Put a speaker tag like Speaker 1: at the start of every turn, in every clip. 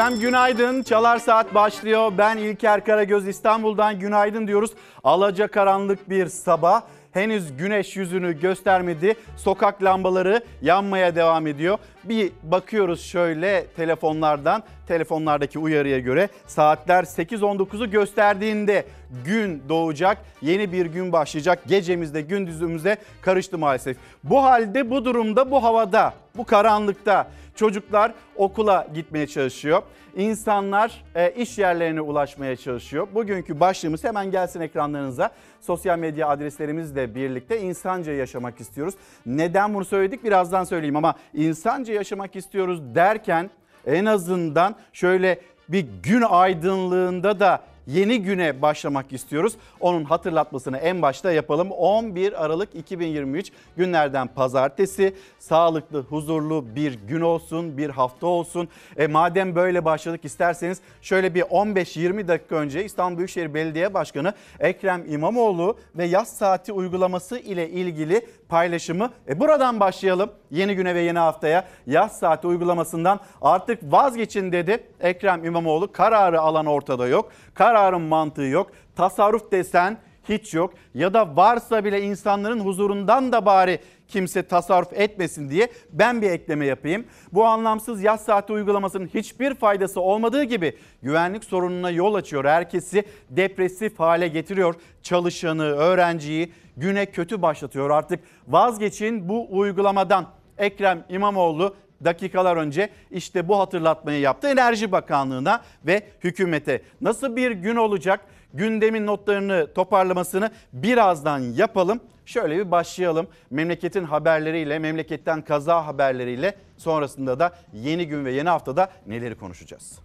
Speaker 1: Efendim günaydın. Çalar Saat başlıyor. Ben İlker Karagöz İstanbul'dan günaydın diyoruz. Alaca karanlık bir sabah. Henüz güneş yüzünü göstermedi. Sokak lambaları yanmaya devam ediyor. Bir bakıyoruz şöyle telefonlardan. Telefonlardaki uyarıya göre saatler 8.19'u gösterdiğinde gün doğacak. Yeni bir gün başlayacak. Gecemizde gündüzümüze karıştı maalesef. Bu halde bu durumda bu havada bu karanlıkta çocuklar okula gitmeye çalışıyor. İnsanlar e, iş yerlerine ulaşmaya çalışıyor. Bugünkü başlığımız hemen gelsin ekranlarınıza. Sosyal medya adreslerimizle birlikte insanca yaşamak istiyoruz. Neden bunu söyledik birazdan söyleyeyim ama insanca yaşamak istiyoruz derken en azından şöyle bir gün aydınlığında da yeni güne başlamak istiyoruz. Onun hatırlatmasını en başta yapalım. 11 Aralık 2023 günlerden pazartesi. Sağlıklı, huzurlu bir gün olsun, bir hafta olsun. E madem böyle başladık isterseniz şöyle bir 15-20 dakika önce İstanbul Büyükşehir Belediye Başkanı Ekrem İmamoğlu ve yaz saati uygulaması ile ilgili paylaşımı e buradan başlayalım. Yeni güne ve yeni haftaya yaz saati uygulamasından artık vazgeçin dedi Ekrem İmamoğlu. Kararı alan ortada yok. Kararın mantığı yok. Tasarruf desen hiç yok. Ya da varsa bile insanların huzurundan da bari kimse tasarruf etmesin diye ben bir ekleme yapayım. Bu anlamsız yaz saati uygulamasının hiçbir faydası olmadığı gibi güvenlik sorununa yol açıyor. Herkesi depresif hale getiriyor. Çalışanı, öğrenciyi güne kötü başlatıyor. Artık vazgeçin bu uygulamadan. Ekrem İmamoğlu dakikalar önce işte bu hatırlatmayı yaptı Enerji Bakanlığı'na ve hükümete. Nasıl bir gün olacak? Gündemin notlarını toparlamasını birazdan yapalım. Şöyle bir başlayalım. Memleketin haberleriyle, memleketten kaza haberleriyle sonrasında da yeni gün ve yeni haftada neleri konuşacağız?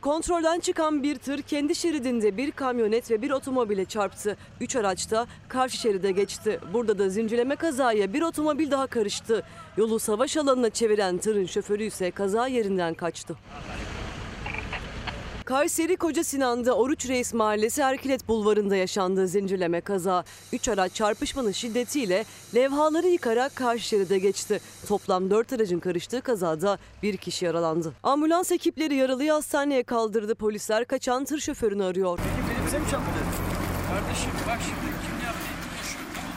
Speaker 2: Kontrolden çıkan bir tır kendi şeridinde bir kamyonet ve bir otomobile çarptı. Üç araç da karşı şeride geçti. Burada da zincirleme kazaya bir otomobil daha karıştı. Yolu savaş alanına çeviren tırın şoförü ise kaza yerinden kaçtı. Kayseri Koca Sinan'da Oruç Reis Mahallesi Erkilet Bulvarı'nda yaşandığı zincirleme kaza. Üç araç çarpışmanın şiddetiyle levhaları yıkarak karşı şeride geçti. Toplam dört aracın karıştığı kazada bir kişi yaralandı. Ambulans ekipleri yaralıyı hastaneye kaldırdı. Polisler kaçan tır şoförünü arıyor.
Speaker 3: Bize mi çarptı? Kardeşim bak şimdi kim yaptı? Yaşıyor tamam.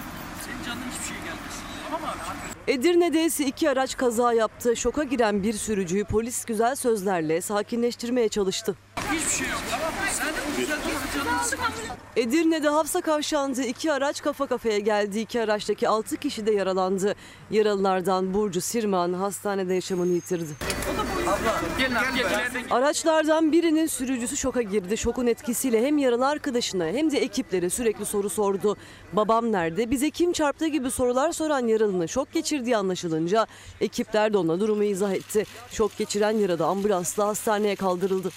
Speaker 3: Senin canın hiçbir şey gelmesin. Tamam abi.
Speaker 2: Edirne'de ise iki araç kaza yaptı. Şoka giren bir sürücüyü polis güzel sözlerle sakinleştirmeye çalıştı.
Speaker 3: Hiçbir şey yok tamam mı? Sen güzel.
Speaker 2: Edirne'de Hafsa kavşağında iki araç kafa kafaya geldi. İki araçtaki altı kişi de yaralandı. Yaralılardan Burcu Sirman hastanede yaşamını yitirdi.
Speaker 3: İleriden gel.
Speaker 2: Araçlardan birinin sürücüsü şoka girdi. Şokun etkisiyle hem yaralı arkadaşına hem de ekiplere sürekli soru sordu. Babam nerede? Bize kim çarptı gibi sorular soran yaralının şok geçirdiği anlaşılınca ekipler de ona durumu izah etti. Şok geçiren yaralı ambulansla hastaneye kaldırıldı.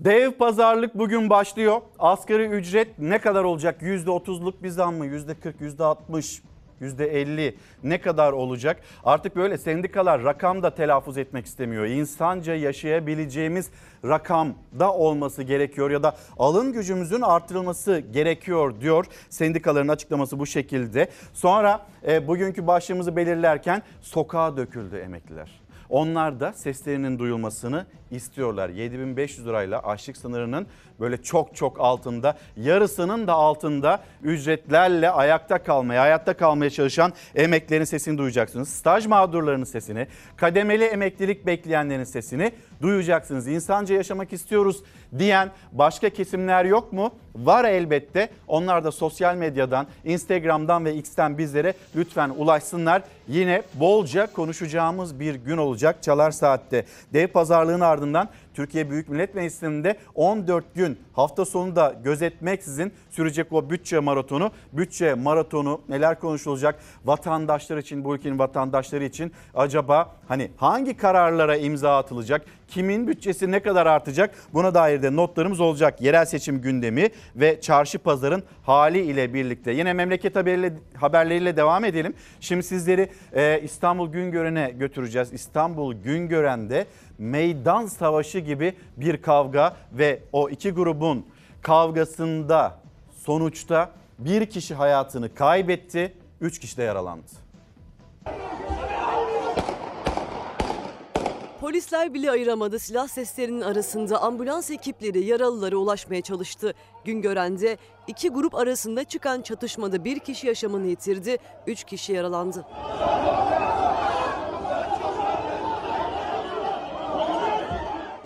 Speaker 1: Dev pazarlık bugün başlıyor. Asgari ücret ne kadar olacak? %30'luk bir zam mı? %40, %60, %50 ne kadar olacak? Artık böyle sendikalar rakam da telaffuz etmek istemiyor. İnsanca yaşayabileceğimiz rakamda olması gerekiyor ya da alım gücümüzün artırılması gerekiyor diyor. Sendikaların açıklaması bu şekilde. Sonra e, bugünkü başlığımızı belirlerken sokağa döküldü emekliler. Onlar da seslerinin duyulmasını istiyorlar. 7500 lirayla açlık sınırının böyle çok çok altında, yarısının da altında ücretlerle ayakta kalmaya, hayatta kalmaya çalışan emeklerin sesini duyacaksınız. Staj mağdurlarının sesini, kademeli emeklilik bekleyenlerin sesini duyacaksınız. İnsanca yaşamak istiyoruz diyen başka kesimler yok mu? Var elbette. Onlar da sosyal medyadan, Instagram'dan ve X'ten bizlere lütfen ulaşsınlar. Yine bolca konuşacağımız bir gün olacak Çalar Saat'te. Dev pazarlığın ardından Türkiye Büyük Millet Meclisi'nde 14 gün hafta sonu da gözetmeksizin sürecek o bütçe maratonu. Bütçe maratonu neler konuşulacak? Vatandaşlar için, bu ülkenin vatandaşları için acaba hani hangi kararlara imza atılacak? Kimin bütçesi ne kadar artacak? Buna dair de notlarımız olacak. Yerel seçim gündemi ve çarşı pazarın hali ile birlikte. Yine memleket haberleriyle, haberleriyle devam edelim. Şimdi sizleri e, İstanbul Güngören'e götüreceğiz. İstanbul Güngören'de meydan savaşı gibi bir kavga ve o iki grubun kavgasında sonuçta bir kişi hayatını kaybetti, üç kişi de yaralandı.
Speaker 2: Polisler bile ayıramadı silah seslerinin arasında ambulans ekipleri yaralılara ulaşmaya çalıştı. Güngören'de iki grup arasında çıkan çatışmada bir kişi yaşamını yitirdi, üç kişi yaralandı.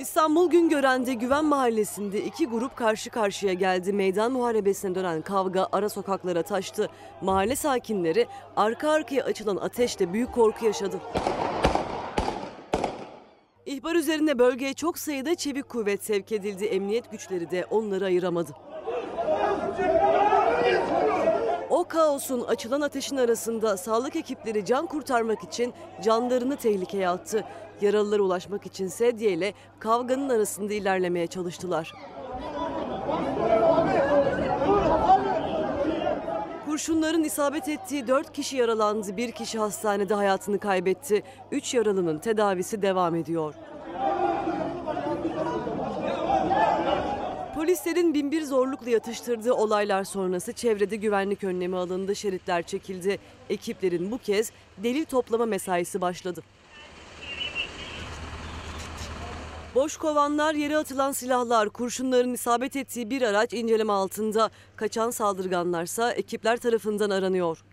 Speaker 2: İstanbul Güngören'de Güven Mahallesi'nde iki grup karşı karşıya geldi. Meydan muharebesine dönen kavga ara sokaklara taştı. Mahalle sakinleri arka arkaya açılan ateşle büyük korku yaşadı. İhbar üzerine bölgeye çok sayıda çevik kuvvet sevk edildi. Emniyet güçleri de onları ayıramadı. O kaosun açılan ateşin arasında sağlık ekipleri can kurtarmak için canlarını tehlikeye attı. Yaralılara ulaşmak için sedyeyle kavganın arasında ilerlemeye çalıştılar. Kurşunların isabet ettiği 4 kişi yaralandı, bir kişi hastanede hayatını kaybetti. 3 yaralının tedavisi devam ediyor. Polislerin binbir zorlukla yatıştırdığı olaylar sonrası çevrede güvenlik önlemi alındı, şeritler çekildi. Ekiplerin bu kez delil toplama mesaisi başladı. Boş kovanlar, yere atılan silahlar, kurşunların isabet ettiği bir araç inceleme altında. Kaçan saldırganlarsa ekipler tarafından aranıyor.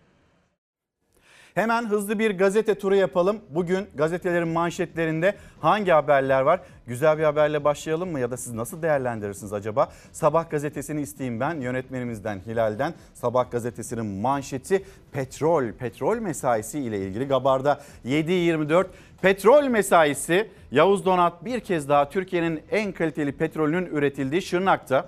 Speaker 1: Hemen hızlı bir gazete turu yapalım. Bugün gazetelerin manşetlerinde hangi haberler var? Güzel bir haberle başlayalım mı ya da siz nasıl değerlendirirsiniz acaba? Sabah gazetesini isteyeyim ben yönetmenimizden Hilal'den. Sabah gazetesinin manşeti petrol, petrol mesaisi ile ilgili. Gabar'da 7.24 petrol mesaisi Yavuz Donat bir kez daha Türkiye'nin en kaliteli petrolünün üretildiği Şırnak'ta.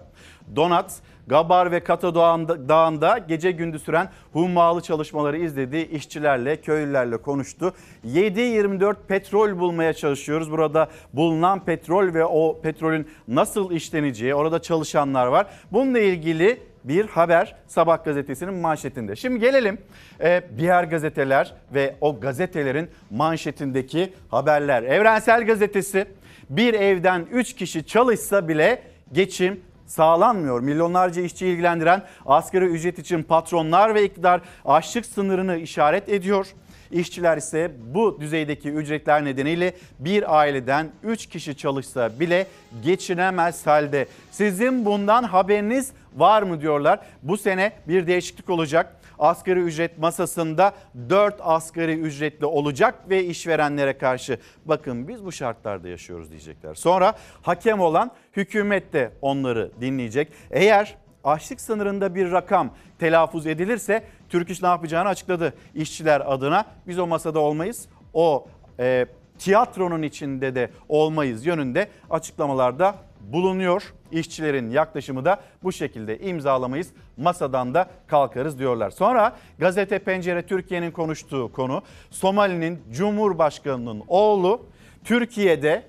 Speaker 1: Donat, Gabar ve Kata Dağı'nda, gece gündüz süren hummalı çalışmaları izledi. İşçilerle, köylülerle konuştu. 7-24 petrol bulmaya çalışıyoruz. Burada bulunan petrol ve o petrolün nasıl işleneceği, orada çalışanlar var. Bununla ilgili bir haber Sabah gazetesinin manşetinde. Şimdi gelelim e, diğer gazeteler ve o gazetelerin manşetindeki haberler. Evrensel Gazetesi bir evden 3 kişi çalışsa bile geçim sağlanmıyor. Milyonlarca işçi ilgilendiren asgari ücret için patronlar ve iktidar açlık sınırını işaret ediyor. İşçiler ise bu düzeydeki ücretler nedeniyle bir aileden 3 kişi çalışsa bile geçinemez halde. Sizin bundan haberiniz var mı diyorlar. Bu sene bir değişiklik olacak. Asgari ücret masasında 4 asgari ücretli olacak ve işverenlere karşı bakın biz bu şartlarda yaşıyoruz diyecekler. Sonra hakem olan hükümet de onları dinleyecek. Eğer açlık sınırında bir rakam telaffuz edilirse Türk İş ne yapacağını açıkladı. İşçiler adına biz o masada olmayız. O e, tiyatronun içinde de olmayız yönünde açıklamalarda bulunuyor. İşçilerin yaklaşımı da bu şekilde imzalamayız masadan da kalkarız diyorlar. Sonra gazete Pencere Türkiye'nin konuştuğu konu Somali'nin Cumhurbaşkanı'nın oğlu Türkiye'de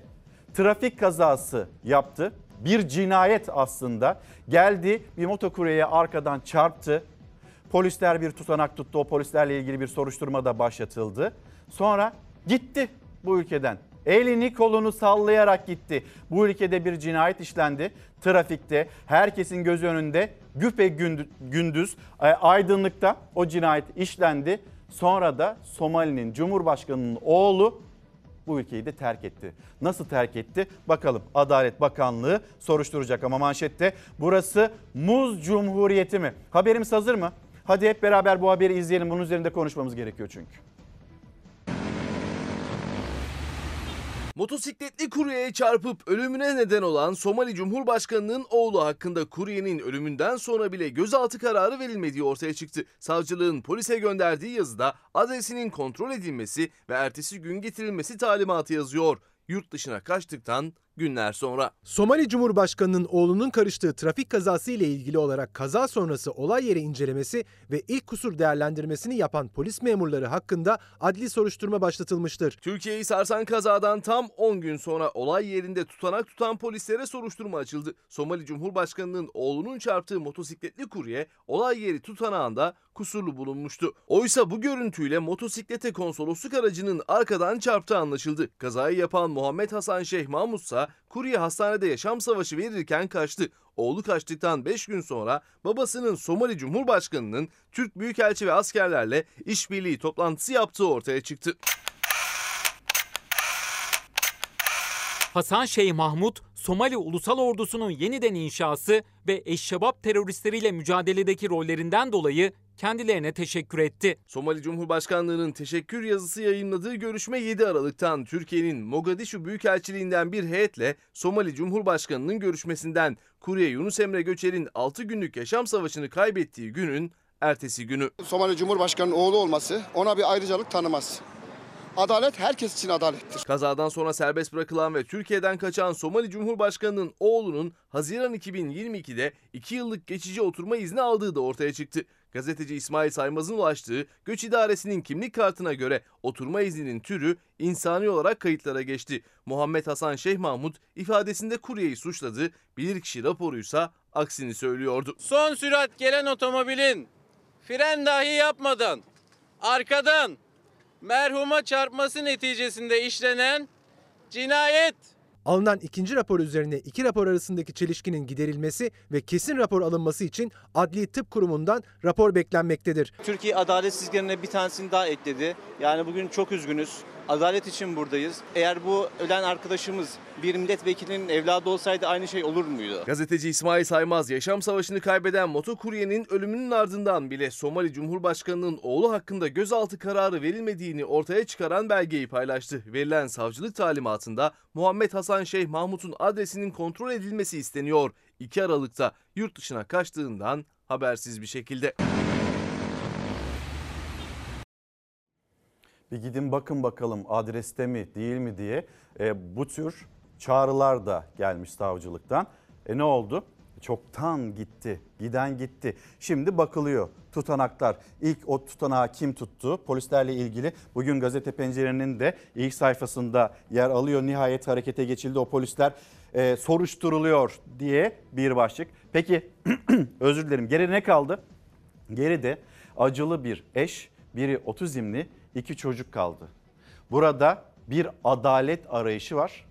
Speaker 1: trafik kazası yaptı. Bir cinayet aslında. Geldi bir motokuryeye arkadan çarptı. Polisler bir tutanak tuttu. O polislerle ilgili bir soruşturma da başlatıldı. Sonra gitti bu ülkeden. Elini kolunu sallayarak gitti. Bu ülkede bir cinayet işlendi. Trafikte herkesin göz önünde güpe gündüz e, aydınlıkta o cinayet işlendi. Sonra da Somali'nin Cumhurbaşkanı'nın oğlu bu ülkeyi de terk etti. Nasıl terk etti? Bakalım Adalet Bakanlığı soruşturacak ama manşette burası muz cumhuriyeti mi? Haberimiz hazır mı? Hadi hep beraber bu haberi izleyelim. Bunun üzerinde konuşmamız gerekiyor çünkü.
Speaker 4: Motosikletli kuryeye çarpıp ölümüne neden olan Somali Cumhurbaşkanı'nın oğlu hakkında kuryenin ölümünden sonra bile gözaltı kararı verilmediği ortaya çıktı. Savcılığın polise gönderdiği yazıda adresinin kontrol edilmesi ve ertesi gün getirilmesi talimatı yazıyor. Yurt dışına kaçtıktan günler sonra.
Speaker 5: Somali Cumhurbaşkanı'nın oğlunun karıştığı trafik kazası ile ilgili olarak kaza sonrası olay yeri incelemesi ve ilk kusur değerlendirmesini yapan polis memurları hakkında adli soruşturma başlatılmıştır.
Speaker 4: Türkiye'yi sarsan kazadan tam 10 gün sonra olay yerinde tutanak tutan polislere soruşturma açıldı. Somali Cumhurbaşkanı'nın oğlunun çarptığı motosikletli kurye olay yeri tutanağında kusurlu bulunmuştu. Oysa bu görüntüyle motosiklete konsolosluk aracının arkadan çarptığı anlaşıldı. Kazayı yapan Muhammed Hasan Şeyh Mahmut ise kurye hastanede yaşam savaşı verirken kaçtı. Oğlu kaçtıktan 5 gün sonra babasının Somali Cumhurbaşkanı'nın Türk Büyükelçi ve askerlerle işbirliği toplantısı yaptığı ortaya çıktı.
Speaker 6: Hasan Şeyh Mahmut, Somali Ulusal Ordusu'nun yeniden inşası ve eşşebap teröristleriyle mücadeledeki rollerinden dolayı kendilerine teşekkür etti.
Speaker 4: Somali Cumhurbaşkanlığı'nın teşekkür yazısı yayınladığı görüşme 7 Aralık'tan Türkiye'nin Mogadishu Büyükelçiliğinden bir heyetle Somali Cumhurbaşkanı'nın görüşmesinden Kurye Yunus Emre Göçer'in 6 günlük yaşam savaşını kaybettiği günün ertesi günü.
Speaker 7: Somali Cumhurbaşkanı'nın oğlu olması ona bir ayrıcalık tanımaz. Adalet herkes için adalettir.
Speaker 4: Kazadan sonra serbest bırakılan ve Türkiye'den kaçan Somali Cumhurbaşkanı'nın oğlunun Haziran 2022'de 2 yıllık geçici oturma izni aldığı da ortaya çıktı. Gazeteci İsmail Saymaz'ın ulaştığı göç idaresinin kimlik kartına göre oturma izninin türü insani olarak kayıtlara geçti. Muhammed Hasan Şeyh Mahmut ifadesinde kuryeyi suçladı, bilirkişi raporuysa aksini söylüyordu.
Speaker 8: son sürat gelen otomobilin fren dahi yapmadan arkadan merhuma çarpması neticesinde işlenen cinayet
Speaker 5: Alınan ikinci rapor üzerine iki rapor arasındaki çelişkinin giderilmesi ve kesin rapor alınması için Adli Tıp Kurumu'ndan rapor beklenmektedir.
Speaker 9: Türkiye adaletsizliklerine bir tanesini daha ekledi. Yani bugün çok üzgünüz. Adalet için buradayız. Eğer bu ölen arkadaşımız bir milletvekilinin evladı olsaydı aynı şey olur muydu?
Speaker 4: Gazeteci İsmail Saymaz yaşam savaşını kaybeden motokuryenin ölümünün ardından bile Somali Cumhurbaşkanı'nın oğlu hakkında gözaltı kararı verilmediğini ortaya çıkaran belgeyi paylaştı. Verilen savcılık talimatında Muhammed Hasan Şeyh Mahmut'un adresinin kontrol edilmesi isteniyor. 2 Aralık'ta yurt dışına kaçtığından habersiz bir şekilde.
Speaker 1: Bir gidin bakın bakalım adreste mi değil mi diye E, bu tür çağrılar da gelmiş savcılıktan. E ne oldu? Çoktan gitti. Giden gitti. Şimdi bakılıyor. Tutanaklar. İlk o tutanağı kim tuttu? Polislerle ilgili bugün gazete pencerenin de ilk sayfasında yer alıyor. Nihayet harekete geçildi. O polisler e, soruşturuluyor diye bir başlık. Peki özür dilerim. Geri ne kaldı? Geride acılı bir eş, biri otizmli, iki çocuk kaldı. Burada bir adalet arayışı var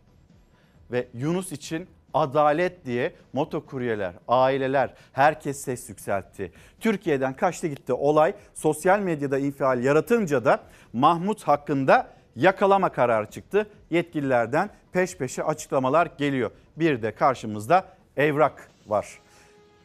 Speaker 1: ve Yunus için adalet diye motokuryeler, aileler herkes ses yükseltti. Türkiye'den kaçtı gitti olay sosyal medyada infial yaratınca da Mahmut hakkında yakalama kararı çıktı. Yetkililerden peş peşe açıklamalar geliyor. Bir de karşımızda evrak var.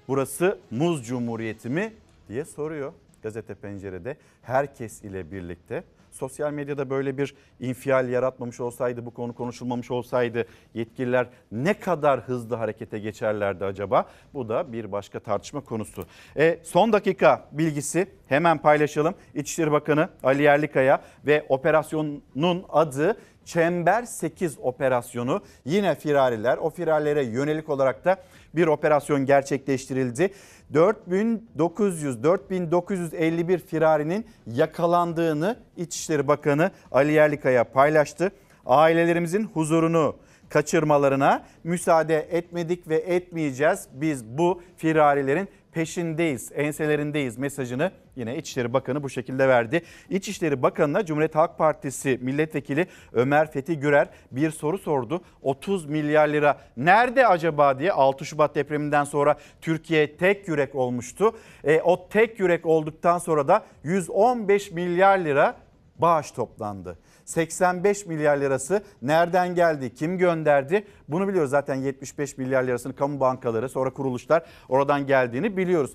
Speaker 1: Burası Muz Cumhuriyeti mi diye soruyor gazete pencerede herkes ile birlikte. Sosyal medyada böyle bir infial yaratmamış olsaydı, bu konu konuşulmamış olsaydı yetkililer ne kadar hızlı harekete geçerlerdi acaba? Bu da bir başka tartışma konusu. E, son dakika bilgisi hemen paylaşalım. İçişleri Bakanı Ali Yerlikaya ve operasyonun adı Çember 8 operasyonu yine firariler o firarlere yönelik olarak da bir operasyon gerçekleştirildi. 4900 4951 firarinin yakalandığını İçişleri Bakanı Ali Yerlikaya paylaştı. Ailelerimizin huzurunu kaçırmalarına müsaade etmedik ve etmeyeceğiz. Biz bu firarilerin peşindeyiz, enselerindeyiz mesajını yine İçişleri Bakanı bu şekilde verdi. İçişleri Bakanı'na Cumhuriyet Halk Partisi milletvekili Ömer Fethi Gürer bir soru sordu. 30 milyar lira nerede acaba diye 6 Şubat depreminden sonra Türkiye tek yürek olmuştu. E, o tek yürek olduktan sonra da 115 milyar lira bağış toplandı. 85 milyar lirası nereden geldi, kim gönderdi? Bunu biliyoruz zaten 75 milyar lirasını kamu bankaları sonra kuruluşlar oradan geldiğini biliyoruz.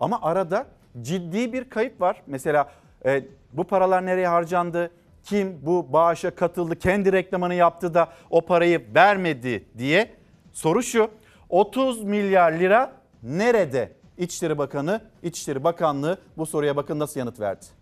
Speaker 1: Ama arada ciddi bir kayıp var. Mesela e, bu paralar nereye harcandı? Kim bu bağışa katıldı, kendi reklamını yaptı da o parayı vermedi diye soru şu. 30 milyar lira nerede? İçişleri Bakanı, İçişleri Bakanlığı bu soruya bakın nasıl yanıt verdi.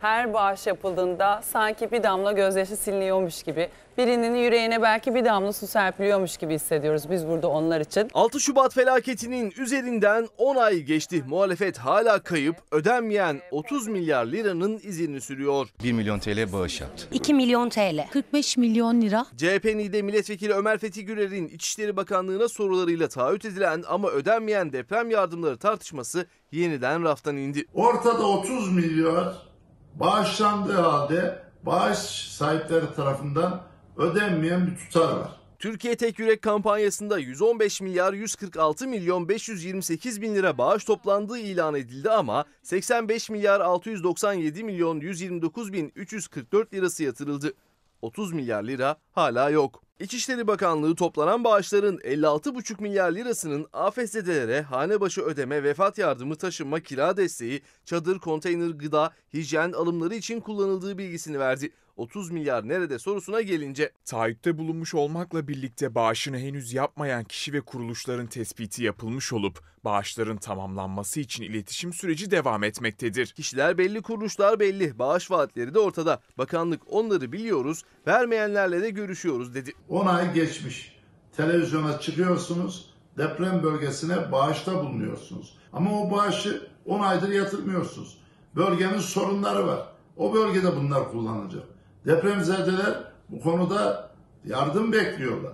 Speaker 10: Her bağış yapıldığında sanki bir damla gözyaşı siliniyormuş gibi, birinin yüreğine belki bir damla su serpiliyormuş gibi hissediyoruz biz burada onlar için.
Speaker 4: 6 Şubat felaketinin üzerinden 10 ay geçti. Muhalefet hala kayıp, ödenmeyen 30 milyar liranın izini sürüyor.
Speaker 11: 1 milyon TL bağış yaptı.
Speaker 12: 2 milyon TL. 45 milyon lira.
Speaker 4: CHP NİDE Milletvekili Ömer Fethi Gürer'in İçişleri Bakanlığı'na sorularıyla taahhüt edilen ama ödenmeyen deprem yardımları tartışması yeniden raftan indi.
Speaker 13: Ortada 30 milyar bağışlandığı halde bağış sahipleri tarafından ödenmeyen bir tutar var.
Speaker 4: Türkiye Tek Yürek kampanyasında 115 milyar 146 milyon 528 bin lira bağış toplandığı ilan edildi ama 85 milyar 697 milyon 129 bin 344 lirası yatırıldı. 30 milyar lira hala yok. İçişleri Bakanlığı toplanan bağışların 56,5 milyar lirasının afetzedelere hane başı ödeme, vefat yardımı, taşınma, kira desteği, çadır, konteyner, gıda, hijyen alımları için kullanıldığı bilgisini verdi. 30 milyar nerede sorusuna gelince
Speaker 11: Taahhütte bulunmuş olmakla birlikte bağışını henüz yapmayan kişi ve kuruluşların tespiti yapılmış olup bağışların tamamlanması için iletişim süreci devam etmektedir.
Speaker 4: kişiler belli, kuruluşlar belli, bağış vaatleri de ortada. Bakanlık onları biliyoruz, vermeyenlerle de görüşüyoruz dedi.
Speaker 13: 10 ay geçmiş. Televizyona çıkıyorsunuz, deprem bölgesine bağışta bulunuyorsunuz. Ama o bağışı 10 aydır yatırmıyorsunuz. Bölgenin sorunları var. O bölgede bunlar kullanılacak. Depremzedeler bu konuda yardım bekliyorlar.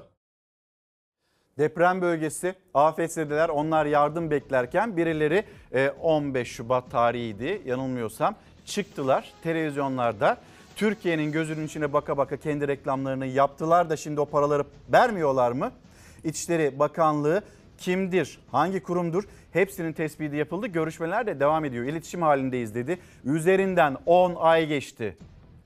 Speaker 1: Deprem bölgesi, afetzedeler onlar yardım beklerken birileri e, 15 Şubat tarihiydi yanılmıyorsam çıktılar televizyonlarda. Türkiye'nin gözünün içine baka baka kendi reklamlarını yaptılar da şimdi o paraları vermiyorlar mı? İçişleri Bakanlığı kimdir, hangi kurumdur hepsinin tespiti yapıldı. Görüşmeler de devam ediyor. İletişim halindeyiz dedi. Üzerinden 10 ay geçti.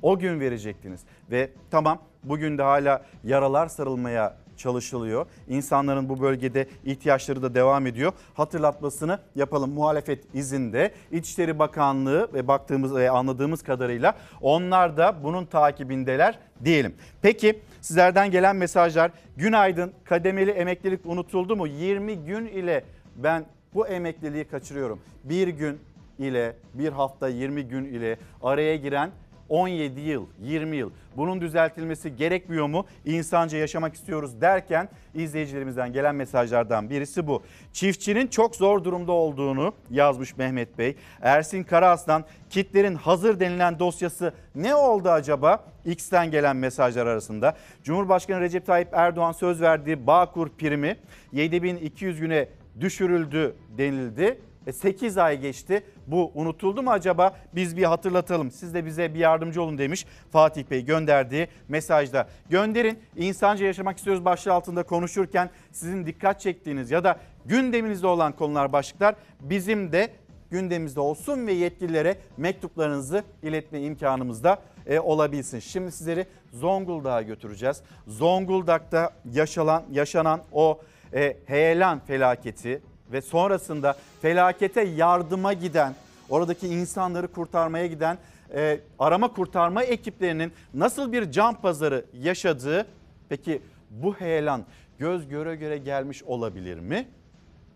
Speaker 1: O gün verecektiniz. Ve tamam bugün de hala yaralar sarılmaya çalışılıyor. İnsanların bu bölgede ihtiyaçları da devam ediyor. Hatırlatmasını yapalım. Muhalefet izinde İçişleri Bakanlığı ve baktığımız ve anladığımız kadarıyla onlar da bunun takibindeler diyelim. Peki sizlerden gelen mesajlar günaydın kademeli emeklilik unutuldu mu? 20 gün ile ben bu emekliliği kaçırıyorum. Bir gün ile bir hafta 20 gün ile araya giren 17 yıl, 20 yıl. Bunun düzeltilmesi gerekmiyor mu? İnsanca yaşamak istiyoruz derken izleyicilerimizden gelen mesajlardan birisi bu. Çiftçinin çok zor durumda olduğunu yazmış Mehmet Bey. Ersin Karaaslan kitlerin hazır denilen dosyası ne oldu acaba? X'ten gelen mesajlar arasında. Cumhurbaşkanı Recep Tayyip Erdoğan söz verdiği Bağkur primi 7200 güne düşürüldü denildi. 8 ay geçti. Bu unutuldu mu acaba? Biz bir hatırlatalım. Siz de bize bir yardımcı olun demiş Fatih Bey gönderdiği mesajda. Gönderin. İnsanca yaşamak istiyoruz başlığı altında konuşurken sizin dikkat çektiğiniz ya da gündeminizde olan konular başlıklar bizim de gündemimizde olsun ve yetkililere mektuplarınızı iletme imkanımız da e, olabilsin. Şimdi sizleri Zonguldak'a götüreceğiz. Zonguldak'ta yaşanan, yaşanan o e, heyelan felaketi ve sonrasında felakete yardıma giden, oradaki insanları kurtarmaya giden e, arama kurtarma ekiplerinin nasıl bir can pazarı yaşadığı peki bu heyelan göz göre göre gelmiş olabilir mi?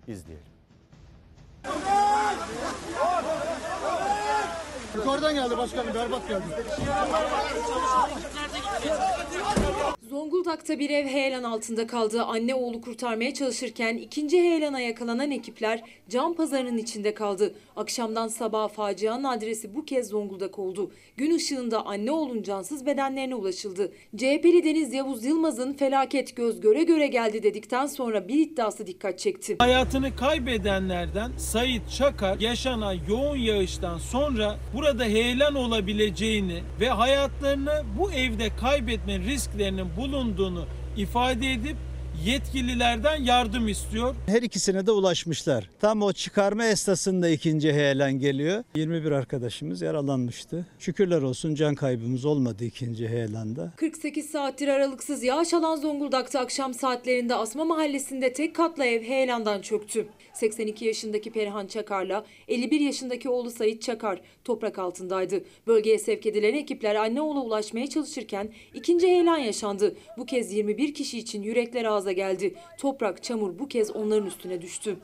Speaker 1: İzleyelim.
Speaker 14: Yukarıdan geldi başkanım berbat geldi.
Speaker 15: Zonguldak'ta bir ev heyelan altında kaldı. Anne oğlu kurtarmaya çalışırken ikinci heyelana yakalanan ekipler can pazarının içinde kaldı. Akşamdan sabaha facianın adresi bu kez Zonguldak oldu. Gün ışığında anne oğlun cansız bedenlerine ulaşıldı. CHP'li Deniz Yavuz Yılmaz'ın felaket göz göre göre geldi dedikten sonra bir iddiası dikkat çekti.
Speaker 16: Hayatını kaybedenlerden Sait Çakar yaşanan yoğun yağıştan sonra burada heyelan olabileceğini ve hayatlarını bu evde kaybetme risklerinin bulunduğunu ifade edip yetkililerden yardım istiyor.
Speaker 17: Her ikisine de ulaşmışlar. Tam o çıkarma esnasında ikinci heyelan geliyor. 21 arkadaşımız yaralanmıştı. Şükürler olsun can kaybımız olmadı ikinci heyelanda.
Speaker 15: 48 saattir aralıksız yağış alan Zonguldak'ta akşam saatlerinde Asma Mahallesi'nde tek katlı ev heyelandan çöktü. 82 yaşındaki Perihan Çakar'la 51 yaşındaki oğlu Sait Çakar toprak altındaydı. Bölgeye sevk edilen ekipler anne oğula ulaşmaya çalışırken ikinci heyelan yaşandı. Bu kez 21 kişi için yürekler ağza geldi. Toprak, çamur bu kez onların üstüne düştü.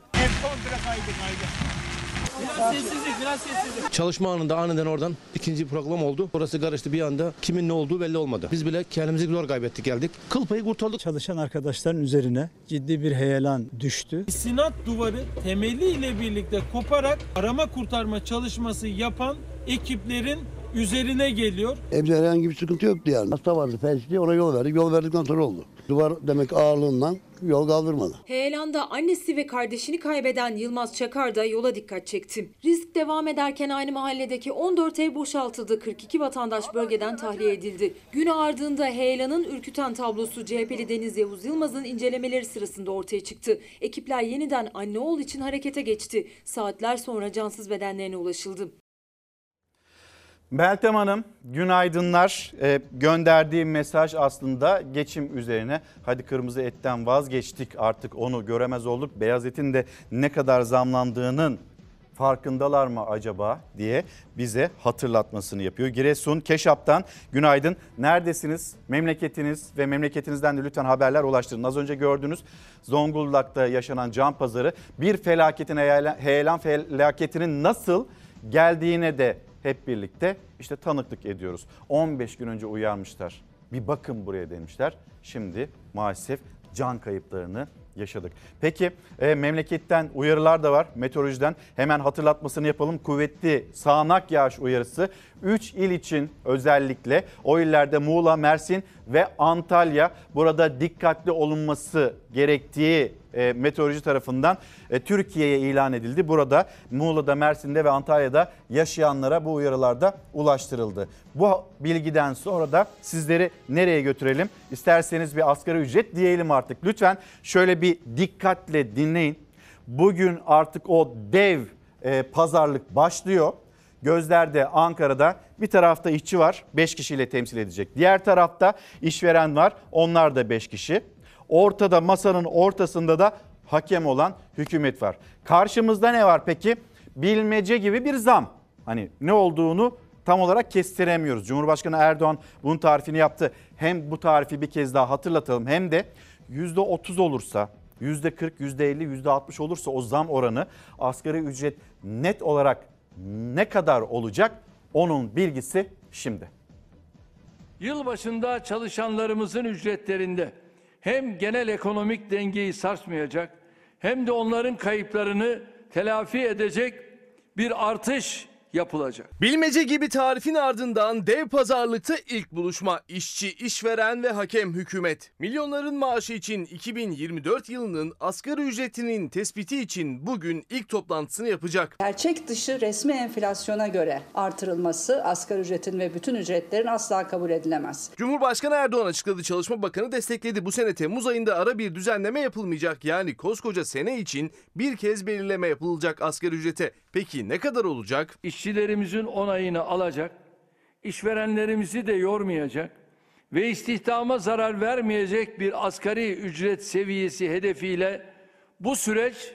Speaker 16: Biraz sessizlik, biraz sessizlik.
Speaker 18: Çalışma anında aniden oradan ikinci program oldu. Orası karıştı bir anda. Kimin ne olduğu belli olmadı. Biz bile kendimizi zor kaybettik geldik. Kıl payı kurtardık.
Speaker 17: Çalışan arkadaşların üzerine ciddi bir heyelan düştü.
Speaker 16: Sinat duvarı temeliyle birlikte koparak arama kurtarma çalışması yapan ekiplerin üzerine geliyor.
Speaker 19: Evde herhangi bir sıkıntı yoktu yani. Hasta vardı felçli ona yol verdik. Yol verdikten sonra oldu. Duvar demek ağırlığından yol kaldırmadı.
Speaker 15: Heyelanda annesi ve kardeşini kaybeden Yılmaz Çakar da yola dikkat çekti. Risk devam ederken aynı mahalledeki 14 ev boşaltıldı. 42 vatandaş bölgeden tahliye edildi. Gün ardında heyelanın ürküten tablosu CHP'li Deniz Yavuz Yılmaz'ın incelemeleri sırasında ortaya çıktı. Ekipler yeniden anne oğul için harekete geçti. Saatler sonra cansız bedenlerine ulaşıldı.
Speaker 1: Meltem Hanım günaydınlar. Ee, gönderdiği mesaj aslında geçim üzerine. Hadi kırmızı etten vazgeçtik artık onu göremez olduk. Beyaz etin de ne kadar zamlandığının farkındalar mı acaba diye bize hatırlatmasını yapıyor. Giresun Keşap'tan günaydın. Neredesiniz? Memleketiniz ve memleketinizden de lütfen haberler ulaştırın. Az önce gördünüz Zonguldak'ta yaşanan can pazarı bir felaketin heyelan felaketinin nasıl geldiğine de hep birlikte işte tanıklık ediyoruz. 15 gün önce uyarmışlar. Bir bakın buraya demişler. Şimdi maalesef can kayıplarını yaşadık. Peki e, memleketten uyarılar da var meteorolojiden. Hemen hatırlatmasını yapalım. Kuvvetli sağanak yağış uyarısı 3 il için özellikle o illerde Muğla, Mersin ve Antalya burada dikkatli olunması gerektiği e, meteoroloji tarafından e, Türkiye'ye ilan edildi. Burada Muğla'da, Mersin'de ve Antalya'da yaşayanlara bu uyarılarda ulaştırıldı. Bu bilgiden sonra da sizleri nereye götürelim? İsterseniz bir asgari ücret diyelim artık. Lütfen şöyle bir dikkatle dinleyin. Bugün artık o dev e, pazarlık başlıyor. Gözlerde Ankara'da bir tarafta işçi var 5 kişiyle temsil edecek. Diğer tarafta işveren var onlar da 5 kişi. Ortada masanın ortasında da hakem olan hükümet var. Karşımızda ne var peki? Bilmece gibi bir zam. Hani ne olduğunu tam olarak kestiremiyoruz. Cumhurbaşkanı Erdoğan bunun tarifini yaptı. Hem bu tarifi bir kez daha hatırlatalım hem de %30 olursa %40, %50, %60 olursa o zam oranı asgari ücret net olarak ne kadar olacak? Onun bilgisi şimdi.
Speaker 3: Yılbaşında çalışanlarımızın ücretlerinde hem genel ekonomik dengeyi sarsmayacak hem de onların kayıplarını telafi edecek bir artış yapılacak.
Speaker 4: Bilmece gibi tarifin ardından dev pazarlıkta ilk buluşma işçi, işveren ve hakem hükümet. Milyonların maaşı için 2024 yılının asgari ücretinin tespiti için bugün ilk toplantısını yapacak.
Speaker 20: Gerçek dışı resmi enflasyona göre artırılması asgari ücretin ve bütün ücretlerin asla kabul edilemez.
Speaker 4: Cumhurbaşkanı Erdoğan açıkladı Çalışma Bakanı destekledi. Bu sene Temmuz ayında ara bir düzenleme yapılmayacak. Yani koskoca sene için bir kez belirleme yapılacak asgari ücrete. Peki ne kadar olacak?
Speaker 3: İşçilerimizin onayını alacak, işverenlerimizi de yormayacak ve istihdama zarar vermeyecek bir asgari ücret seviyesi hedefiyle bu süreç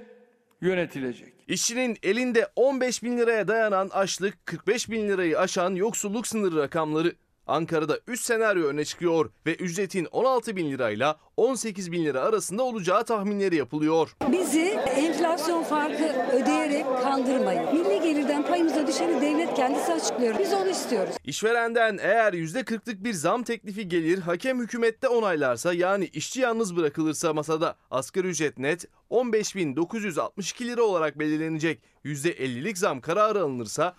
Speaker 3: yönetilecek.
Speaker 4: İşçinin elinde 15 bin liraya dayanan açlık, 45 bin lirayı aşan yoksulluk sınırı rakamları. Ankara'da 3 senaryo öne çıkıyor ve ücretin 16 bin lirayla 18 bin lira arasında olacağı tahminleri yapılıyor.
Speaker 21: Bizi enflasyon farkı ödeyerek kandırmayın. Milli gelirden payımıza düşeni devlet kendisi açıklıyor. Biz onu istiyoruz.
Speaker 4: İşverenden eğer %40'lık bir zam teklifi gelir, hakem hükümette onaylarsa yani işçi yalnız bırakılırsa masada asgari ücret net 15.962 lira olarak belirlenecek. %50'lik zam kararı alınırsa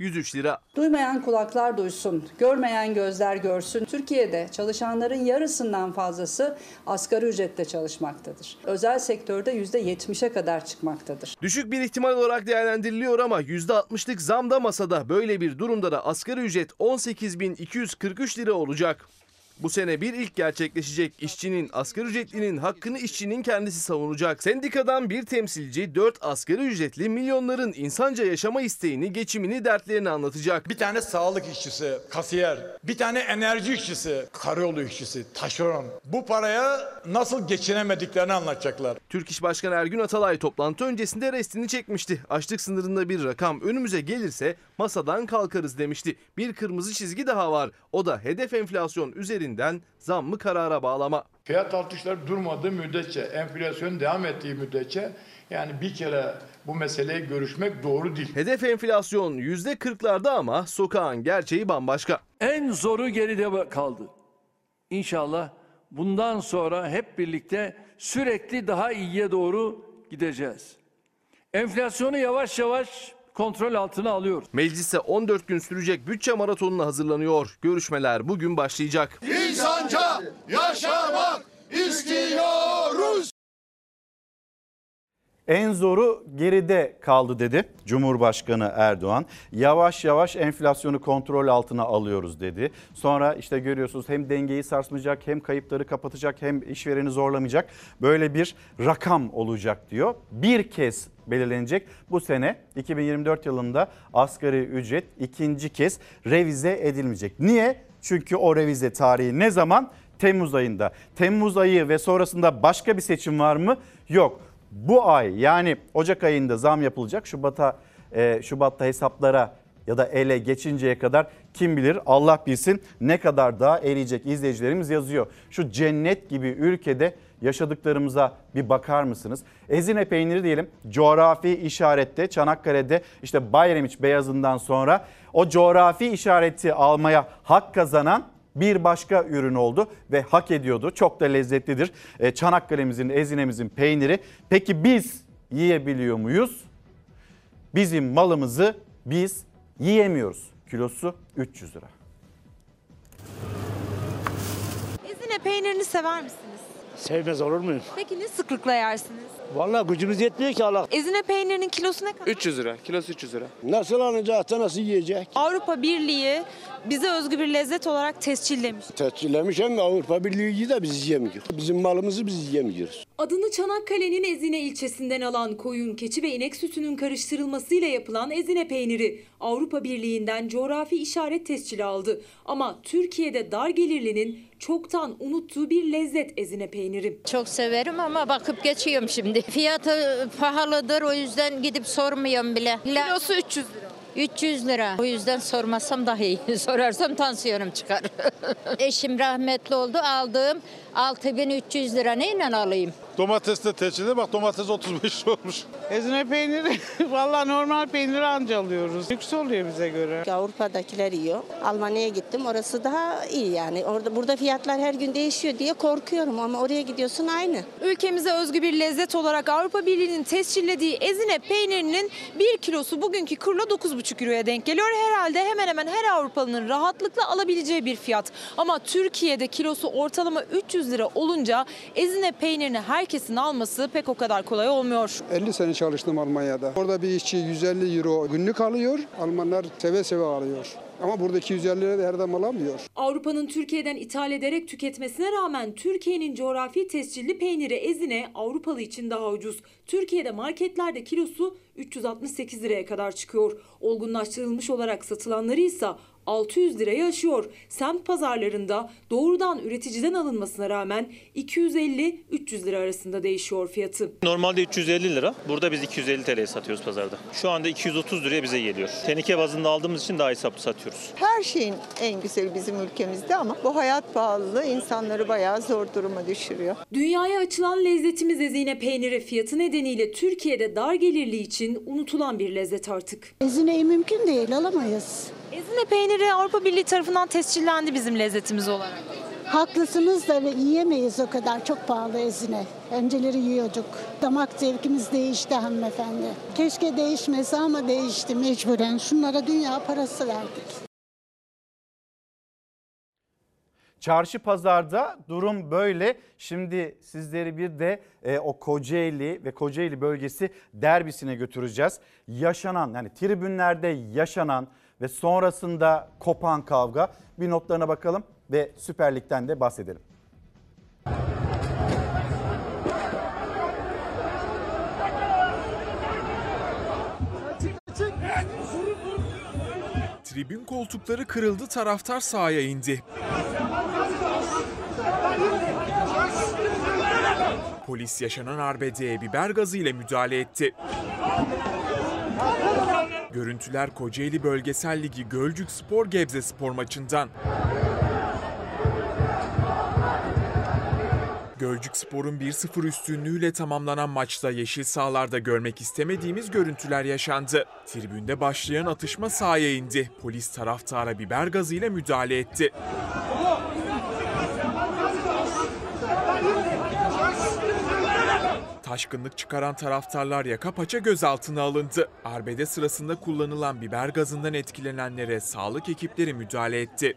Speaker 4: 17.103 lira.
Speaker 20: Duymayan kulaklar duysun, görmeyen gözler görsün. Türkiye'de çalışanların yarısından fazlası asgari ücretle çalışmaktadır. Özel sektörde %70'e kadar çıkmaktadır.
Speaker 4: Düşük bir ihtimal olarak değerlendiriliyor ama %60'lık zam da masada. Böyle bir durumda da asgari ücret 18.243 lira olacak. Bu sene bir ilk gerçekleşecek işçinin, asgari ücretlinin hakkını işçinin kendisi savunacak. Sendikadan bir temsilci 4 asgari ücretli milyonların insanca yaşama isteğini, geçimini, dertlerini anlatacak.
Speaker 22: Bir tane sağlık işçisi, kasiyer, bir tane enerji işçisi, karayolu işçisi, taşeron. Bu paraya nasıl geçinemediklerini anlatacaklar.
Speaker 4: Türk İş Başkanı Ergün Atalay toplantı öncesinde restini çekmişti. Açlık sınırında bir rakam önümüze gelirse masadan kalkarız demişti. Bir kırmızı çizgi daha var. O da hedef enflasyon üzerinden zammı karara bağlama.
Speaker 22: Fiyat artışları durmadığı müddetçe, enflasyon devam ettiği müddetçe yani bir kere bu meseleyi görüşmek doğru değil.
Speaker 4: Hedef enflasyon %40'larda ama sokağın gerçeği bambaşka.
Speaker 3: En zoru geride kaldı. İnşallah bundan sonra hep birlikte sürekli daha iyiye doğru gideceğiz. Enflasyonu yavaş yavaş kontrol altına alıyoruz.
Speaker 4: Meclise 14 gün sürecek bütçe maratonuna hazırlanıyor. Görüşmeler bugün başlayacak.
Speaker 23: İnsanca yaşamak istiyoruz.
Speaker 1: En zoru geride kaldı dedi Cumhurbaşkanı Erdoğan. Yavaş yavaş enflasyonu kontrol altına alıyoruz dedi. Sonra işte görüyorsunuz hem dengeyi sarsmayacak hem kayıpları kapatacak hem işvereni zorlamayacak böyle bir rakam olacak diyor. Bir kez belirlenecek. Bu sene 2024 yılında asgari ücret ikinci kez revize edilmeyecek. Niye? Çünkü o revize tarihi ne zaman? Temmuz ayında. Temmuz ayı ve sonrasında başka bir seçim var mı? Yok. Bu ay yani Ocak ayında zam yapılacak. Şubat'a e, Şubat'ta hesaplara ya da ele geçinceye kadar kim bilir Allah bilsin ne kadar daha eriyecek izleyicilerimiz yazıyor. Şu cennet gibi ülkede yaşadıklarımıza bir bakar mısınız? Ezine peyniri diyelim coğrafi işarette Çanakkale'de işte Bayramiç beyazından sonra o coğrafi işareti almaya hak kazanan bir başka ürün oldu ve hak ediyordu. Çok da lezzetlidir. E, Çanakkale'mizin, Ezine'mizin peyniri. Peki biz yiyebiliyor muyuz? Bizim malımızı biz yiyemiyoruz. Kilosu 300 lira.
Speaker 24: Ezine peynirini sever misiniz?
Speaker 25: Sevmez olur muyum?
Speaker 24: Peki ne sıklıkla yersiniz?
Speaker 25: Vallahi gücümüz yetmiyor ki Allah.
Speaker 24: Ezine peynirinin kilosu ne kadar?
Speaker 25: 300 lira. Kilosu 300 lira. Nasıl alacak da nasıl yiyecek?
Speaker 24: Avrupa Birliği bize özgü bir lezzet olarak tescillemiş.
Speaker 25: Tescillemiş hem Avrupa Birliği de biz yiyemiyoruz. Bizim malımızı biz yiyemiyoruz.
Speaker 15: Adını Çanakkale'nin Ezine ilçesinden alan koyun, keçi ve inek sütünün karıştırılmasıyla yapılan Ezine peyniri Avrupa Birliği'nden coğrafi işaret tescili aldı. Ama Türkiye'de dar gelirlinin çoktan unuttuğu bir lezzet Ezine peyniri.
Speaker 23: Çok severim ama bakıp geçiyorum şimdi. Fiyatı pahalıdır o yüzden gidip sormuyorum bile.
Speaker 24: Kilosu 300 lira.
Speaker 23: 300 lira. O yüzden sormasam daha iyi. Sorarsam tansiyonum çıkar. Eşim rahmetli oldu. Aldığım 6300 lira neyle alayım?
Speaker 26: Domates de teçhide bak domates 35 lira olmuş.
Speaker 27: Ezine peyniri valla normal peyniri anca alıyoruz. Lüks oluyor bize göre.
Speaker 28: Avrupa'dakiler yiyor. Almanya'ya gittim. Orası daha iyi yani. Orada burada fiyatlar her gün değişiyor diye korkuyorum ama oraya gidiyorsun aynı.
Speaker 24: Ülkemize özgü bir lezzet olarak Avrupa Birliği'nin tescillediği ezine peynirinin 1 kilosu bugünkü kurla 9,5 euroya denk geliyor. Herhalde hemen hemen her Avrupalı'nın rahatlıkla alabileceği bir fiyat. Ama Türkiye'de kilosu ortalama 300 lira olunca ezine peynirini herkesin alması pek o kadar kolay olmuyor.
Speaker 29: 50 sene çalıştım Almanya'da. Orada bir işçi 150 euro günlük alıyor. Almanlar seve seve alıyor. Ama burada 250 lira da her zaman alamıyor.
Speaker 15: Avrupa'nın Türkiye'den ithal ederek tüketmesine rağmen Türkiye'nin coğrafi tescilli peyniri ezine Avrupalı için daha ucuz. Türkiye'de marketlerde kilosu 368 liraya kadar çıkıyor. Olgunlaştırılmış olarak satılanları ise 600 lirayı aşıyor. Semt pazarlarında doğrudan üreticiden alınmasına rağmen 250-300 lira arasında değişiyor fiyatı.
Speaker 30: Normalde 350 lira. Burada biz 250 TL'ye satıyoruz pazarda. Şu anda 230 liraya bize geliyor. Tenike bazında aldığımız için daha hesaplı satıyoruz.
Speaker 31: Her şeyin en güzeli bizim ülkemizde ama bu hayat pahalılığı insanları bayağı zor duruma düşürüyor.
Speaker 15: Dünyaya açılan lezzetimiz ezine peyniri fiyatı nedeniyle Türkiye'de dar gelirli için unutulan bir lezzet artık.
Speaker 21: Ezineyi mümkün değil alamayız.
Speaker 24: Ezine peyniri Avrupa Birliği tarafından tescillendi bizim lezzetimiz olarak.
Speaker 21: Haklısınız da yiyemeyiz o kadar çok pahalı ezine. Önceleri yiyorduk. Damak zevkimiz değişti hanımefendi. Keşke değişmese ama değişti mecburen. Şunlara dünya parası verdik.
Speaker 1: Çarşı pazarda durum böyle. Şimdi sizleri bir de e, o Kocaeli ve Kocaeli bölgesi derbisine götüreceğiz. Yaşanan yani tribünlerde yaşanan ve sonrasında kopan kavga bir notlarına bakalım ve Süper Lig'den de bahsedelim.
Speaker 11: Tribün koltukları kırıldı, taraftar sahaya indi. Polis yaşanan arbedeye biber gazı ile müdahale etti. Görüntüler Kocaeli Bölgesel Ligi Gölcük Spor Gebze Spor maçından. Gölcük Spor'un 1-0 üstünlüğüyle tamamlanan maçta yeşil sahalarda görmek istemediğimiz görüntüler yaşandı. Tribünde başlayan atışma sahaya indi. Polis taraftara biber gazıyla müdahale etti. Taşkınlık çıkaran taraftarlar yaka paça gözaltına alındı. Arbede sırasında kullanılan biber gazından etkilenenlere sağlık ekipleri müdahale etti.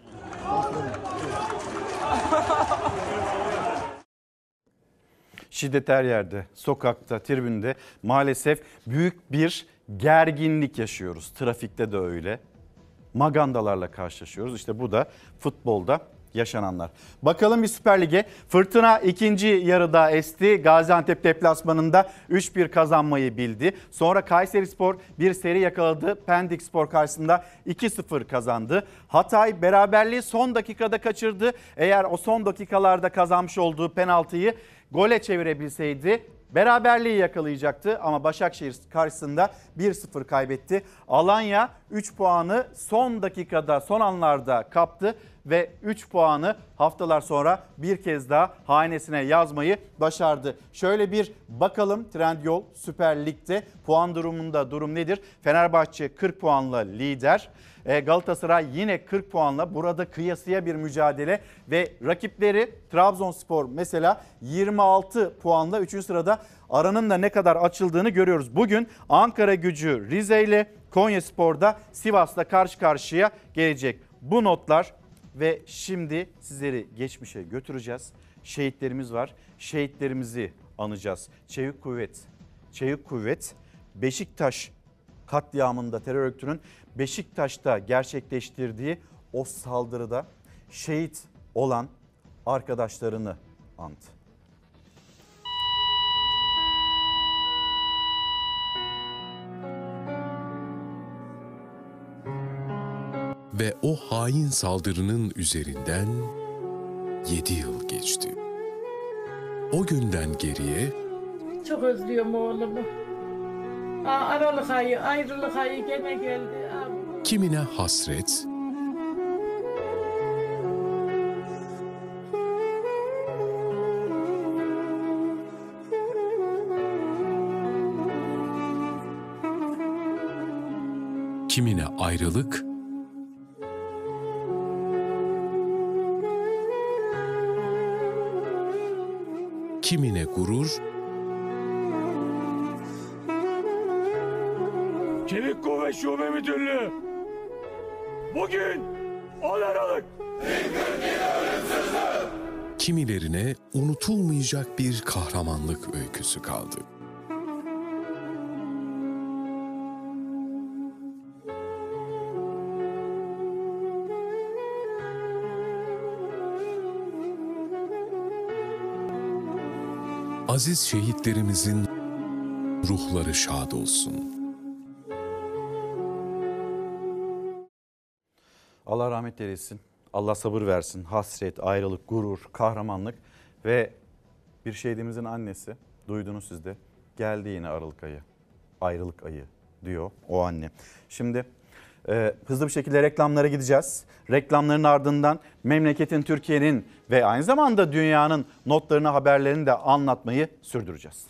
Speaker 1: Şiddet her yerde, sokakta, tribünde maalesef büyük bir gerginlik yaşıyoruz. Trafikte de öyle. Magandalarla karşılaşıyoruz. İşte bu da futbolda yaşananlar. Bakalım bir Süper Lig'e. Fırtına ikinci yarıda esti. Gaziantep deplasmanında 3-1 kazanmayı bildi. Sonra Kayseri Spor bir seri yakaladı. Pendik Spor karşısında 2-0 kazandı. Hatay beraberliği son dakikada kaçırdı. Eğer o son dakikalarda kazanmış olduğu penaltıyı gole çevirebilseydi Beraberliği yakalayacaktı ama Başakşehir karşısında 1-0 kaybetti. Alanya 3 puanı son dakikada, son anlarda kaptı ve 3 puanı haftalar sonra bir kez daha hanesine yazmayı başardı. Şöyle bir bakalım Trendyol Süper Lig'de puan durumunda durum nedir? Fenerbahçe 40 puanla lider. E, Galatasaray yine 40 puanla burada kıyasıya bir mücadele ve rakipleri Trabzonspor mesela 26 puanla 3. sırada aranın da ne kadar açıldığını görüyoruz. Bugün Ankara gücü Rize ile Konya Spor'da Sivas'la karşı karşıya gelecek. Bu notlar ve şimdi sizleri geçmişe götüreceğiz. Şehitlerimiz var. Şehitlerimizi anacağız. Çevik Kuvvet, Çevik Kuvvet Beşiktaş katliamında terör örgütünün Beşiktaş'ta gerçekleştirdiği o saldırıda şehit olan arkadaşlarını andı.
Speaker 32: Ve o hain saldırının üzerinden 7 yıl geçti. O günden geriye
Speaker 33: Çok özlüyorum oğlumu. Aa, Aralık ayı, ayrılık ayı gene geldi. Aa,
Speaker 32: kimine hasret, kimine ayrılık, kimine gurur,
Speaker 34: Çevik Kuvvet Şube Müdürlüğü. Bugün 10 Aralık.
Speaker 32: kimilerine unutulmayacak bir kahramanlık öyküsü kaldı. Aziz şehitlerimizin ruhları şad olsun.
Speaker 1: Allah rahmet eylesin. Allah sabır versin. Hasret, ayrılık, gurur, kahramanlık ve bir şehidimizin annesi duydunuz siz de geldi yine Aralık ayı. Ayrılık ayı diyor o anne. Şimdi e, hızlı bir şekilde reklamlara gideceğiz. Reklamların ardından memleketin, Türkiye'nin ve aynı zamanda dünyanın notlarını, haberlerini de anlatmayı sürdüreceğiz.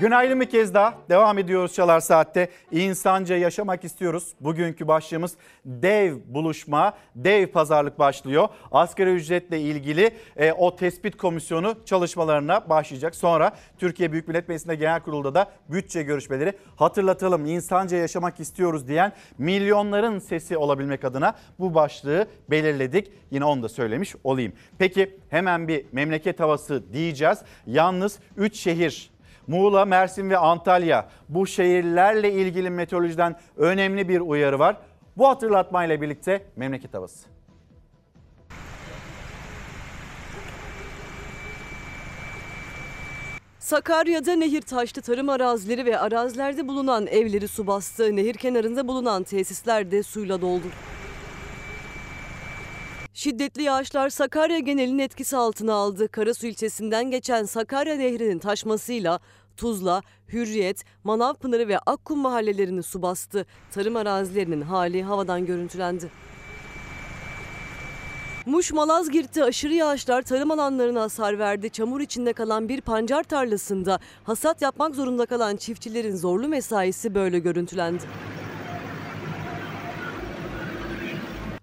Speaker 1: Günaydın bir kez daha devam ediyoruz Çalar Saat'te. İnsanca yaşamak istiyoruz. Bugünkü başlığımız dev buluşma, dev pazarlık başlıyor. Asgari ücretle ilgili e, o tespit komisyonu çalışmalarına başlayacak. Sonra Türkiye Büyük Millet Meclisi'nde genel kurulda da bütçe görüşmeleri. Hatırlatalım insanca yaşamak istiyoruz diyen milyonların sesi olabilmek adına bu başlığı belirledik. Yine onu da söylemiş olayım. Peki hemen bir memleket havası diyeceğiz. Yalnız 3 şehir Muğla, Mersin ve Antalya bu şehirlerle ilgili meteorolojiden önemli bir uyarı var. Bu hatırlatmayla birlikte memleket havası.
Speaker 2: Sakarya'da nehir taştı tarım arazileri ve arazilerde bulunan evleri su bastı. Nehir kenarında bulunan tesisler de suyla doldu. Şiddetli yağışlar Sakarya genelinin etkisi altına aldı. Karasu ilçesinden geçen Sakarya Nehri'nin taşmasıyla Tuzla, Hürriyet, Manavpınarı ve Akkum mahallelerini su bastı. Tarım arazilerinin hali havadan görüntülendi. Muş Malazgirt'te aşırı yağışlar tarım alanlarına hasar verdi. Çamur içinde kalan bir pancar tarlasında hasat yapmak zorunda kalan çiftçilerin zorlu mesaisi böyle görüntülendi.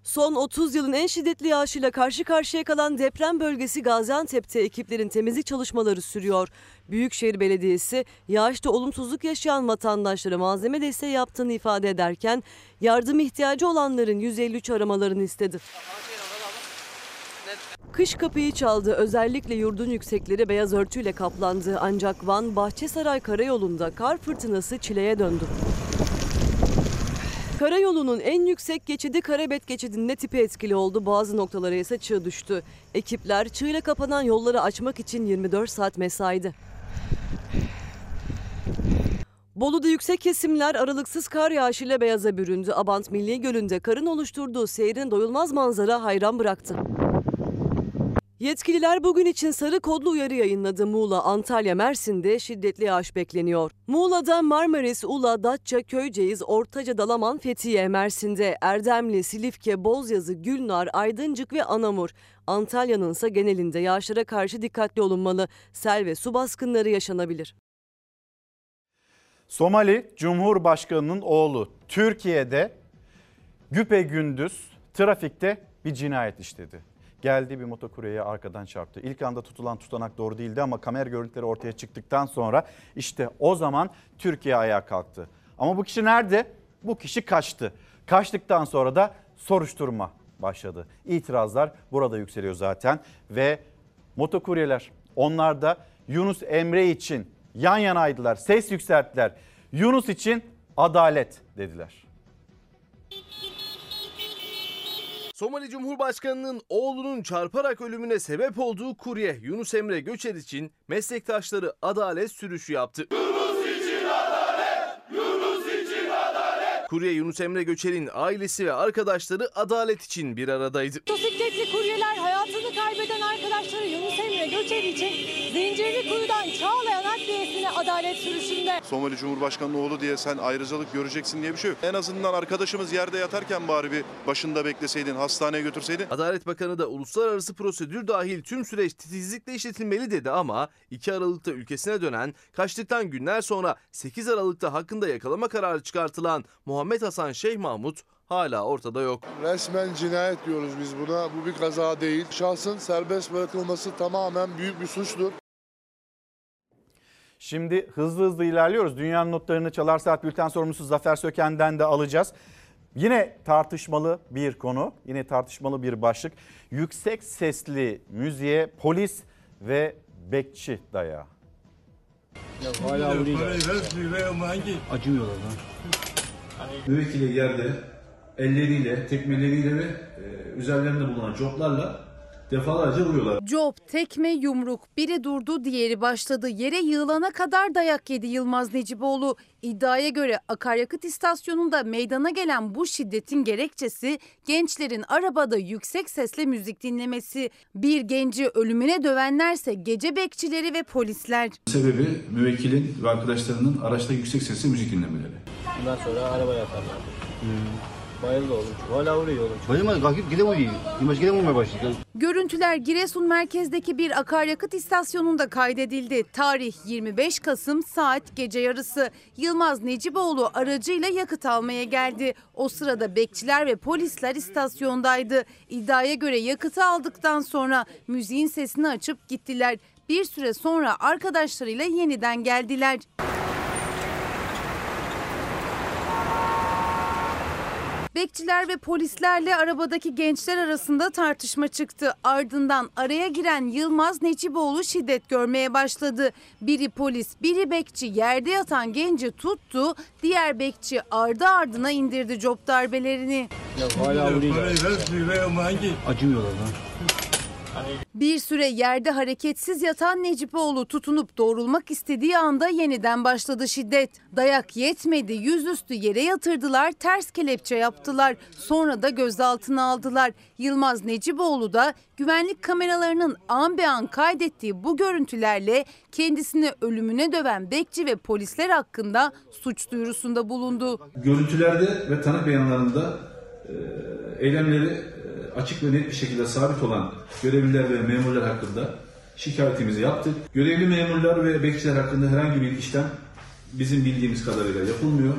Speaker 2: Son 30 yılın en şiddetli yağışıyla karşı karşıya kalan deprem bölgesi Gaziantep'te ekiplerin temizlik çalışmaları sürüyor. Büyükşehir Belediyesi yağışta olumsuzluk yaşayan vatandaşlara malzeme desteği yaptığını ifade ederken yardım ihtiyacı olanların 153 aramalarını istedi. Kış kapıyı çaldı. Özellikle yurdun yüksekleri beyaz örtüyle kaplandı. Ancak Van Bahçesaray Karayolu'nda kar fırtınası çileye döndü. Karayolunun en yüksek geçidi Karabet geçidinde tipi etkili oldu. Bazı noktalara ise çığ düştü. Ekipler çığla kapanan yolları açmak için 24 saat mesaiydi. Bolu'da yüksek kesimler aralıksız kar yağışıyla beyaza büründü. Abant Milli Gölü'nde karın oluşturduğu seyrin doyulmaz manzara hayran bıraktı. Yetkililer bugün için sarı kodlu uyarı yayınladı. Muğla, Antalya, Mersin'de şiddetli yağış bekleniyor. Muğla'da Marmaris, Ula, Datça, Köyceğiz, Ortaca, Dalaman, Fethiye, Mersin'de Erdemli, Silifke, Bozyazı, Gülnar, Aydıncık ve Anamur. Antalya'nın ise genelinde yağışlara karşı dikkatli olunmalı. Sel ve su baskınları yaşanabilir.
Speaker 1: Somali Cumhurbaşkanı'nın oğlu Türkiye'de güpe gündüz trafikte bir cinayet işledi. Geldi bir motokuryeye arkadan çarptı. İlk anda tutulan tutanak doğru değildi ama kamera görüntüleri ortaya çıktıktan sonra işte o zaman Türkiye ayağa kalktı. Ama bu kişi nerede? Bu kişi kaçtı. Kaçtıktan sonra da soruşturma başladı. İtirazlar burada yükseliyor zaten ve motokuryeler onlar da Yunus Emre için yan yanaydılar, ses yükselttiler. Yunus için adalet dediler.
Speaker 4: Somali Cumhurbaşkanı'nın oğlunun çarparak ölümüne sebep olduğu kurye Yunus Emre Göçer için meslektaşları adalet sürüşü yaptı. Kurye Yunus Emre Göçer'in ailesi ve arkadaşları adalet için bir aradaydı.
Speaker 24: Motosikletli kuryeler hayatını kaybeden arkadaşları Yunus Emre Göçer için Zincirli Kuyu'dan Çağlayan Adliyesi'ne adalet sürüşünde.
Speaker 35: Somali Cumhurbaşkanı'nın oğlu diye sen ayrıcalık göreceksin diye bir şey yok. En azından arkadaşımız yerde yatarken bari bir başında bekleseydin, hastaneye götürseydin.
Speaker 4: Adalet Bakanı da uluslararası prosedür dahil tüm süreç titizlikle işletilmeli dedi ama 2 Aralık'ta ülkesine dönen, kaçtıktan günler sonra 8 Aralık'ta hakkında yakalama kararı çıkartılan Muhammed Hasan Şeyh Mahmut hala ortada yok.
Speaker 36: Resmen cinayet diyoruz biz buna. Bu bir kaza değil. Şahsın serbest bırakılması tamamen büyük bir suçtur.
Speaker 1: Şimdi hızlı hızlı ilerliyoruz. Dünyanın notlarını Çalar Saat Bülten sorumlusu Zafer Söken'den de alacağız. Yine tartışmalı bir konu, yine tartışmalı bir başlık. Yüksek sesli müziğe polis ve bekçi dayağı.
Speaker 37: Hala Acımıyorlar lan. Müvekkili yerde elleriyle, tekmeleriyle ve e, üzerlerinde bulunan coplarla defalarca vuruyorlar.
Speaker 38: Cop, tekme, yumruk. Biri durdu, diğeri başladı. Yere yığılana kadar dayak yedi Yılmaz Neciboğlu. İddiaya göre akaryakıt istasyonunda meydana gelen bu şiddetin gerekçesi gençlerin arabada yüksek sesle müzik dinlemesi. Bir genci ölümüne dövenlerse gece bekçileri ve polisler.
Speaker 37: Sebebi müvekkilin ve arkadaşlarının araçta yüksek sesle müzik dinlemeleri.
Speaker 39: Ondan sonra arabaya atarlar. Bayıldı oğlum. Hala vuruyor oğlum.
Speaker 37: Bayılmadı kalkıp gide vuruyor. İmaj gide vurmaya başladı.
Speaker 38: Görüntüler Giresun merkezdeki bir akaryakıt istasyonunda kaydedildi. Tarih 25 Kasım saat gece yarısı. Yılmaz Neciboğlu aracıyla yakıt almaya geldi. O sırada bekçiler ve polisler istasyondaydı. İddiaya göre yakıtı aldıktan sonra müziğin sesini açıp gittiler. Bir süre sonra arkadaşlarıyla yeniden geldiler. Bekçiler ve polislerle arabadaki gençler arasında tartışma çıktı. Ardından araya giren Yılmaz Neciboğlu şiddet görmeye başladı. Biri polis, biri bekçi yerde yatan genci tuttu. Diğer bekçi ardı ardına indirdi cop darbelerini.
Speaker 37: Ya hala vuruyor. Acımıyorlar lan.
Speaker 38: Bir süre yerde hareketsiz yatan Necipoğlu tutunup doğrulmak istediği anda yeniden başladı şiddet. Dayak yetmedi, yüzüstü yere yatırdılar, ters kelepçe yaptılar. Sonra da gözaltına aldılar. Yılmaz Necipoğlu da güvenlik kameralarının an be an kaydettiği bu görüntülerle kendisini ölümüne döven bekçi ve polisler hakkında suç duyurusunda bulundu.
Speaker 37: Görüntülerde ve tanık beyanlarında eylemleri e, açık ve net bir şekilde sabit olan görevliler ve memurlar hakkında şikayetimizi yaptık. Görevli memurlar ve bekçiler hakkında herhangi bir işlem bizim bildiğimiz kadarıyla yapılmıyor.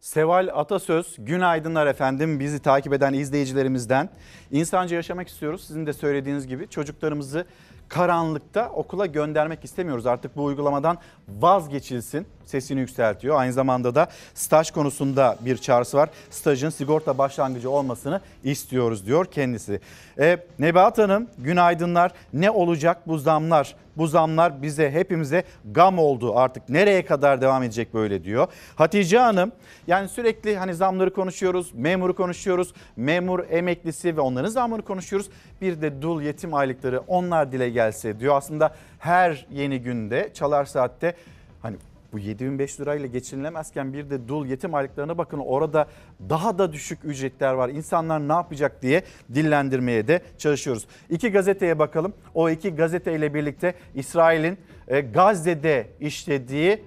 Speaker 1: Seval Atasöz, günaydınlar efendim. Bizi takip eden izleyicilerimizden. İnsanca yaşamak istiyoruz. Sizin de söylediğiniz gibi çocuklarımızı karanlıkta okula göndermek istemiyoruz. Artık bu uygulamadan vazgeçilsin sesini yükseltiyor. Aynı zamanda da staj konusunda bir çağrısı var. Stajın sigorta başlangıcı olmasını istiyoruz diyor kendisi. E, Nebahat Hanım günaydınlar. Ne olacak bu zamlar? Bu zamlar bize hepimize gam oldu artık nereye kadar devam edecek böyle diyor. Hatice Hanım yani sürekli hani zamları konuşuyoruz, memuru konuşuyoruz, memur emeklisi ve onların zamını konuşuyoruz. Bir de dul yetim aylıkları onlar dile gelse diyor. Aslında her yeni günde Çalar Saat'te hani bu 7500 lirayla geçinilemezken bir de dul yetim aylıklarına bakın orada daha da düşük ücretler var. İnsanlar ne yapacak diye dillendirmeye de çalışıyoruz. İki gazeteye bakalım. O iki gazeteyle birlikte İsrail'in e, Gazze'de işlediği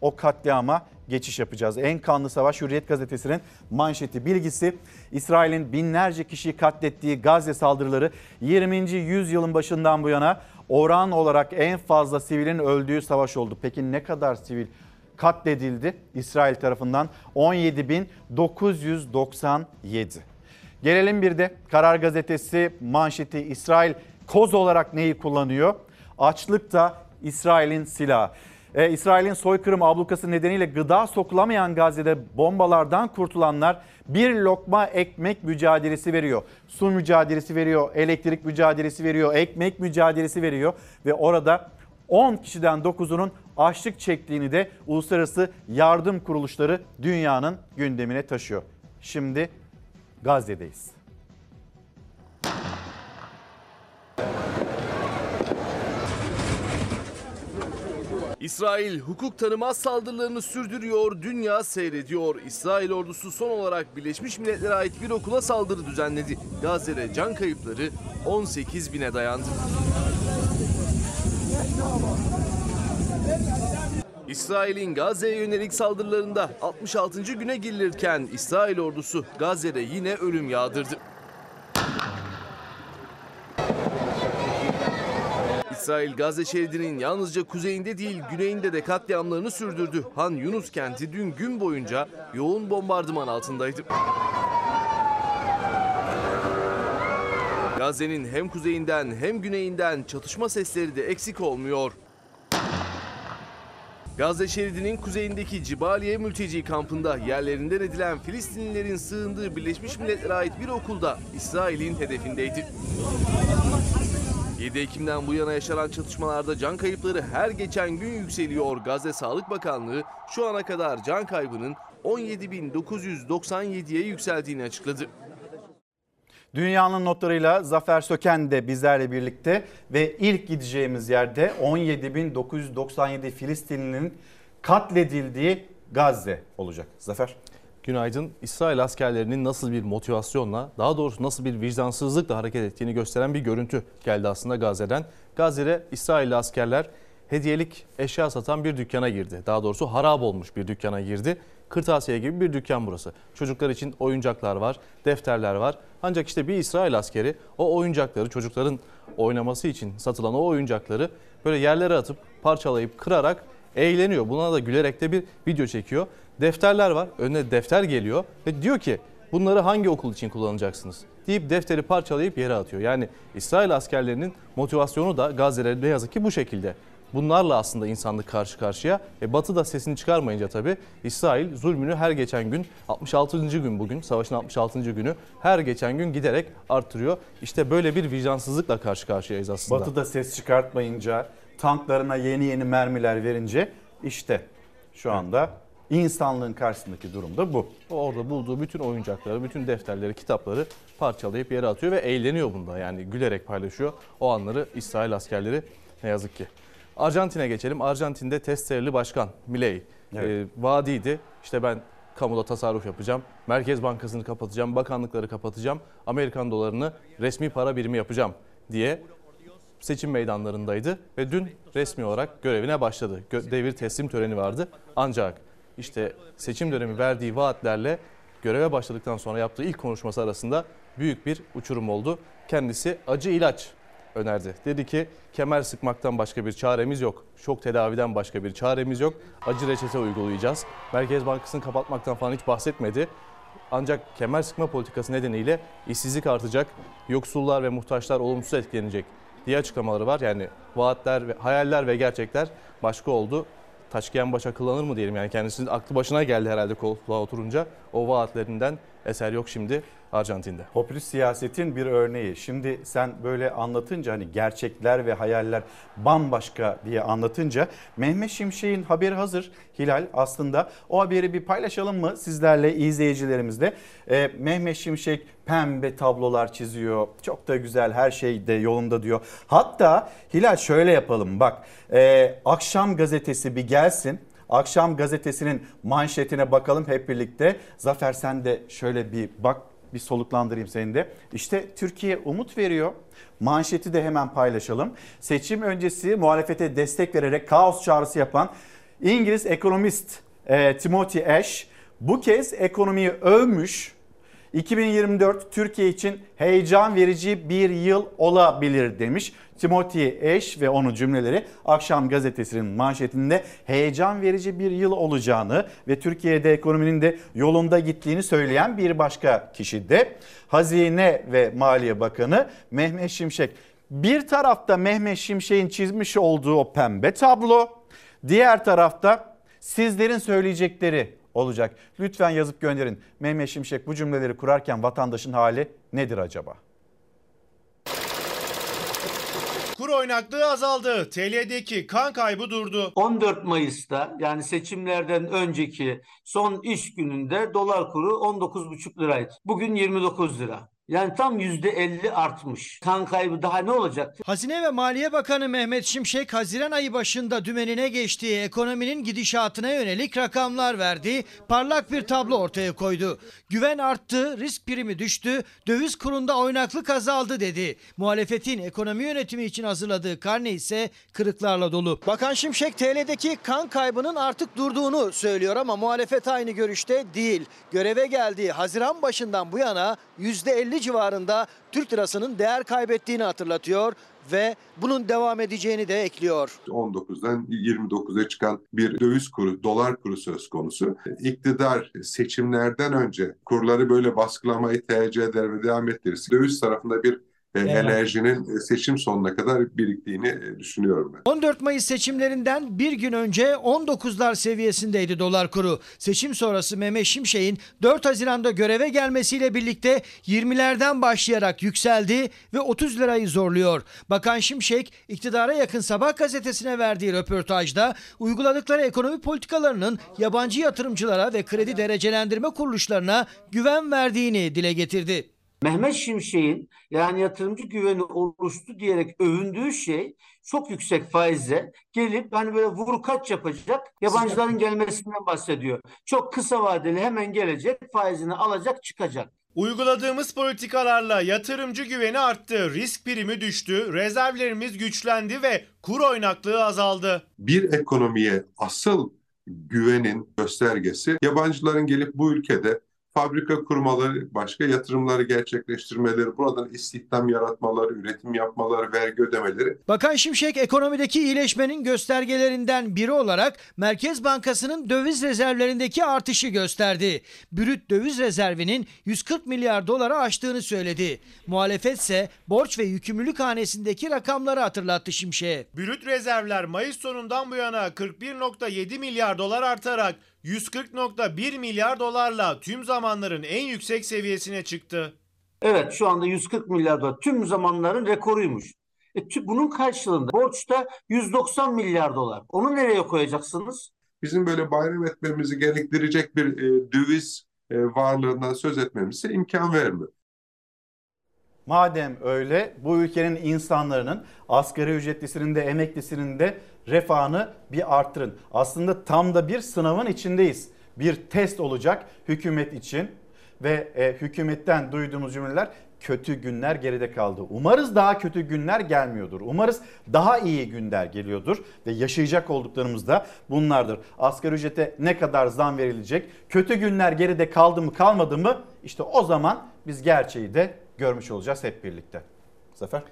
Speaker 1: o katliama geçiş yapacağız. En kanlı savaş Hürriyet gazetesinin manşeti bilgisi İsrail'in binlerce kişiyi katlettiği Gazze saldırıları 20. yüzyılın başından bu yana oran olarak en fazla sivilin öldüğü savaş oldu. Peki ne kadar sivil katledildi İsrail tarafından? 17.997. Gelelim bir de Karar Gazetesi manşeti İsrail koz olarak neyi kullanıyor? Açlık da İsrail'in silahı. Ee, İsrail'in soykırım ablukası nedeniyle gıda sokulamayan Gazze'de bombalardan kurtulanlar bir lokma ekmek mücadelesi veriyor. Su mücadelesi veriyor, elektrik mücadelesi veriyor, ekmek mücadelesi veriyor ve orada 10 kişiden 9'unun açlık çektiğini de uluslararası yardım kuruluşları dünyanın gündemine taşıyor. Şimdi Gazze'deyiz.
Speaker 40: İsrail hukuk tanımaz saldırılarını sürdürüyor, dünya seyrediyor. İsrail ordusu son olarak Birleşmiş Milletler'e ait bir okula saldırı düzenledi. Gazze'de can kayıpları 18 bine dayandı. İsrail'in Gazze'ye yönelik saldırılarında 66. güne girilirken İsrail ordusu Gazze'de yine ölüm yağdırdı. İsrail Gazze şeridinin yalnızca kuzeyinde değil güneyinde de katliamlarını sürdürdü. Han Yunus kenti dün gün boyunca yoğun bombardıman altındaydı. Gazze'nin hem kuzeyinden hem güneyinden çatışma sesleri de eksik olmuyor. Gazze şeridinin kuzeyindeki Cibaliye mülteci kampında yerlerinden edilen Filistinlilerin sığındığı Birleşmiş Milletler'e ait bir okulda İsrail'in hedefindeydi. 7 Ekim'den bu yana yaşanan çatışmalarda can kayıpları her geçen gün yükseliyor. Gazze Sağlık Bakanlığı şu ana kadar can kaybının 17.997'ye yükseldiğini açıkladı.
Speaker 1: Dünyanın notlarıyla Zafer Söken de bizlerle birlikte ve ilk gideceğimiz yerde 17.997 Filistinlinin katledildiği Gazze olacak. Zafer.
Speaker 4: Günaydın. İsrail askerlerinin nasıl bir motivasyonla, daha doğrusu nasıl bir vicdansızlıkla hareket ettiğini gösteren bir görüntü geldi aslında Gazze'den. Gazze'de İsrailli askerler hediyelik eşya satan bir dükkana girdi. Daha doğrusu harap olmuş bir dükkana girdi. Kırtasiye gibi bir dükkan burası. Çocuklar için oyuncaklar var, defterler var. Ancak işte bir İsrail askeri o oyuncakları çocukların oynaması için satılan o oyuncakları böyle yerlere atıp parçalayıp kırarak eğleniyor. Buna da gülerek de bir video çekiyor. Defterler var. Önüne defter geliyor ve diyor ki bunları hangi okul için kullanacaksınız? deyip defteri parçalayıp yere atıyor. Yani İsrail askerlerinin motivasyonu da Gazze'de ne yazık ki bu şekilde. Bunlarla aslında insanlık karşı karşıya. E Batı da sesini çıkarmayınca tabii İsrail zulmünü her geçen gün 66. gün bugün savaşın 66. günü her geçen gün giderek arttırıyor. İşte böyle bir vicdansızlıkla karşı karşıyayız aslında.
Speaker 1: Batı da ses çıkartmayınca tanklarına yeni yeni mermiler verince işte şu anda insanlığın karşısındaki durum da bu.
Speaker 4: Orada bulduğu bütün oyuncakları, bütün defterleri, kitapları parçalayıp yere atıyor ve eğleniyor bunda. Yani gülerek paylaşıyor o anları İsrail askerleri ne yazık ki. Arjantin'e geçelim. Arjantin'de testereli başkan Milei evet. e, vaadiydi. İşte ben kamuda tasarruf yapacağım. Merkez Bankası'nı kapatacağım, bakanlıkları kapatacağım. Amerikan dolarını resmi para birimi yapacağım diye seçim meydanlarındaydı ve dün resmi olarak görevine başladı. Devir teslim töreni vardı. Ancak işte seçim dönemi verdiği vaatlerle göreve başladıktan sonra yaptığı ilk konuşması arasında büyük bir uçurum oldu. Kendisi acı ilaç önerdi. Dedi ki kemer sıkmaktan başka bir çaremiz yok. Şok tedaviden başka bir çaremiz yok. Acı reçete uygulayacağız. Merkez Bankası'nı kapatmaktan falan hiç bahsetmedi. Ancak kemer sıkma politikası nedeniyle işsizlik artacak, yoksullar ve muhtaçlar olumsuz etkilenecek diye açıklamaları var. Yani vaatler ve hayaller ve gerçekler başka oldu. Taşkıyan baş akıllanır mı diyelim yani kendisinin aklı başına geldi herhalde koltuğa oturunca. O vaatlerinden eser yok şimdi Arjantin'de.
Speaker 1: Popülist siyasetin bir örneği. Şimdi sen böyle anlatınca hani gerçekler ve hayaller bambaşka diye anlatınca Mehmet Şimşek'in haberi hazır. Hilal aslında o haberi bir paylaşalım mı sizlerle izleyicilerimizle? Ee, Mehmet Şimşek pembe tablolar çiziyor. Çok da güzel her şey de yolunda diyor. Hatta Hilal şöyle yapalım bak e, akşam gazetesi bir gelsin. Akşam gazetesinin manşetine bakalım hep birlikte. Zafer sen de şöyle bir bak bir soluklandırayım seni de. İşte Türkiye umut veriyor. Manşeti de hemen paylaşalım. Seçim öncesi muhalefete destek vererek kaos çağrısı yapan İngiliz ekonomist e, Timothy Ash bu kez ekonomiyi övmüş. 2024 Türkiye için heyecan verici bir yıl olabilir demiş. Timothy Ash ve onun cümleleri Akşam Gazetesi'nin manşetinde heyecan verici bir yıl olacağını ve Türkiye'de ekonominin de yolunda gittiğini söyleyen bir başka kişi de Hazine ve Maliye Bakanı Mehmet Şimşek. Bir tarafta Mehmet Şimşek'in çizmiş olduğu o pembe tablo, diğer tarafta sizlerin söyleyecekleri olacak. Lütfen yazıp gönderin. Mehmet Şimşek bu cümleleri kurarken vatandaşın hali nedir acaba?
Speaker 41: Kur oynaklığı azaldı. TL'deki kan kaybı durdu.
Speaker 42: 14 Mayıs'ta yani seçimlerden önceki son iş gününde dolar kuru 19,5 liraydı. Bugün 29 lira. Yani tam %50 artmış. Kan kaybı daha ne olacaktı?
Speaker 43: Hazine ve Maliye Bakanı Mehmet Şimşek Haziran ayı başında dümenine geçtiği ekonominin gidişatına yönelik rakamlar verdi. Parlak bir tablo ortaya koydu. Güven arttı, risk primi düştü, döviz kurunda oynaklık azaldı dedi. Muhalefetin ekonomi yönetimi için hazırladığı karne ise kırıklarla dolu. Bakan Şimşek TL'deki kan kaybının artık durduğunu söylüyor ama muhalefet aynı görüşte değil. Göreve geldiği Haziran başından bu yana %50 civarında Türk lirasının değer kaybettiğini hatırlatıyor ve bunun devam edeceğini de ekliyor.
Speaker 44: 19'dan 29'a çıkan bir döviz kuru, dolar kuru söz konusu. İktidar seçimlerden önce kurları böyle baskılamayı tercih eder ve devam ettirirse döviz tarafında bir e, enerjinin seçim sonuna kadar biriktiğini e, düşünüyorum ben.
Speaker 43: 14 Mayıs seçimlerinden bir gün önce 19'lar seviyesindeydi dolar kuru. Seçim sonrası Mehmet Şimşek'in 4 Haziran'da göreve gelmesiyle birlikte 20'lerden başlayarak yükseldi ve 30 lirayı zorluyor. Bakan Şimşek iktidara yakın Sabah gazetesine verdiği röportajda uyguladıkları ekonomi politikalarının yabancı yatırımcılara ve kredi derecelendirme kuruluşlarına güven verdiğini dile getirdi.
Speaker 42: Mehmet Şimşek'in yani yatırımcı güveni oluştu diyerek övündüğü şey çok yüksek faizle gelip hani böyle vur kaç yapacak yabancıların gelmesinden bahsediyor. Çok kısa vadeli hemen gelecek faizini alacak çıkacak.
Speaker 41: Uyguladığımız politikalarla yatırımcı güveni arttı, risk primi düştü, rezervlerimiz güçlendi ve kur oynaklığı azaldı.
Speaker 44: Bir ekonomiye asıl güvenin göstergesi yabancıların gelip bu ülkede fabrika kurmaları, başka yatırımları gerçekleştirmeleri, buradan istihdam yaratmaları, üretim yapmaları, vergi ödemeleri.
Speaker 43: Bakan Şimşek ekonomideki iyileşmenin göstergelerinden biri olarak Merkez Bankası'nın döviz rezervlerindeki artışı gösterdi. Brüt döviz rezervinin 140 milyar dolara aştığını söyledi. Muhalefet ise borç ve yükümlülük hanesindeki rakamları hatırlattı Şimşek'e.
Speaker 41: Brüt rezervler Mayıs sonundan bu yana 41.7 milyar dolar artarak 140.1 milyar dolarla tüm zamanların en yüksek seviyesine çıktı.
Speaker 42: Evet şu anda 140 milyar dolar tüm zamanların rekoruymuş. E, bunun karşılığında borçta 190 milyar dolar. Onu nereye koyacaksınız?
Speaker 44: Bizim böyle bayram etmemizi gerektirecek bir e, döviz e, varlığından söz etmemize imkan vermiyor.
Speaker 1: Madem öyle bu ülkenin insanların asgari ücretlisinin de emeklisinin de refahını bir arttırın. Aslında tam da bir sınavın içindeyiz. Bir test olacak hükümet için ve e, hükümetten duyduğumuz cümleler kötü günler geride kaldı. Umarız daha kötü günler gelmiyordur. Umarız daha iyi günler geliyordur ve yaşayacak olduklarımız da bunlardır. Asgari ücrete ne kadar zam verilecek? Kötü günler geride kaldı mı kalmadı mı? İşte o zaman biz gerçeği de görmüş olacağız hep birlikte. Zafer?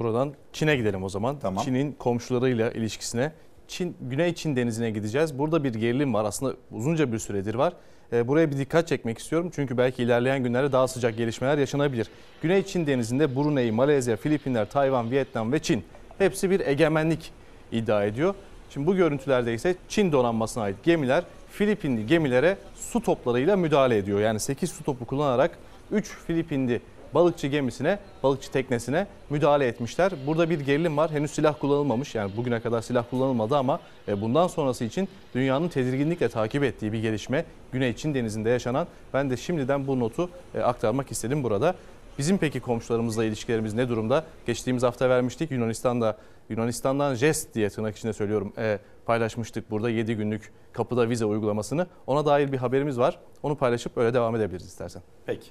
Speaker 4: Buradan Çin'e gidelim o zaman.
Speaker 1: Tamam.
Speaker 4: Çin'in komşularıyla ilişkisine. Çin, Güney Çin denizine gideceğiz. Burada bir gerilim var. Aslında uzunca bir süredir var.
Speaker 41: e, buraya bir dikkat çekmek istiyorum. Çünkü belki ilerleyen günlerde daha sıcak gelişmeler yaşanabilir. Güney Çin denizinde Brunei, Malezya, Filipinler, Tayvan, Vietnam ve Çin hepsi bir egemenlik iddia ediyor. Şimdi bu görüntülerde ise Çin donanmasına ait gemiler Filipinli gemilere su toplarıyla müdahale ediyor. Yani 8 su topu kullanarak 3 Filipinli balıkçı gemisine, balıkçı teknesine müdahale etmişler. Burada bir gerilim var. Henüz silah kullanılmamış. Yani bugüne kadar silah kullanılmadı ama e, bundan sonrası için dünyanın tedirginlikle takip ettiği bir gelişme. Güney Çin denizinde yaşanan. Ben de şimdiden bu notu e, aktarmak istedim burada. Bizim peki komşularımızla ilişkilerimiz ne durumda? Geçtiğimiz hafta vermiştik Yunanistan'da Yunanistan'dan jest diye tırnak içinde söylüyorum e, paylaşmıştık burada 7 günlük kapıda vize uygulamasını. Ona dair bir haberimiz var. Onu paylaşıp öyle devam edebiliriz istersen.
Speaker 1: Peki.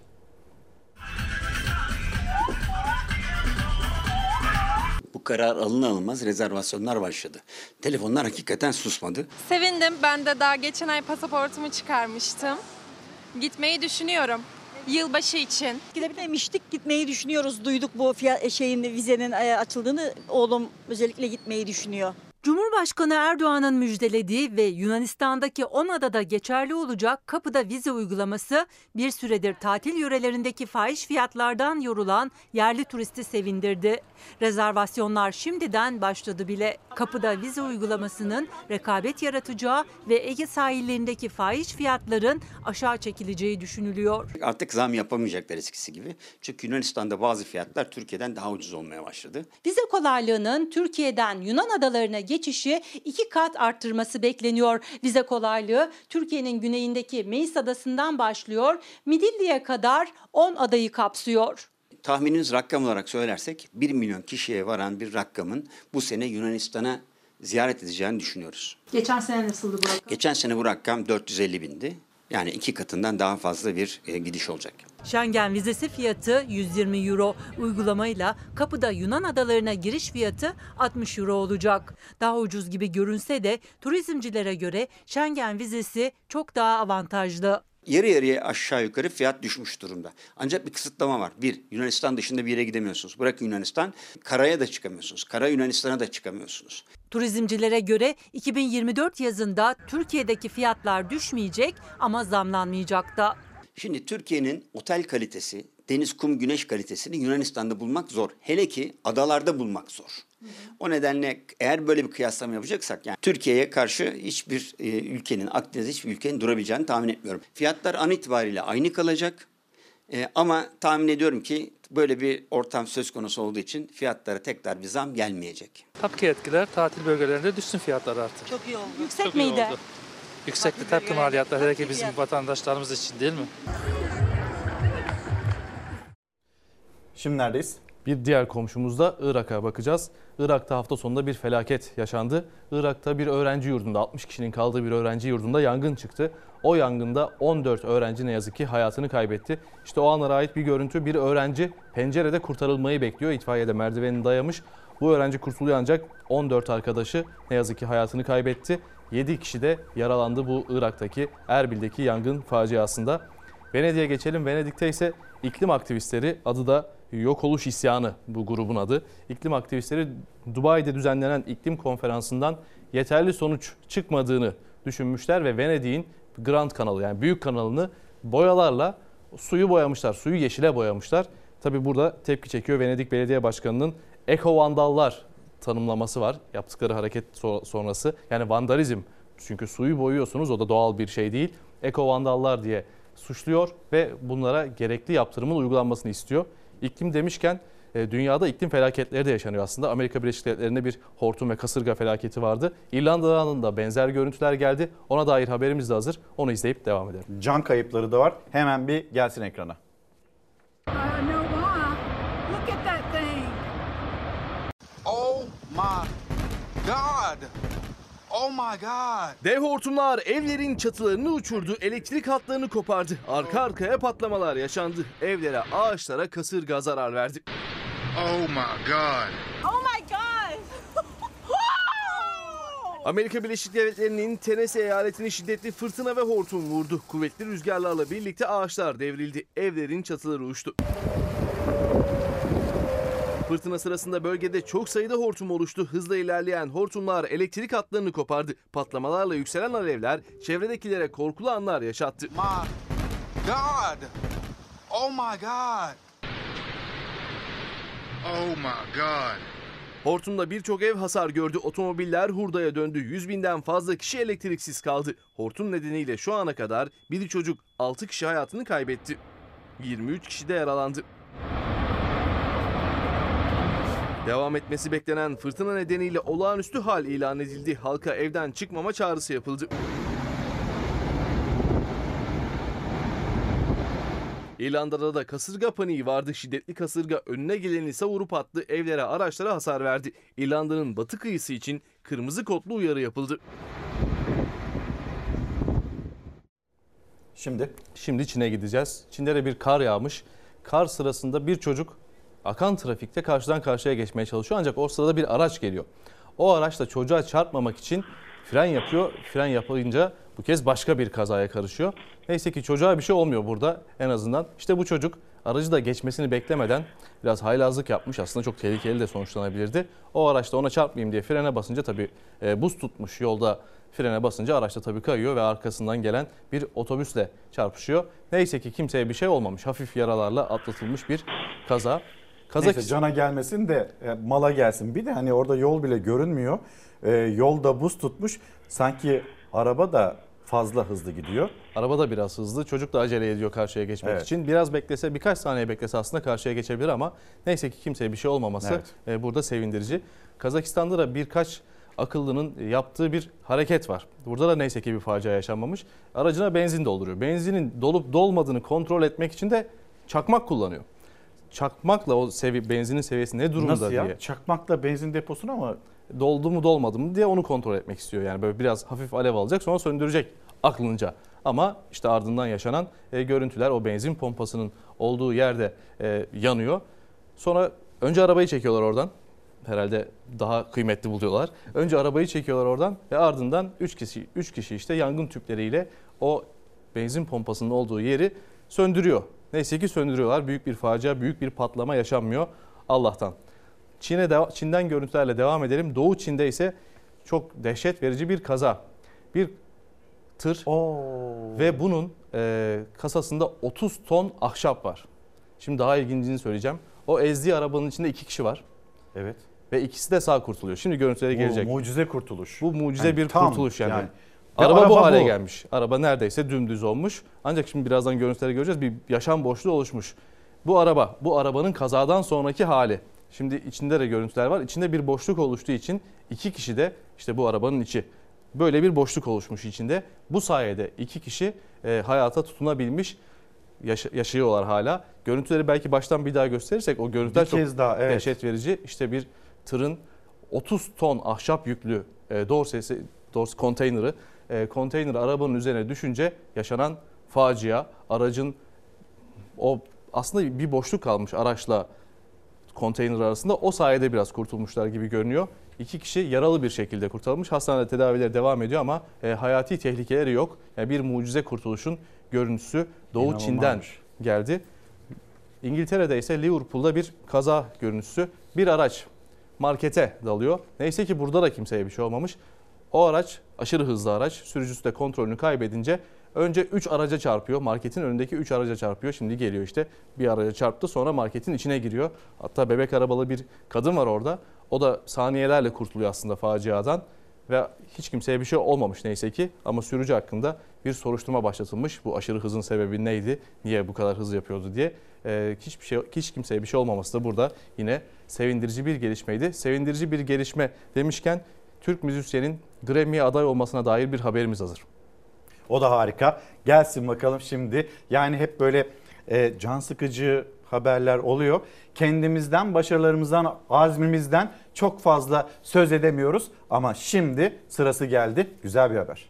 Speaker 42: Karar alın alınmaz rezervasyonlar başladı. Telefonlar hakikaten susmadı.
Speaker 45: Sevindim. Ben de daha geçen ay pasaportumu çıkarmıştım. Gitmeyi düşünüyorum. Yılbaşı için.
Speaker 46: Gidebilmiştik, gitmeyi düşünüyoruz. Duyduk bu fiyat, şeyin vizenin e, açıldığını. Oğlum özellikle gitmeyi düşünüyor.
Speaker 47: Cumhurbaşkanı Erdoğan'ın müjdelediği ve Yunanistan'daki 10 adada geçerli olacak kapıda vize uygulaması bir süredir tatil yörelerindeki fahiş fiyatlardan yorulan yerli turisti sevindirdi. Rezervasyonlar şimdiden başladı bile. Kapıda vize uygulamasının rekabet yaratacağı ve Ege sahillerindeki fahiş fiyatların aşağı çekileceği düşünülüyor.
Speaker 42: Artık zam yapamayacaklar eskisi gibi. Çünkü Yunanistan'da bazı fiyatlar Türkiye'den daha ucuz olmaya başladı.
Speaker 47: Vize kolaylığının Türkiye'den Yunan adalarına geçişi iki kat arttırması bekleniyor. Vize kolaylığı Türkiye'nin güneyindeki Meis adasından başlıyor. Midilli'ye kadar 10 adayı kapsıyor.
Speaker 42: Tahmininiz rakam olarak söylersek 1 milyon kişiye varan bir rakamın bu sene Yunanistan'a ziyaret edeceğini düşünüyoruz.
Speaker 47: Geçen sene nasıldı bu rakam?
Speaker 42: Geçen sene bu rakam 450 bindi. Yani iki katından daha fazla bir e, gidiş olacak.
Speaker 47: Schengen vizesi fiyatı 120 euro. Uygulamayla kapıda Yunan adalarına giriş fiyatı 60 euro olacak. Daha ucuz gibi görünse de turizmcilere göre Schengen vizesi çok daha avantajlı.
Speaker 42: Yarı yarıya aşağı yukarı fiyat düşmüş durumda. Ancak bir kısıtlama var. Bir, Yunanistan dışında bir yere gidemiyorsunuz. Bırakın Yunanistan, karaya da çıkamıyorsunuz. Kara Yunanistan'a da çıkamıyorsunuz.
Speaker 47: Turizmcilere göre 2024 yazında Türkiye'deki fiyatlar düşmeyecek ama zamlanmayacak da.
Speaker 42: Şimdi Türkiye'nin otel kalitesi, deniz, kum, güneş kalitesini Yunanistan'da bulmak zor. Hele ki adalarda bulmak zor. O nedenle eğer böyle bir kıyaslama yapacaksak yani Türkiye'ye karşı hiçbir e, ülkenin, Akdeniz'de hiçbir ülkenin durabileceğini tahmin etmiyorum. Fiyatlar an itibariyle aynı kalacak. E, ama tahmin ediyorum ki böyle bir ortam söz konusu olduğu için fiyatlara tekrar bir zam gelmeyecek.
Speaker 48: Tabii ki etkiler. Tatil bölgelerinde düşsün fiyatlar artık.
Speaker 47: Çok iyi oldu. Yüksek
Speaker 48: Çok iyi
Speaker 47: miydi?
Speaker 48: oldu. Yüksekti tabii ki maliyetler. Hele ki bizim vatandaşlarımız için değil mi?
Speaker 1: Şimdi neredeyiz?
Speaker 41: Bir diğer komşumuzda Irak'a bakacağız. Irak'ta hafta sonunda bir felaket yaşandı. Irak'ta bir öğrenci yurdunda 60 kişinin kaldığı bir öğrenci yurdunda yangın çıktı. O yangında 14 öğrenci ne yazık ki hayatını kaybetti. İşte o anlara ait bir görüntü. Bir öğrenci pencerede kurtarılmayı bekliyor. İtfaiye de merdivenini dayamış. Bu öğrenci kurtuluyor ancak 14 arkadaşı ne yazık ki hayatını kaybetti. 7 kişi de yaralandı bu Irak'taki Erbil'deki yangın faciasında. Venedik'e geçelim. Venedik'te ise iklim aktivistleri adı da Yok Oluş İsyanı bu grubun adı. İklim aktivistleri Dubai'de düzenlenen iklim konferansından yeterli sonuç çıkmadığını düşünmüşler ve Venedik'in Grand kanalı yani büyük kanalını boyalarla suyu boyamışlar. Suyu yeşile boyamışlar. Tabi burada tepki çekiyor Venedik Belediye Başkanı'nın eko vandallar tanımlaması var yaptıkları hareket sonrası. Yani vandalizm çünkü suyu boyuyorsunuz o da doğal bir şey değil. Eko vandallar diye suçluyor ve bunlara gerekli yaptırımın uygulanmasını istiyor. İklim demişken e, dünyada iklim felaketleri de yaşanıyor aslında. Amerika Birleşik Devletleri'nde bir hortum ve kasırga felaketi vardı. İrlanda'dan da benzer görüntüler geldi. Ona dair haberimiz de hazır. Onu izleyip devam edelim.
Speaker 1: Can kayıpları da var. Hemen bir gelsin ekrana.
Speaker 49: Oh my God. Oh my God.
Speaker 4: Dev hortumlar evlerin çatılarını uçurdu, elektrik hatlarını kopardı. Arka arkaya patlamalar yaşandı. Evlere, ağaçlara kasırga zarar verdi.
Speaker 49: Oh my God.
Speaker 46: Oh my God.
Speaker 4: Amerika Birleşik Devletleri'nin Tennessee eyaletini şiddetli fırtına ve hortum vurdu. Kuvvetli rüzgarlarla birlikte ağaçlar devrildi. Evlerin çatıları uçtu. Fırtına sırasında bölgede çok sayıda hortum oluştu. Hızla ilerleyen hortumlar elektrik hatlarını kopardı. Patlamalarla yükselen alevler çevredekilere korkulu anlar yaşattı.
Speaker 49: My God. Oh my God. Oh my God.
Speaker 4: Hortumda birçok ev hasar gördü. Otomobiller hurdaya döndü. 100 binden fazla kişi elektriksiz kaldı. Hortum nedeniyle şu ana kadar biri çocuk 6 kişi hayatını kaybetti. 23 kişi de yaralandı. Devam etmesi beklenen fırtına nedeniyle olağanüstü hal ilan edildi. Halka evden çıkmama çağrısı yapıldı. İrlanda'da da kasırga paniği vardı. Şiddetli kasırga önüne geleni savurup attı. Evlere, araçlara hasar verdi. İrlanda'nın batı kıyısı için kırmızı kodlu uyarı yapıldı.
Speaker 1: Şimdi?
Speaker 41: Şimdi Çin'e gideceğiz. Çin'de de bir kar yağmış. Kar sırasında bir çocuk akan trafikte karşıdan karşıya geçmeye çalışıyor. Ancak o sırada bir araç geliyor. O araç da çocuğa çarpmamak için fren yapıyor. Fren yapınca bu kez başka bir kazaya karışıyor. Neyse ki çocuğa bir şey olmuyor burada en azından. İşte bu çocuk aracı da geçmesini beklemeden biraz haylazlık yapmış. Aslında çok tehlikeli de sonuçlanabilirdi. O araçta ona çarpmayayım diye frene basınca tabii e, buz tutmuş yolda frene basınca araçta tabii kayıyor ve arkasından gelen bir otobüsle çarpışıyor. Neyse ki kimseye bir şey olmamış. Hafif yaralarla atlatılmış bir kaza.
Speaker 1: Neyse cana gelmesin de e, mala gelsin. Bir de hani orada yol bile görünmüyor. E, yolda buz tutmuş. Sanki araba da fazla hızlı gidiyor.
Speaker 41: Araba da biraz hızlı. Çocuk da acele ediyor karşıya geçmek
Speaker 1: Evet.
Speaker 41: için. Biraz beklese, birkaç saniye beklese aslında karşıya geçebilir ama neyse ki kimseye bir şey olmaması
Speaker 1: Evet.
Speaker 41: e, burada sevindirici. Kazakistan'da da birkaç akıllının yaptığı bir hareket var. Burada da neyse ki bir facia yaşanmamış. Aracına benzin dolduruyor. Benzinin dolup dolmadığını kontrol etmek için de çakmak kullanıyor. Çakmakla o sevi benzinin seviyesi ne durumda
Speaker 1: Nasıl ya?
Speaker 41: diye.
Speaker 1: Çakmakla benzin deposuna mı?
Speaker 41: Doldu mu dolmadı mı diye onu kontrol etmek istiyor. Yani böyle biraz hafif alev alacak sonra söndürecek aklınca. Ama işte ardından yaşanan e, görüntüler o benzin pompasının olduğu yerde e, yanıyor. Sonra önce arabayı çekiyorlar oradan. Herhalde daha kıymetli buluyorlar. Önce arabayı çekiyorlar oradan ve ardından 3 kişi 3 kişi işte yangın tüpleriyle o benzin pompasının olduğu yeri söndürüyor. Neyse ki söndürüyorlar. Büyük bir facia, büyük bir patlama yaşanmıyor Allah'tan. Çin'e deva- Çin'den görüntülerle devam edelim. Doğu Çin'de ise çok dehşet verici bir kaza. Bir tır ve bunun e, kasasında 30 ton ahşap var. Şimdi daha ilgincini söyleyeceğim. O ezdiği arabanın içinde iki kişi var.
Speaker 1: Evet.
Speaker 41: Ve ikisi de sağ kurtuluyor. Şimdi görüntülere
Speaker 1: Bu
Speaker 41: gelecek.
Speaker 1: mucize kurtuluş.
Speaker 41: Bu mucize
Speaker 1: Yani
Speaker 41: bir
Speaker 1: tam
Speaker 41: kurtuluş yani.
Speaker 1: yani.
Speaker 41: Araba,
Speaker 1: araba
Speaker 41: bu hale
Speaker 1: bu.
Speaker 41: gelmiş. Araba neredeyse dümdüz olmuş. Ancak şimdi birazdan görüntüleri göreceğiz. Bir yaşam boşluğu oluşmuş. Bu araba, bu arabanın kazadan sonraki hali. Şimdi içinde de görüntüler var. İçinde bir boşluk oluştuğu için iki kişi de işte bu arabanın içi. Böyle bir boşluk oluşmuş içinde. Bu sayede iki kişi e, hayata tutunabilmiş yaşa- yaşıyorlar hala. Görüntüleri belki baştan bir daha gösterirsek o görüntüler
Speaker 1: Bir
Speaker 41: çok
Speaker 1: kez daha, evet.
Speaker 41: dehşet verici. İşte bir tırın 30 ton ahşap yüklü e, dorsesi, dors konteyneri, e, konteyner arabanın üzerine düşünce yaşanan facia, aracın o aslında bir boşluk kalmış araçla konteyner arasında. O sayede biraz kurtulmuşlar gibi görünüyor. İki kişi yaralı bir şekilde kurtarılmış. Hastanede tedavileri devam ediyor ama e, hayati tehlikeleri yok. Yani bir mucize kurtuluşun görüntüsü Doğu
Speaker 1: İnanılmazmış.
Speaker 41: Çin'den geldi. İngiltere'de ise Liverpool'da bir kaza görüntüsü. Bir araç markete dalıyor. Neyse ki burada da kimseye bir şey olmamış. O araç aşırı hızlı araç. Sürücüsü de kontrolünü kaybedince önce 3 araca çarpıyor. Marketin önündeki 3 araca çarpıyor. Şimdi geliyor işte bir araca çarptı sonra marketin içine giriyor. Hatta bebek arabalı bir kadın var orada. O da saniyelerle kurtuluyor aslında faciadan. Ve hiç kimseye bir şey olmamış neyse ki. Ama sürücü hakkında bir soruşturma başlatılmış. Bu aşırı hızın sebebi neydi? Niye bu kadar hız yapıyordu diye. Ee, hiçbir şey, hiç kimseye bir şey olmaması da burada yine sevindirici bir gelişmeydi. Sevindirici bir gelişme demişken Türk müzisyenin Grammy'ye aday olmasına dair bir haberimiz hazır.
Speaker 1: O da harika. Gelsin bakalım şimdi. Yani hep böyle e, can sıkıcı haberler oluyor. Kendimizden, başarılarımızdan, azmimizden çok fazla söz edemiyoruz. Ama şimdi sırası geldi. Güzel bir haber.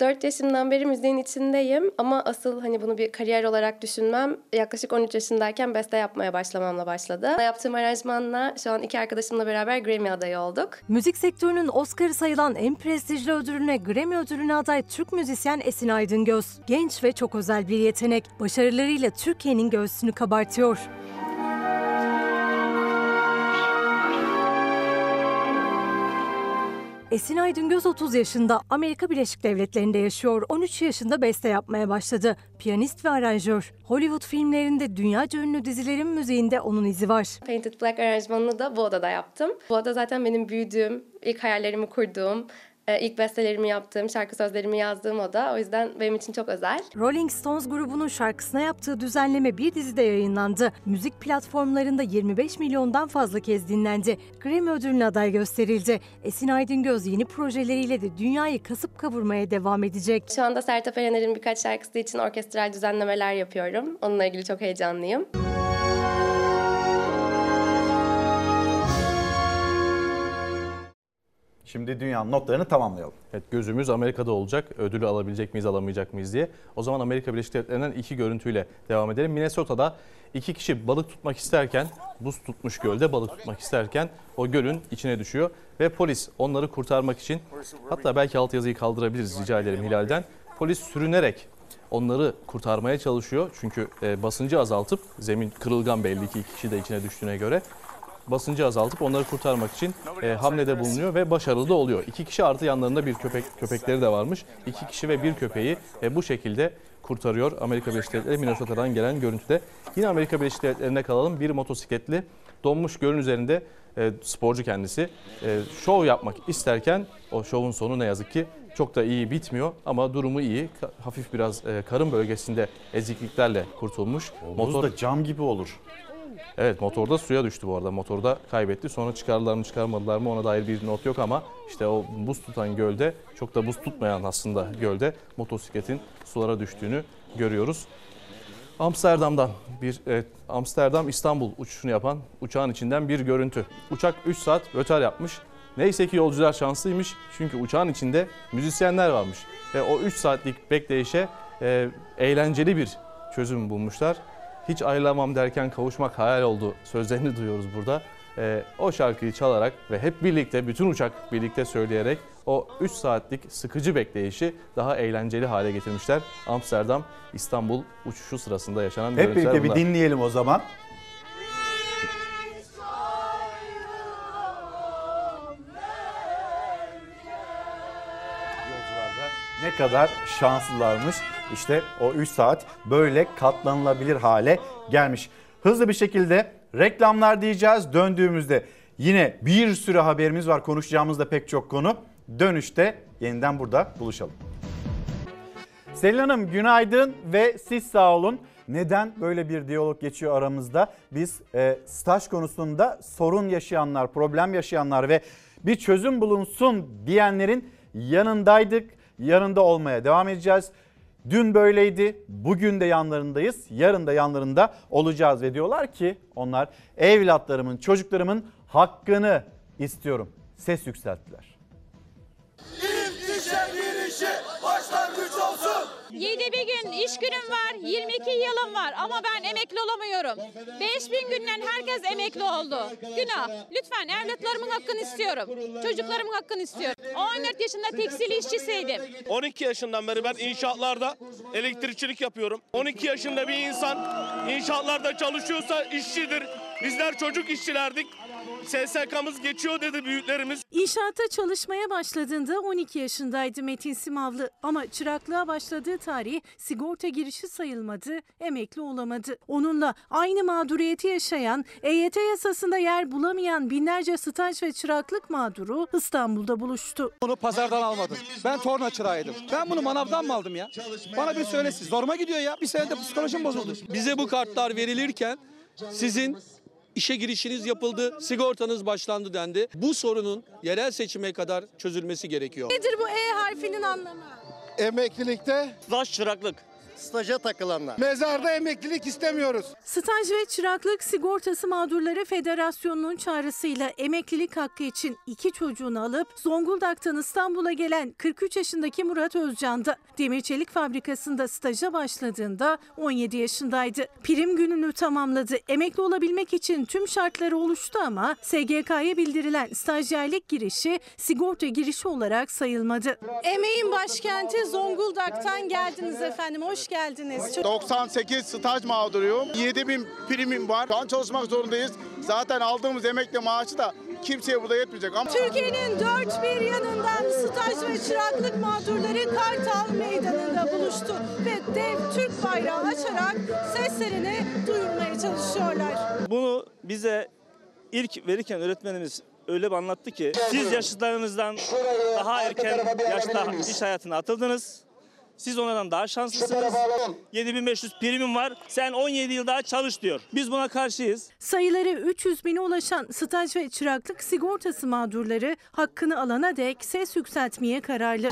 Speaker 50: 4 yaşımdan beri müziğin içindeyim ama asıl hani bunu bir kariyer olarak düşünmem yaklaşık 13 yaşındayken beste yapmaya başlamamla başladı. Yaptığım aranjmanla şu an iki arkadaşımla beraber Grammy adayı olduk.
Speaker 51: Müzik sektörünün Oscar'ı sayılan en prestijli ödülüne Grammy ödülüne aday Türk müzisyen Esin Aydıngöz. Genç ve çok özel bir yetenek. Başarılarıyla Türkiye'nin göğsünü kabartıyor. Esin Aydıngöz 30 yaşında Amerika Birleşik Devletleri'nde yaşıyor. 13 yaşında beste yapmaya başladı. Piyanist ve aranjör. Hollywood filmlerinde dünyaca ünlü dizilerin müziğinde onun izi var.
Speaker 50: Painted Black aranjmanını da bu odada yaptım. Bu oda zaten benim büyüdüğüm, ilk hayallerimi kurduğum, e, ilk bestelerimi yaptığım, şarkı sözlerimi yazdığım oda. O yüzden benim için çok özel.
Speaker 51: Rolling Stones grubunun şarkısına yaptığı düzenleme bir dizide yayınlandı. Müzik platformlarında 25 milyondan fazla kez dinlendi. Grammy ödülüne aday gösterildi. Esin Aydıngöz yeni projeleriyle de dünyayı kasıp kavurmaya devam edecek.
Speaker 50: Şu anda Sertab Erener'in birkaç şarkısı için orkestral düzenlemeler yapıyorum. Onunla ilgili çok heyecanlıyım.
Speaker 1: Şimdi dünyanın notlarını tamamlayalım.
Speaker 41: Evet gözümüz Amerika'da olacak. Ödülü alabilecek miyiz, alamayacak mıyız diye. O zaman Amerika Birleşik Devletleri'nden iki görüntüyle devam edelim. Minnesota'da iki kişi balık tutmak isterken, buz tutmuş gölde balık tutmak isterken o gölün içine düşüyor. Ve polis onları kurtarmak için, hatta belki altyazıyı kaldırabiliriz rica ederim Hilal'den. Polis sürünerek onları kurtarmaya çalışıyor. Çünkü e, basıncı azaltıp, zemin kırılgan belli ki iki kişi de içine düştüğüne göre basıncı azaltıp onları kurtarmak için e, hamlede bulunuyor ve başarılı da oluyor. İki kişi artı yanlarında bir köpek köpekleri de varmış. İki kişi ve bir köpeği e, bu şekilde kurtarıyor Amerika Birleşik Devletleri Minnesota'dan gelen görüntüde. Yine Amerika Birleşik Devletleri'nde kalalım. Bir motosikletli donmuş gölün üzerinde e, sporcu kendisi e, şov yapmak isterken o şovun sonu ne yazık ki çok da iyi bitmiyor ama durumu iyi. Hafif biraz e, karın bölgesinde ezikliklerle kurtulmuş.
Speaker 1: Motor da cam gibi olur.
Speaker 41: Evet motorda suya düştü bu arada. Motorda kaybetti. Sonra çıkardılar mı çıkarmadılar mı ona dair bir not yok ama işte o buz tutan gölde çok da buz tutmayan aslında gölde motosikletin sulara düştüğünü görüyoruz. Amsterdam'dan bir e, Amsterdam İstanbul uçuşunu yapan uçağın içinden bir görüntü. Uçak 3 saat rötar yapmış. Neyse ki yolcular şanslıymış çünkü uçağın içinde müzisyenler varmış. Ve o 3 saatlik bekleyişe e, eğlenceli bir çözüm bulmuşlar. Hiç ayrılamam derken kavuşmak hayal oldu sözlerini duyuyoruz burada. E, o şarkıyı çalarak ve hep birlikte bütün uçak birlikte söyleyerek o 3 saatlik sıkıcı bekleyişi daha eğlenceli hale getirmişler. Amsterdam İstanbul uçuşu sırasında yaşanan
Speaker 1: Hep
Speaker 41: görüntüler
Speaker 1: birlikte bir
Speaker 41: bunlar.
Speaker 1: dinleyelim o zaman. Ne kadar şanslılarmış. İşte o 3 saat böyle katlanılabilir hale gelmiş. Hızlı bir şekilde reklamlar diyeceğiz. Döndüğümüzde yine bir sürü haberimiz var. Konuşacağımız da pek çok konu. Dönüşte yeniden burada buluşalım. Selin Hanım günaydın ve siz sağ olun. Neden böyle bir diyalog geçiyor aramızda? Biz e, staj konusunda sorun yaşayanlar, problem yaşayanlar ve bir çözüm bulunsun diyenlerin yanındaydık. Yanında olmaya devam edeceğiz. Dün böyleydi, bugün de yanlarındayız, yarın da yanlarında olacağız ve diyorlar ki onlar evlatlarımın, çocuklarımın hakkını istiyorum. Ses yükselttiler.
Speaker 52: Yedi bir gün iş günüm var, 22 yılım var ama ben emekli olamıyorum. 5000 günden herkes emekli oldu. Günah. Lütfen evlatlarımın hakkını istiyorum. Çocuklarımın hakkını istiyorum. 14 yaşında tekstil işçisiydim.
Speaker 53: 12 yaşından beri ben inşaatlarda elektrikçilik yapıyorum. 12 yaşında bir insan inşaatlarda çalışıyorsa işçidir. Bizler çocuk işçilerdik. SSK'mız geçiyor dedi büyüklerimiz.
Speaker 54: İnşaatta çalışmaya başladığında 12 yaşındaydı Metin Simavlı ama çıraklığa başladığı tarih sigorta girişi sayılmadı, emekli olamadı. Onunla aynı mağduriyeti yaşayan, EYT yasasında yer bulamayan binlerce staj ve çıraklık mağduru İstanbul'da buluştu.
Speaker 55: Bunu pazardan almadım. Ben torna çırağıydım. Ben bunu manavdan mı aldım ya? Bana bir söylesin. Zoruma gidiyor ya. Bir senede psikolojim bozuldu.
Speaker 56: Bize bu kartlar verilirken sizin işe girişiniz yapıldı, sigortanız başlandı dendi. Bu sorunun yerel seçime kadar çözülmesi gerekiyor.
Speaker 54: Nedir bu E harfinin anlamı?
Speaker 55: Emeklilikte
Speaker 53: Staj çıraklık.
Speaker 57: Staja takılanlar. Mezarda emeklilik istemiyoruz.
Speaker 54: Staj ve Çıraklık Sigortası Mağdurları Federasyonu'nun çağrısıyla emeklilik hakkı için iki çocuğunu alıp Zonguldak'tan İstanbul'a gelen 43 yaşındaki Murat Özcan'dı. Demir çelik fabrikasında staja başladığında 17 yaşındaydı. Prim gününü tamamladı. Emekli olabilmek için tüm şartları oluştu ama SGK'ya bildirilen stajyerlik girişi sigorta girişi olarak sayılmadı. Emeğin başkenti Zonguldak'tan geldiniz efendim. Hoş geldiniz.
Speaker 57: 98 staj mağduruyum. 7000 primim var. Şu an çalışmak zorundayız. Zaten aldığımız emekli maaşı da kimseye burada yetmeyecek. Ama
Speaker 54: Türkiye'nin dört bir yanından staj ve çıraklık mağdurları Kartal Meydanı'nda buluştu ve dev Türk bayrağı açarak seslerini duyurmaya çalışıyorlar.
Speaker 58: Bunu bize ilk verirken öğretmenimiz öyle bir anlattı ki siz yaşıtlarınızdan daha erken yaşta iş hayatına atıldınız. Siz onlardan daha şanslısınız. 7500 primim var. Sen 17 yıl daha çalış diyor. Biz buna karşıyız.
Speaker 54: Sayıları 300 bine ulaşan staj ve çıraklık sigortası mağdurları hakkını alana dek ses yükseltmeye kararlı.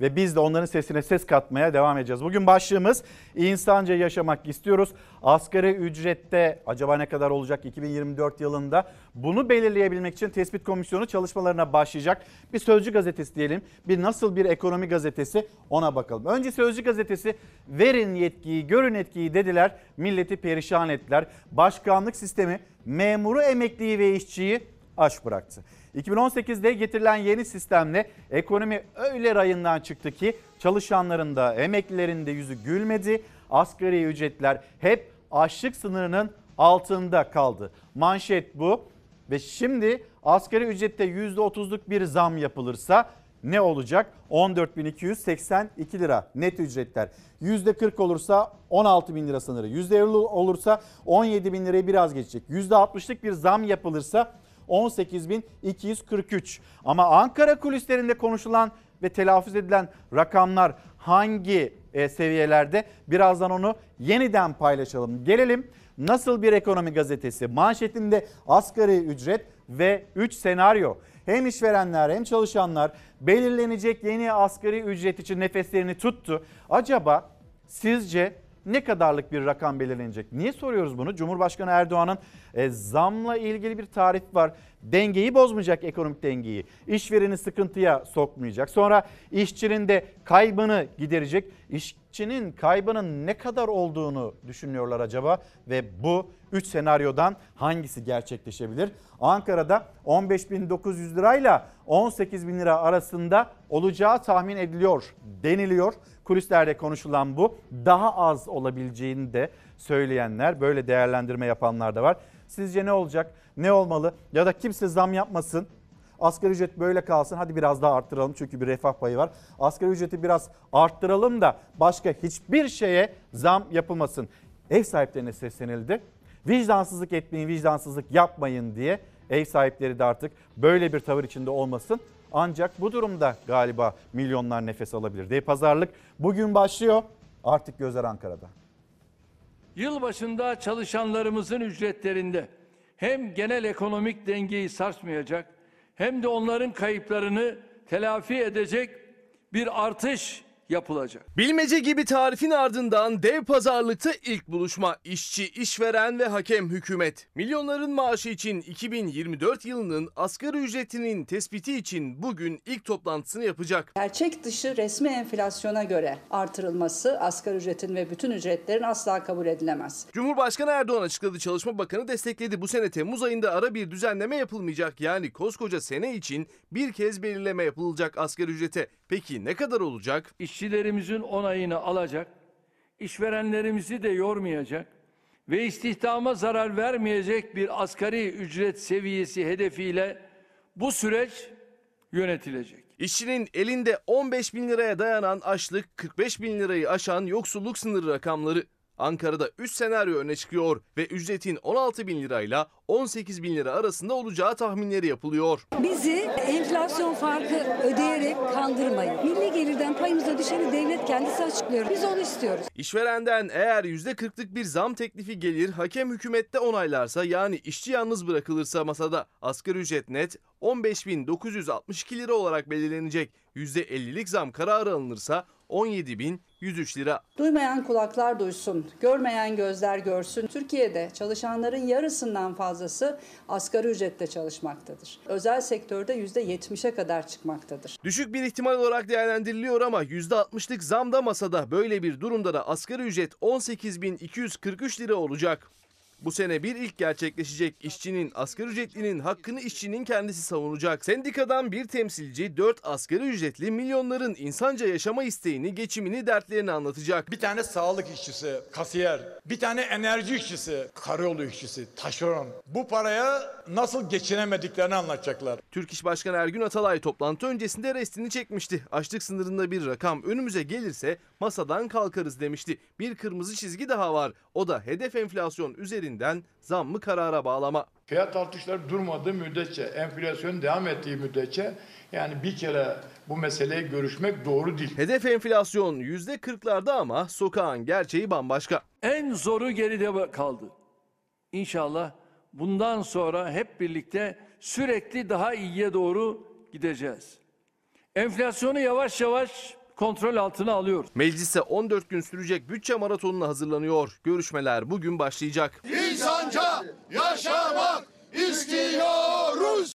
Speaker 1: Ve biz de onların sesine ses katmaya devam edeceğiz. Bugün başlığımız insanca yaşamak istiyoruz. Asgari ücrette acaba ne kadar olacak 2024 yılında? Bunu belirleyebilmek için tespit komisyonu çalışmalarına başlayacak. Bir Sözcü gazetesi diyelim. Bir nasıl bir ekonomi gazetesi ona bakalım. Önce Sözcü gazetesi verin yetkiyi, görün etkiyi dediler. Milleti perişan ettiler. Başkanlık sistemi memuru, emekliyi ve işçiyi aş bıraktı. 2018'de getirilen yeni sistemle ekonomi öyle rayından çıktı ki çalışanların da emeklilerin de yüzü gülmedi. Asgari ücretler hep açlık sınırının altında kaldı. Manşet bu ve şimdi asgari ücrette %30'luk bir zam yapılırsa ne olacak? 14.282 lira net ücretler. %40 olursa 16 bin lira sınırı. %50 olursa 17 bin lirayı biraz geçecek. %60'lık bir zam yapılırsa 18.243. Ama Ankara kulislerinde konuşulan ve telaffuz edilen rakamlar hangi e, seviyelerde? Birazdan onu yeniden paylaşalım. Gelelim nasıl bir ekonomi gazetesi? Manşetinde asgari ücret ve 3 senaryo. Hem işverenler hem çalışanlar belirlenecek yeni asgari ücret için nefeslerini tuttu. Acaba sizce ne kadarlık bir rakam belirlenecek? Niye soruyoruz bunu? Cumhurbaşkanı Erdoğan'ın e, zamla ilgili bir tarif var. Dengeyi bozmayacak ekonomik dengeyi. İşvereni sıkıntıya sokmayacak. Sonra işçinin de kaybını giderecek. İşçinin kaybının ne kadar olduğunu düşünüyorlar acaba? Ve bu 3 senaryodan hangisi gerçekleşebilir? Ankara'da 15.900 lirayla 18.000 lira arasında olacağı tahmin ediliyor, deniliyor. Kulislerde konuşulan bu. Daha az olabileceğini de söyleyenler, böyle değerlendirme yapanlar da var. Sizce ne olacak? Ne olmalı? Ya da kimse zam yapmasın. Asgari ücret böyle kalsın. Hadi biraz daha arttıralım çünkü bir refah payı var. Asgari ücreti biraz arttıralım da başka hiçbir şeye zam yapılmasın. Ev sahiplerine seslenildi. Vicdansızlık etmeyin, vicdansızlık yapmayın diye ev sahipleri de artık böyle bir tavır içinde olmasın. Ancak bu durumda galiba milyonlar nefes alabilir. Dey pazarlık bugün başlıyor. Artık gözler Ankara'da.
Speaker 59: Yılbaşında çalışanlarımızın ücretlerinde hem genel ekonomik dengeyi sarsmayacak hem de onların kayıplarını telafi edecek bir artış yapılacak.
Speaker 4: Bilmece gibi tarifin ardından dev pazarlıkta ilk buluşma işçi, işveren ve hakem hükümet. Milyonların maaşı için 2024 yılının asgari ücretinin tespiti için bugün ilk toplantısını yapacak.
Speaker 60: Gerçek dışı resmi enflasyona göre artırılması asgari ücretin ve bütün ücretlerin asla kabul edilemez.
Speaker 4: Cumhurbaşkanı Erdoğan açıkladı Çalışma Bakanı destekledi. Bu sene Temmuz ayında ara bir düzenleme yapılmayacak. Yani koskoca sene için bir kez belirleme yapılacak asgari ücrete. Peki ne kadar olacak?
Speaker 59: İşçilerimizin onayını alacak, işverenlerimizi de yormayacak ve istihdama zarar vermeyecek bir asgari ücret seviyesi hedefiyle bu süreç yönetilecek.
Speaker 4: İşçinin elinde 15 bin liraya dayanan açlık, 45 bin lirayı aşan yoksulluk sınırı rakamları. Ankara'da 3 senaryo öne çıkıyor ve ücretin 16 bin lirayla 18 bin lira arasında olacağı tahminleri yapılıyor.
Speaker 61: Bizi enflasyon farkı ödeyerek kandırmayın. Milli gelirden payımıza düşeni devlet kendisi açıklıyor. Biz onu istiyoruz.
Speaker 4: İşverenden eğer %40'lık bir zam teklifi gelir, hakem hükümette onaylarsa yani işçi yalnız bırakılırsa masada asgari ücret net 15.962 lira olarak belirlenecek. %50'lik zam kararı alınırsa 17.103 lira.
Speaker 60: Duymayan kulaklar duysun, görmeyen gözler görsün. Türkiye'de çalışanların yarısından fazlası asgari ücretle çalışmaktadır. Özel sektörde %70'e kadar çıkmaktadır.
Speaker 4: Düşük bir ihtimal olarak değerlendiriliyor ama %60'lık zam da masada. Böyle bir durumda da asgari ücret 18.243 lira olacak. Bu sene bir ilk gerçekleşecek işçinin, asgari ücretlinin hakkını işçinin kendisi savunacak. Sendikadan bir temsilci 4 asgari ücretli milyonların insanca yaşama isteğini, geçimini, dertlerini anlatacak.
Speaker 62: Bir tane sağlık işçisi, kasiyer, bir tane enerji işçisi, karayolu işçisi, taşeron. Bu paraya nasıl geçinemediklerini anlatacaklar.
Speaker 4: Türk İş Başkanı Ergün Atalay toplantı öncesinde restini çekmişti. Açlık sınırında bir rakam önümüze gelirse masadan kalkarız demişti. Bir kırmızı çizgi daha var. O da hedef enflasyon üzerinden zammı karara bağlama.
Speaker 62: Fiyat artışları durmadığı müddetçe, enflasyon devam ettiği müddetçe yani bir kere bu meseleyi görüşmek doğru değil.
Speaker 4: Hedef enflasyon %40'larda ama sokağın gerçeği bambaşka.
Speaker 59: En zoru geride kaldı. İnşallah bundan sonra hep birlikte sürekli daha iyiye doğru gideceğiz. Enflasyonu yavaş yavaş kontrol altına alıyoruz.
Speaker 4: Meclise 14 gün sürecek bütçe maratonuna hazırlanıyor. Görüşmeler bugün başlayacak.
Speaker 49: İnsanca yaşamak istiyoruz.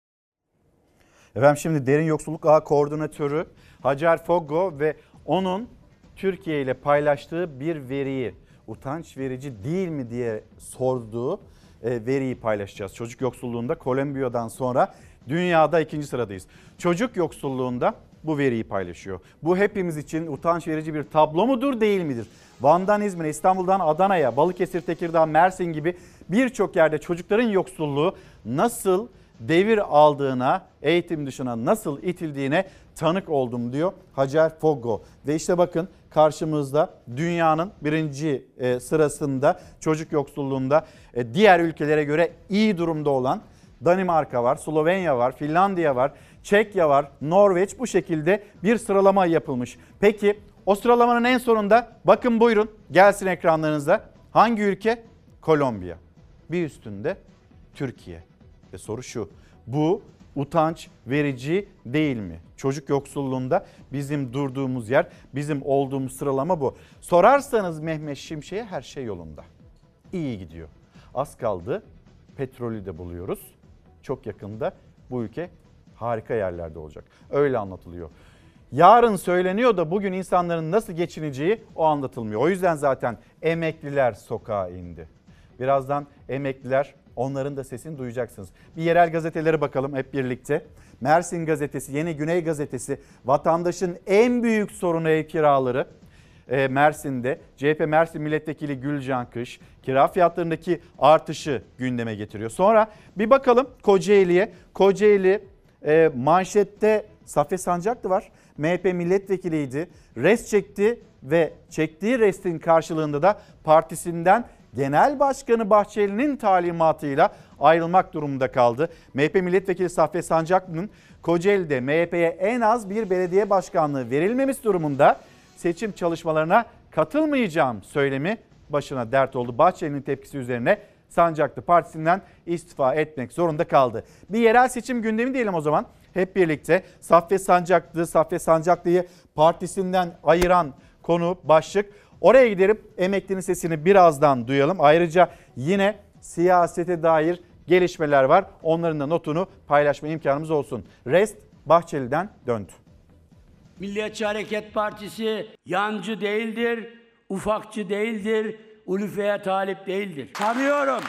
Speaker 1: Efendim şimdi Derin Yoksulluk Ağı Koordinatörü Hacer Foggo ve onun Türkiye ile paylaştığı bir veriyi utanç verici değil mi diye sorduğu e, veriyi paylaşacağız. Çocuk yoksulluğunda Kolombiya'dan sonra dünyada ikinci sıradayız. Çocuk yoksulluğunda bu veriyi paylaşıyor. Bu hepimiz için utanç verici bir tablo mudur değil midir? Van'dan İzmir'e, İstanbul'dan Adana'ya, Balıkesir, Tekirdağ, Mersin gibi birçok yerde çocukların yoksulluğu nasıl devir aldığına, eğitim dışına nasıl itildiğine tanık oldum diyor Hacer Foggo. Ve işte bakın karşımızda dünyanın birinci e, sırasında çocuk yoksulluğunda e, diğer ülkelere göre iyi durumda olan Danimarka var, Slovenya var, Finlandiya var, Çekya var, Norveç bu şekilde bir sıralama yapılmış. Peki o sıralamanın en sonunda bakın buyurun gelsin ekranlarınıza. Hangi ülke? Kolombiya. Bir üstünde Türkiye. Ve soru şu. Bu utanç verici değil mi? Çocuk yoksulluğunda bizim durduğumuz yer, bizim olduğumuz sıralama bu. Sorarsanız Mehmet Şimşek'e her şey yolunda. İyi gidiyor. Az kaldı petrolü de buluyoruz. Çok yakında bu ülke harika yerlerde olacak. Öyle anlatılıyor. Yarın söyleniyor da bugün insanların nasıl geçineceği o anlatılmıyor. O yüzden zaten emekliler sokağa indi. Birazdan emekliler onların da sesini duyacaksınız. Bir yerel gazetelere bakalım hep birlikte. Mersin gazetesi, Yeni Güney gazetesi vatandaşın en büyük sorunu ev kiraları. E, Mersin'de CHP Mersin Milletvekili Gülcan Kış kira fiyatlarındaki artışı gündeme getiriyor. Sonra bir bakalım Kocaeli'ye. Kocaeli e, manşette Safiye Sancaklı var. MHP milletvekiliydi. Rest çekti ve çektiği restin karşılığında da partisinden Genel Başkanı Bahçeli'nin talimatıyla ayrılmak durumunda kaldı. MHP milletvekili Safiye Sancaklı'nın Kocaeli'de MHP'ye en az bir belediye başkanlığı verilmemiz durumunda seçim çalışmalarına katılmayacağım söylemi başına dert oldu. Bahçeli'nin tepkisi üzerine Sancaklı Partisi'nden istifa etmek zorunda kaldı. Bir yerel seçim gündemi diyelim o zaman. Hep birlikte Safiye Sancaklı, Safiye Sancaklı'yı partisinden ayıran konu başlık. Oraya gidelim emeklinin sesini birazdan duyalım. Ayrıca yine siyasete dair gelişmeler var. Onların da notunu paylaşma imkanımız olsun. Rest Bahçeli'den döndü.
Speaker 63: Milliyetçi Hareket Partisi yancı değildir, ufakçı değildir, ulufeye talip değildir. Tanıyorum,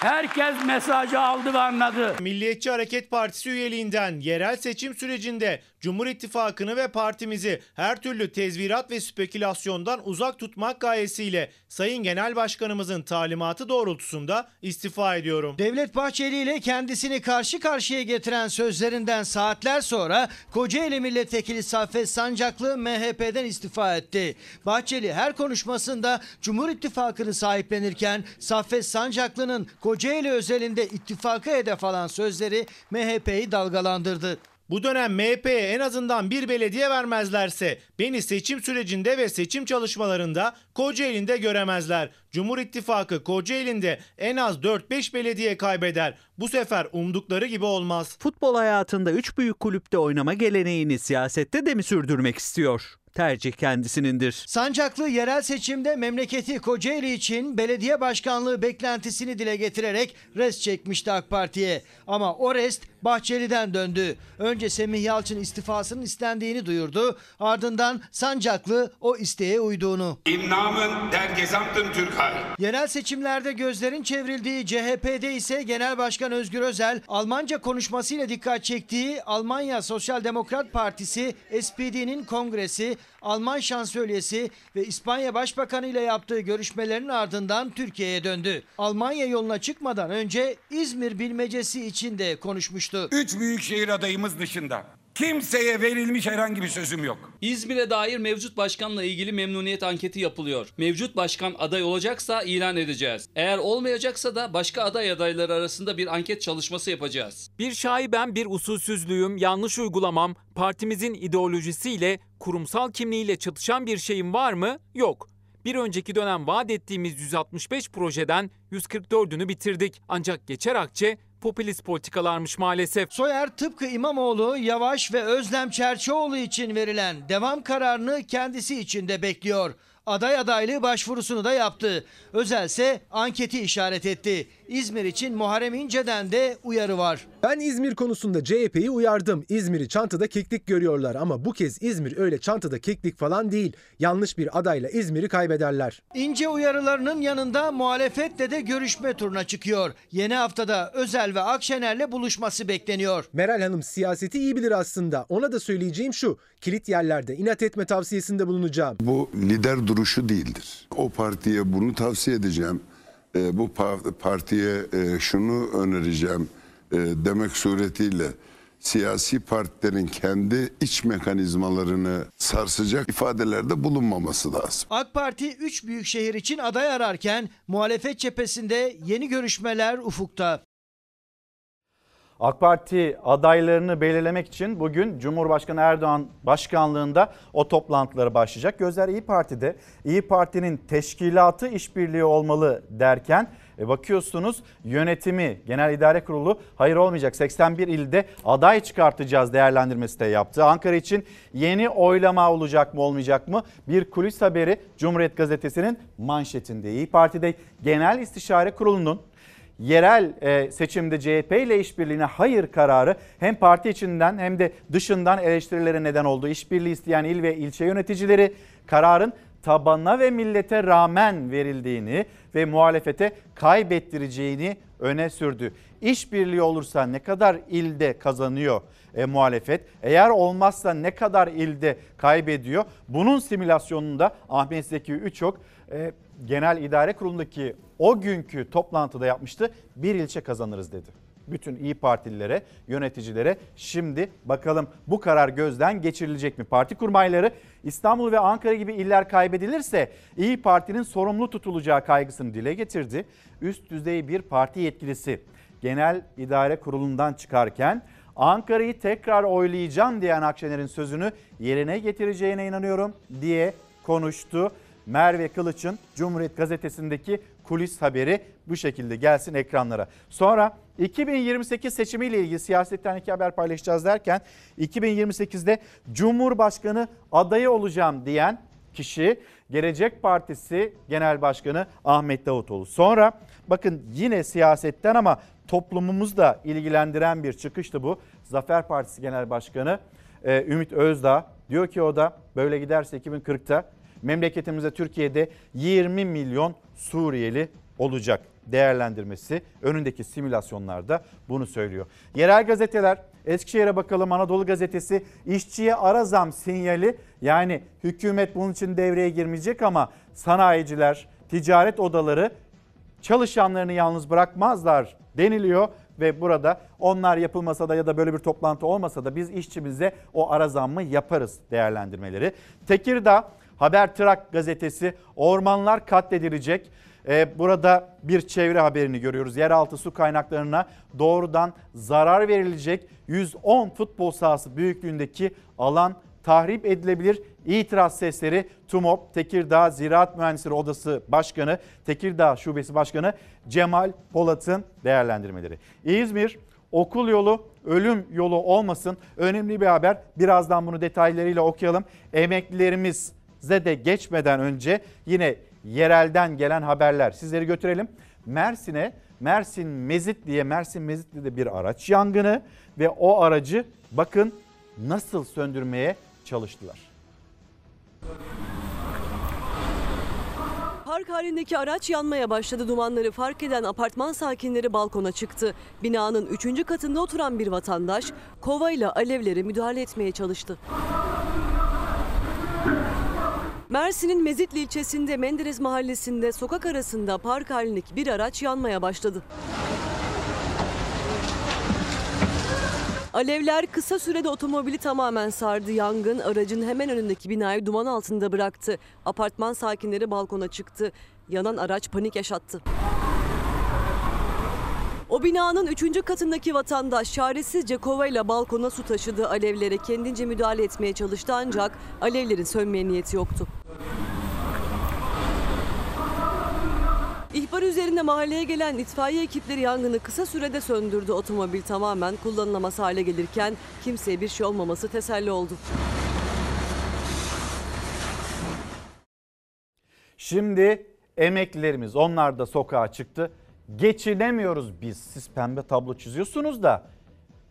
Speaker 63: Herkes mesajı aldı ve anladı.
Speaker 64: Milliyetçi Hareket Partisi üyeliğinden yerel seçim sürecinde Cumhur İttifakı'nı ve partimizi her türlü tezvirat ve spekülasyondan uzak tutmak gayesiyle Sayın Genel Başkanımızın talimatı doğrultusunda istifa ediyorum.
Speaker 43: Devlet Bahçeli ile kendisini karşı karşıya getiren sözlerinden saatler sonra Kocaeli Milletvekili Saffet Sancaklı MHP'den istifa etti. Bahçeli her konuşmasında Cumhur İttifakı'nı sahiplenirken Saffet Sancaklı'nın Kocaeli özelinde ittifakı hedef alan sözleri MHP'yi dalgalandırdı.
Speaker 64: Bu dönem MHP'ye en azından bir belediye vermezlerse beni seçim sürecinde ve seçim çalışmalarında Kocaeli'nde göremezler. Cumhur İttifakı Kocaeli'nde en az 4-5 belediye kaybeder. Bu sefer umdukları gibi olmaz.
Speaker 65: Futbol hayatında 3 büyük kulüpte oynama geleneğini siyasette de mi sürdürmek istiyor? Tercih kendisinindir.
Speaker 43: Sancaklı yerel seçimde memleketi Kocaeli için belediye başkanlığı beklentisini dile getirerek rest çekmişti AK Parti'ye. Ama o rest Bahçeli'den döndü. Önce Semih Yalçın istifasının istendiğini duyurdu. Ardından Sancaklı o isteğe uyduğunu.
Speaker 66: Im Namen der gesamten Türkei.
Speaker 43: Yerel seçimlerde gözlerin çevrildiği CHP'de ise Genel Başkan Özgür Özel Almanca konuşmasıyla dikkat çektiği Almanya Sosyal Demokrat Partisi SPD'nin kongresi, Alman şansölyesi ve İspanya Başbakanı ile yaptığı görüşmelerin ardından Türkiye'ye döndü. Almanya yoluna çıkmadan önce İzmir bilmecesi için de konuşmuştu.
Speaker 66: Üç büyükşehir adayımız dışında kimseye verilmiş herhangi bir sözüm yok.
Speaker 67: İzmir'e dair mevcut başkanla ilgili memnuniyet anketi yapılıyor. Mevcut başkan aday olacaksa ilan edeceğiz. Eğer olmayacaksa da başka aday adayları arasında bir anket çalışması yapacağız.
Speaker 68: Bir şaiben bir usulsüzlüğüm, yanlış uygulamam, partimizin ideolojisiyle, kurumsal kimliğiyle çatışan bir şeyim var mı? Yok. Bir önceki dönem vaat ettiğimiz 165 projeden 144'ünü bitirdik. Ancak geçer akçe popülist politikalarmış maalesef.
Speaker 43: Soyer tıpkı İmamoğlu, Yavaş ve Özlem Çerçioğlu için verilen devam kararını kendisi için de bekliyor. Aday adaylığı başvurusunu da yaptı. Özelse anketi işaret etti. İzmir için Muharrem İnce'den de uyarı var.
Speaker 69: Ben İzmir konusunda CHP'yi uyardım. İzmir'i çantada keklik görüyorlar ama bu kez İzmir öyle çantada keklik falan değil. Yanlış bir adayla İzmir'i kaybederler.
Speaker 43: İnce uyarılarının yanında muhalefetle de görüşme turuna çıkıyor. Yeni haftada Özel ve Akşener'le buluşması bekleniyor.
Speaker 69: Meral Hanım siyaseti iyi bilir aslında. Ona da söyleyeceğim şu. Kilit yerlerde inat etme tavsiyesinde bulunacağım.
Speaker 70: Bu lider duruşu değildir. O partiye bunu tavsiye edeceğim. E, bu pa- partiye e, şunu önereceğim e, demek suretiyle siyasi partilerin kendi iç mekanizmalarını sarsacak ifadelerde bulunmaması lazım.
Speaker 43: AK Parti 3 büyük şehir için aday ararken muhalefet cephesinde yeni görüşmeler ufukta.
Speaker 1: AK Parti adaylarını belirlemek için bugün Cumhurbaşkanı Erdoğan başkanlığında o toplantıları başlayacak. Gözler İyi Parti'de. İyi Parti'nin teşkilatı işbirliği olmalı derken e bakıyorsunuz yönetimi, genel idare kurulu hayır olmayacak 81 ilde aday çıkartacağız değerlendirmesi de yaptı. Ankara için yeni oylama olacak mı olmayacak mı? Bir kulis haberi Cumhuriyet Gazetesi'nin manşetinde. İyi Parti'de Genel İstişare Kurulu'nun yerel e, seçimde CHP ile işbirliğine hayır kararı hem parti içinden hem de dışından eleştirilere neden oldu. İşbirliği isteyen il ve ilçe yöneticileri kararın tabana ve millete rağmen verildiğini ve muhalefete kaybettireceğini öne sürdü. İşbirliği olursa ne kadar ilde kazanıyor e, muhalefet? Eğer olmazsa ne kadar ilde kaybediyor? Bunun simülasyonunu da Ahmet Zeki Üçok e, Genel İdare Kurulu'ndaki o günkü toplantıda yapmıştı. Bir ilçe kazanırız dedi bütün İyi Partililere, yöneticilere şimdi bakalım bu karar gözden geçirilecek mi? Parti kurmayları İstanbul ve Ankara gibi iller kaybedilirse İyi Parti'nin sorumlu tutulacağı kaygısını dile getirdi. Üst düzey bir parti yetkilisi Genel İdare Kurulu'ndan çıkarken Ankara'yı tekrar oylayacağım diyen Akşener'in sözünü yerine getireceğine inanıyorum diye konuştu. Merve Kılıç'ın Cumhuriyet Gazetesi'ndeki kulis haberi bu şekilde gelsin ekranlara. Sonra 2028 seçimiyle ilgili siyasetten iki haber paylaşacağız derken 2028'de Cumhurbaşkanı adayı olacağım diyen kişi Gelecek Partisi Genel Başkanı Ahmet Davutoğlu. Sonra bakın yine siyasetten ama toplumumuzu da ilgilendiren bir çıkıştı bu. Zafer Partisi Genel Başkanı e, Ümit Özdağ diyor ki o da böyle giderse 2040'ta memleketimizde Türkiye'de 20 milyon Suriyeli olacak. değerlendirmesi önündeki simülasyonlarda bunu söylüyor. Yerel gazeteler Eskişehir'e bakalım Anadolu Gazetesi işçiye ara zam sinyali yani hükümet bunun için devreye girmeyecek ama sanayiciler, ticaret odaları çalışanlarını yalnız bırakmazlar deniliyor ve burada onlar yapılmasa da ya da böyle bir toplantı olmasa da biz işçimize o ara zammı yaparız değerlendirmeleri. Tekirdağ Haber Trak gazetesi ormanlar katledilecek. Ee, burada bir çevre haberini görüyoruz. Yeraltı su kaynaklarına doğrudan zarar verilecek 110 futbol sahası büyüklüğündeki alan tahrip edilebilir. İtiraz sesleri TUMOP Tekirdağ Ziraat Mühendisleri Odası Başkanı, Tekirdağ Şubesi Başkanı Cemal Polat'ın değerlendirmeleri. İzmir okul yolu ölüm yolu olmasın. Önemli bir haber. Birazdan bunu detaylarıyla okuyalım. Emeklilerimize de geçmeden önce yine yerelden gelen haberler sizleri götürelim. Mersin'e Mersin Mezitli'ye Mersin Mezitli'de bir araç yangını ve o aracı bakın nasıl söndürmeye çalıştılar.
Speaker 2: Park halindeki araç yanmaya başladı. Dumanları fark eden apartman sakinleri balkona çıktı. Binanın 3. katında oturan bir vatandaş kovayla alevlere müdahale etmeye çalıştı. Mersin'in Mezitli ilçesinde Menderes mahallesinde sokak arasında park halindeki bir araç yanmaya başladı. Alevler kısa sürede otomobili tamamen sardı. Yangın aracın hemen önündeki binayı duman altında bıraktı. Apartman sakinleri balkona çıktı. Yanan araç panik yaşattı. O binanın 3. katındaki vatandaş çaresizce kovayla balkona su taşıdı. Alevlere kendince müdahale etmeye çalıştı ancak alevlerin sönmeye niyeti yoktu. İhbar üzerine mahalleye gelen itfaiye ekipleri yangını kısa sürede söndürdü. Otomobil tamamen kullanılamaz hale gelirken kimseye bir şey olmaması teselli oldu.
Speaker 1: Şimdi emeklilerimiz onlar da sokağa çıktı. Geçinemiyoruz biz. Siz pembe tablo çiziyorsunuz da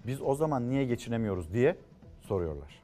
Speaker 1: biz o zaman niye geçinemiyoruz diye soruyorlar.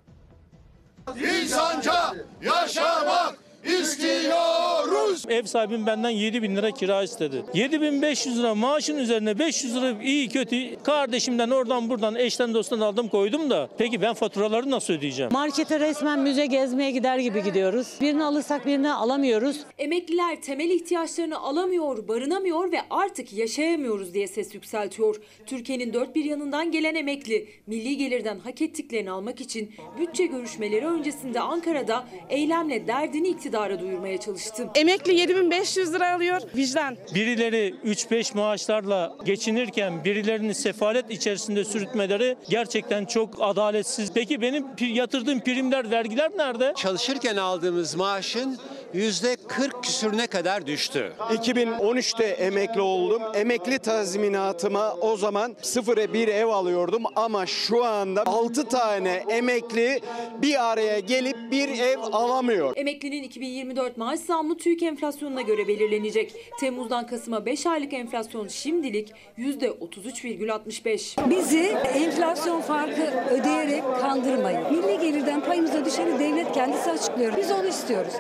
Speaker 71: İnsanca yaşamak istiyoruz.
Speaker 58: Ev sahibim benden 7 bin lira kira istedi. 7500 lira maaşın üzerine 500 lira iyi kötü kardeşimden oradan buradan eşten dosttan aldım koydum da peki ben faturaları nasıl ödeyeceğim?
Speaker 72: Markete resmen müze gezmeye gider gibi gidiyoruz. Birini alırsak birini alamıyoruz.
Speaker 15: Emekliler temel ihtiyaçlarını alamıyor, barınamıyor ve artık yaşayamıyoruz diye ses yükseltiyor. Türkiye'nin dört bir yanından gelen emekli, milli gelirden hak ettiklerini almak için bütçe görüşmeleri öncesinde Ankara'da eylemle derdini iktidara duyurmaya çalıştı.
Speaker 49: Emekli 7500 lira alıyor. Vicdan.
Speaker 58: Birileri 3-5 maaşlarla geçinirken birilerini sefalet içerisinde sürütmeleri gerçekten çok adaletsiz. Peki benim yatırdığım primler, vergiler nerede?
Speaker 73: Çalışırken aldığımız maaşın yüzde 40 küsürüne kadar düştü.
Speaker 74: 2013'te emekli oldum. Emekli tazminatıma o zaman sıfıra bir ev alıyordum ama şu anda 6 tane emekli bir araya gelip bir ev alamıyor.
Speaker 15: Emeklinin 2024 maaş zammı TÜİK enflasyonuna göre belirlenecek. Temmuz'dan Kasım'a 5 aylık enflasyon şimdilik %33,65.
Speaker 75: Bizi enflasyon farkı ödeyerek kandırmayın. Milli gelirden payımıza düşeni devlet kendisi açıklıyor. Biz onu istiyoruz.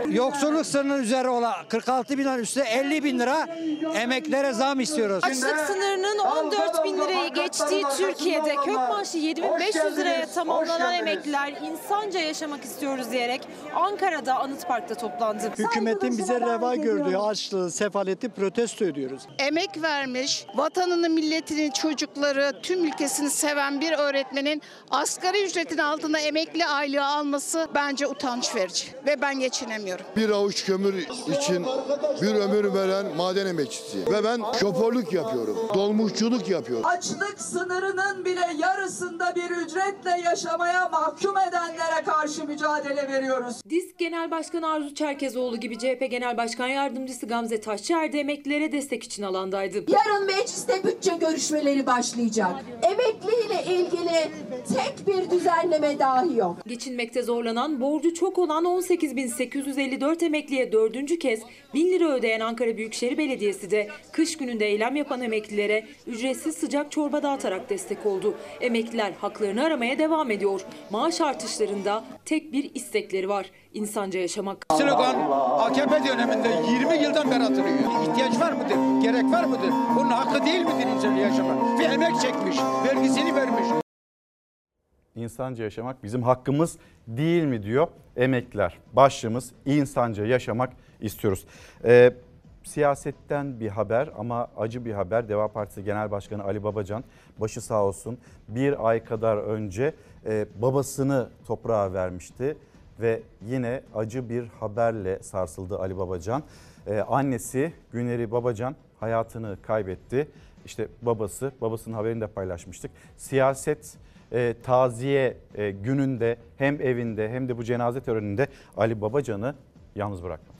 Speaker 57: Yoksulluk sınırının üzeri olan 46 bin lira üstü 50 bin lira emeklere zam istiyoruz.
Speaker 24: Açlık sınırının 14 bin lirayı geçtiği Türkiye'de kök maaşı 7500 liraya tamamlanan emekliler insanca yaşamak istiyoruz diyerek Ankara'da Anıt Park'ta toplandı.
Speaker 76: Hükümetin bize reva gördüğü açlığı, sefaleti protesto ediyoruz.
Speaker 49: Emek vermiş, vatanını, milletini, çocukları, tüm ülkesini seven bir öğretmenin asgari ücretin altında emekli aylığı alması bence utanç verici ve ben geçinemiyorum.
Speaker 71: Bir avuç kömür için bir ömür veren maden emekçisi. Ve ben şoförlük yapıyorum. Dolmuşçuluk yapıyorum.
Speaker 77: Açlık sınırının bile yarısında bir ücretle yaşamaya mahkum edenlere karşı mücadele veriyoruz.
Speaker 15: DİSK Genel Başkanı Arzu Çerkezoğlu gibi CHP Genel Başkan Yardımcısı Gamze Taşçıer de emeklilere destek için alandaydı.
Speaker 78: Yarın mecliste bütçe görüşmeleri başlayacak. Emekli ile ilgili tek bir düzenleme
Speaker 58: dahi yok.
Speaker 15: Geçinmekte zorlanan, borcu çok olan 18.854 emekliye dördüncü kez 1000 lira ödeyen Ankara Büyükşehir Belediyesi de kış gününde eylem yapan emeklilere ücretsiz sıcak çorba dağıtarak destek oldu. Emekliler haklarını aramaya devam ediyor. Maaş artışlarında tek bir istekleri var. İnsanca yaşamak.
Speaker 57: Slogan AKP döneminde 20 yıldan beri atılıyor. İhtiyaç var mıdır? Gerek var mıdır? Bunun hakkı değil midir insan yaşamak? Bir emek çekmiş, vergisini vermiş.
Speaker 1: İnsanca yaşamak bizim hakkımız değil mi diyor emekliler. Başlığımız insanca yaşamak istiyoruz. Ee, siyasetten bir haber ama acı bir haber. Deva Partisi Genel Başkanı Ali Babacan başı sağ olsun bir ay kadar önce e, babasını toprağa vermişti ve yine acı bir haberle sarsıldı Ali Babacan. Ee, annesi Güneri Babacan hayatını kaybetti. İşte babası, babasının haberini de paylaşmıştık. Siyaset e, taziye e, gününde hem evinde hem de bu cenaze töreninde Ali Babacan'ı yalnız bırakmadı.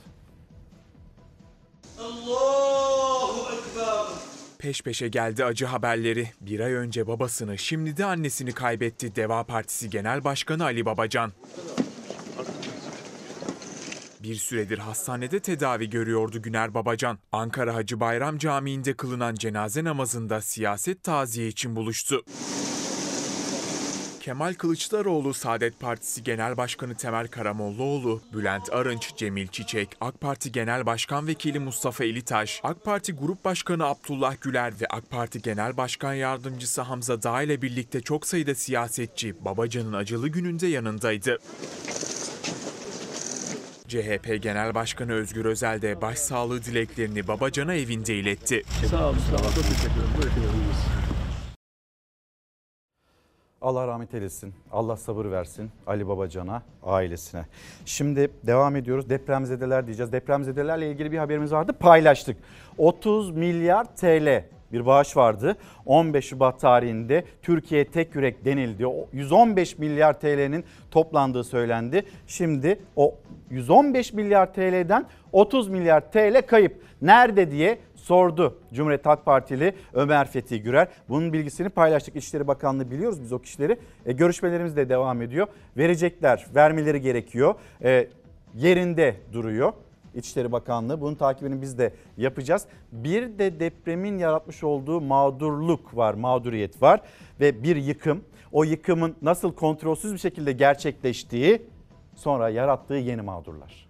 Speaker 11: Peş peşe geldi acı haberleri. Bir ay önce babasını, şimdi de annesini kaybetti Deva Partisi Genel Başkanı Ali Babacan. Bir süredir hastanede tedavi görüyordu Güner Babacan. Ankara Hacı Bayram Camii'nde kılınan cenaze namazında siyaset taziye için buluştu. Kemal Kılıçdaroğlu, Saadet Partisi Genel Başkanı Temel Karamollaoğlu, Bülent Arınç, Cemil Çiçek, AK Parti Genel Başkan Vekili Mustafa Elitaş, AK Parti Grup Başkanı Abdullah Güler ve AK Parti Genel Başkan Yardımcısı Hamza Dağ ile birlikte çok sayıda siyasetçi Babacan'ın acılı gününde yanındaydı. CHP Genel Başkanı Özgür Özel de başsağlığı dileklerini Babacan'a evinde iletti.
Speaker 3: Sağ olun. Sağ olun.
Speaker 1: Allah rahmet eylesin. Allah sabır versin Ali Babacan'a, ailesine. Şimdi devam ediyoruz. Depremzedeler diyeceğiz. Depremzedelerle ilgili bir haberimiz vardı. Paylaştık. 30 milyar TL bir bağış vardı. 15 Şubat tarihinde Türkiye tek yürek denildi. 115 milyar TL'nin toplandığı söylendi. Şimdi o 115 milyar TL'den 30 milyar TL kayıp. Nerede diye sordu Cumhuriyet Halk Partili Ömer Fethi Gürer. Bunun bilgisini paylaştık. İçişleri Bakanlığı biliyoruz biz o kişileri. E, görüşmelerimiz de devam ediyor. Verecekler, vermeleri gerekiyor. E, yerinde duruyor. İçişleri Bakanlığı bunun takibini biz de yapacağız. Bir de depremin yaratmış olduğu mağdurluk var, mağduriyet var ve bir yıkım. O yıkımın nasıl kontrolsüz bir şekilde gerçekleştiği sonra yarattığı yeni mağdurlar.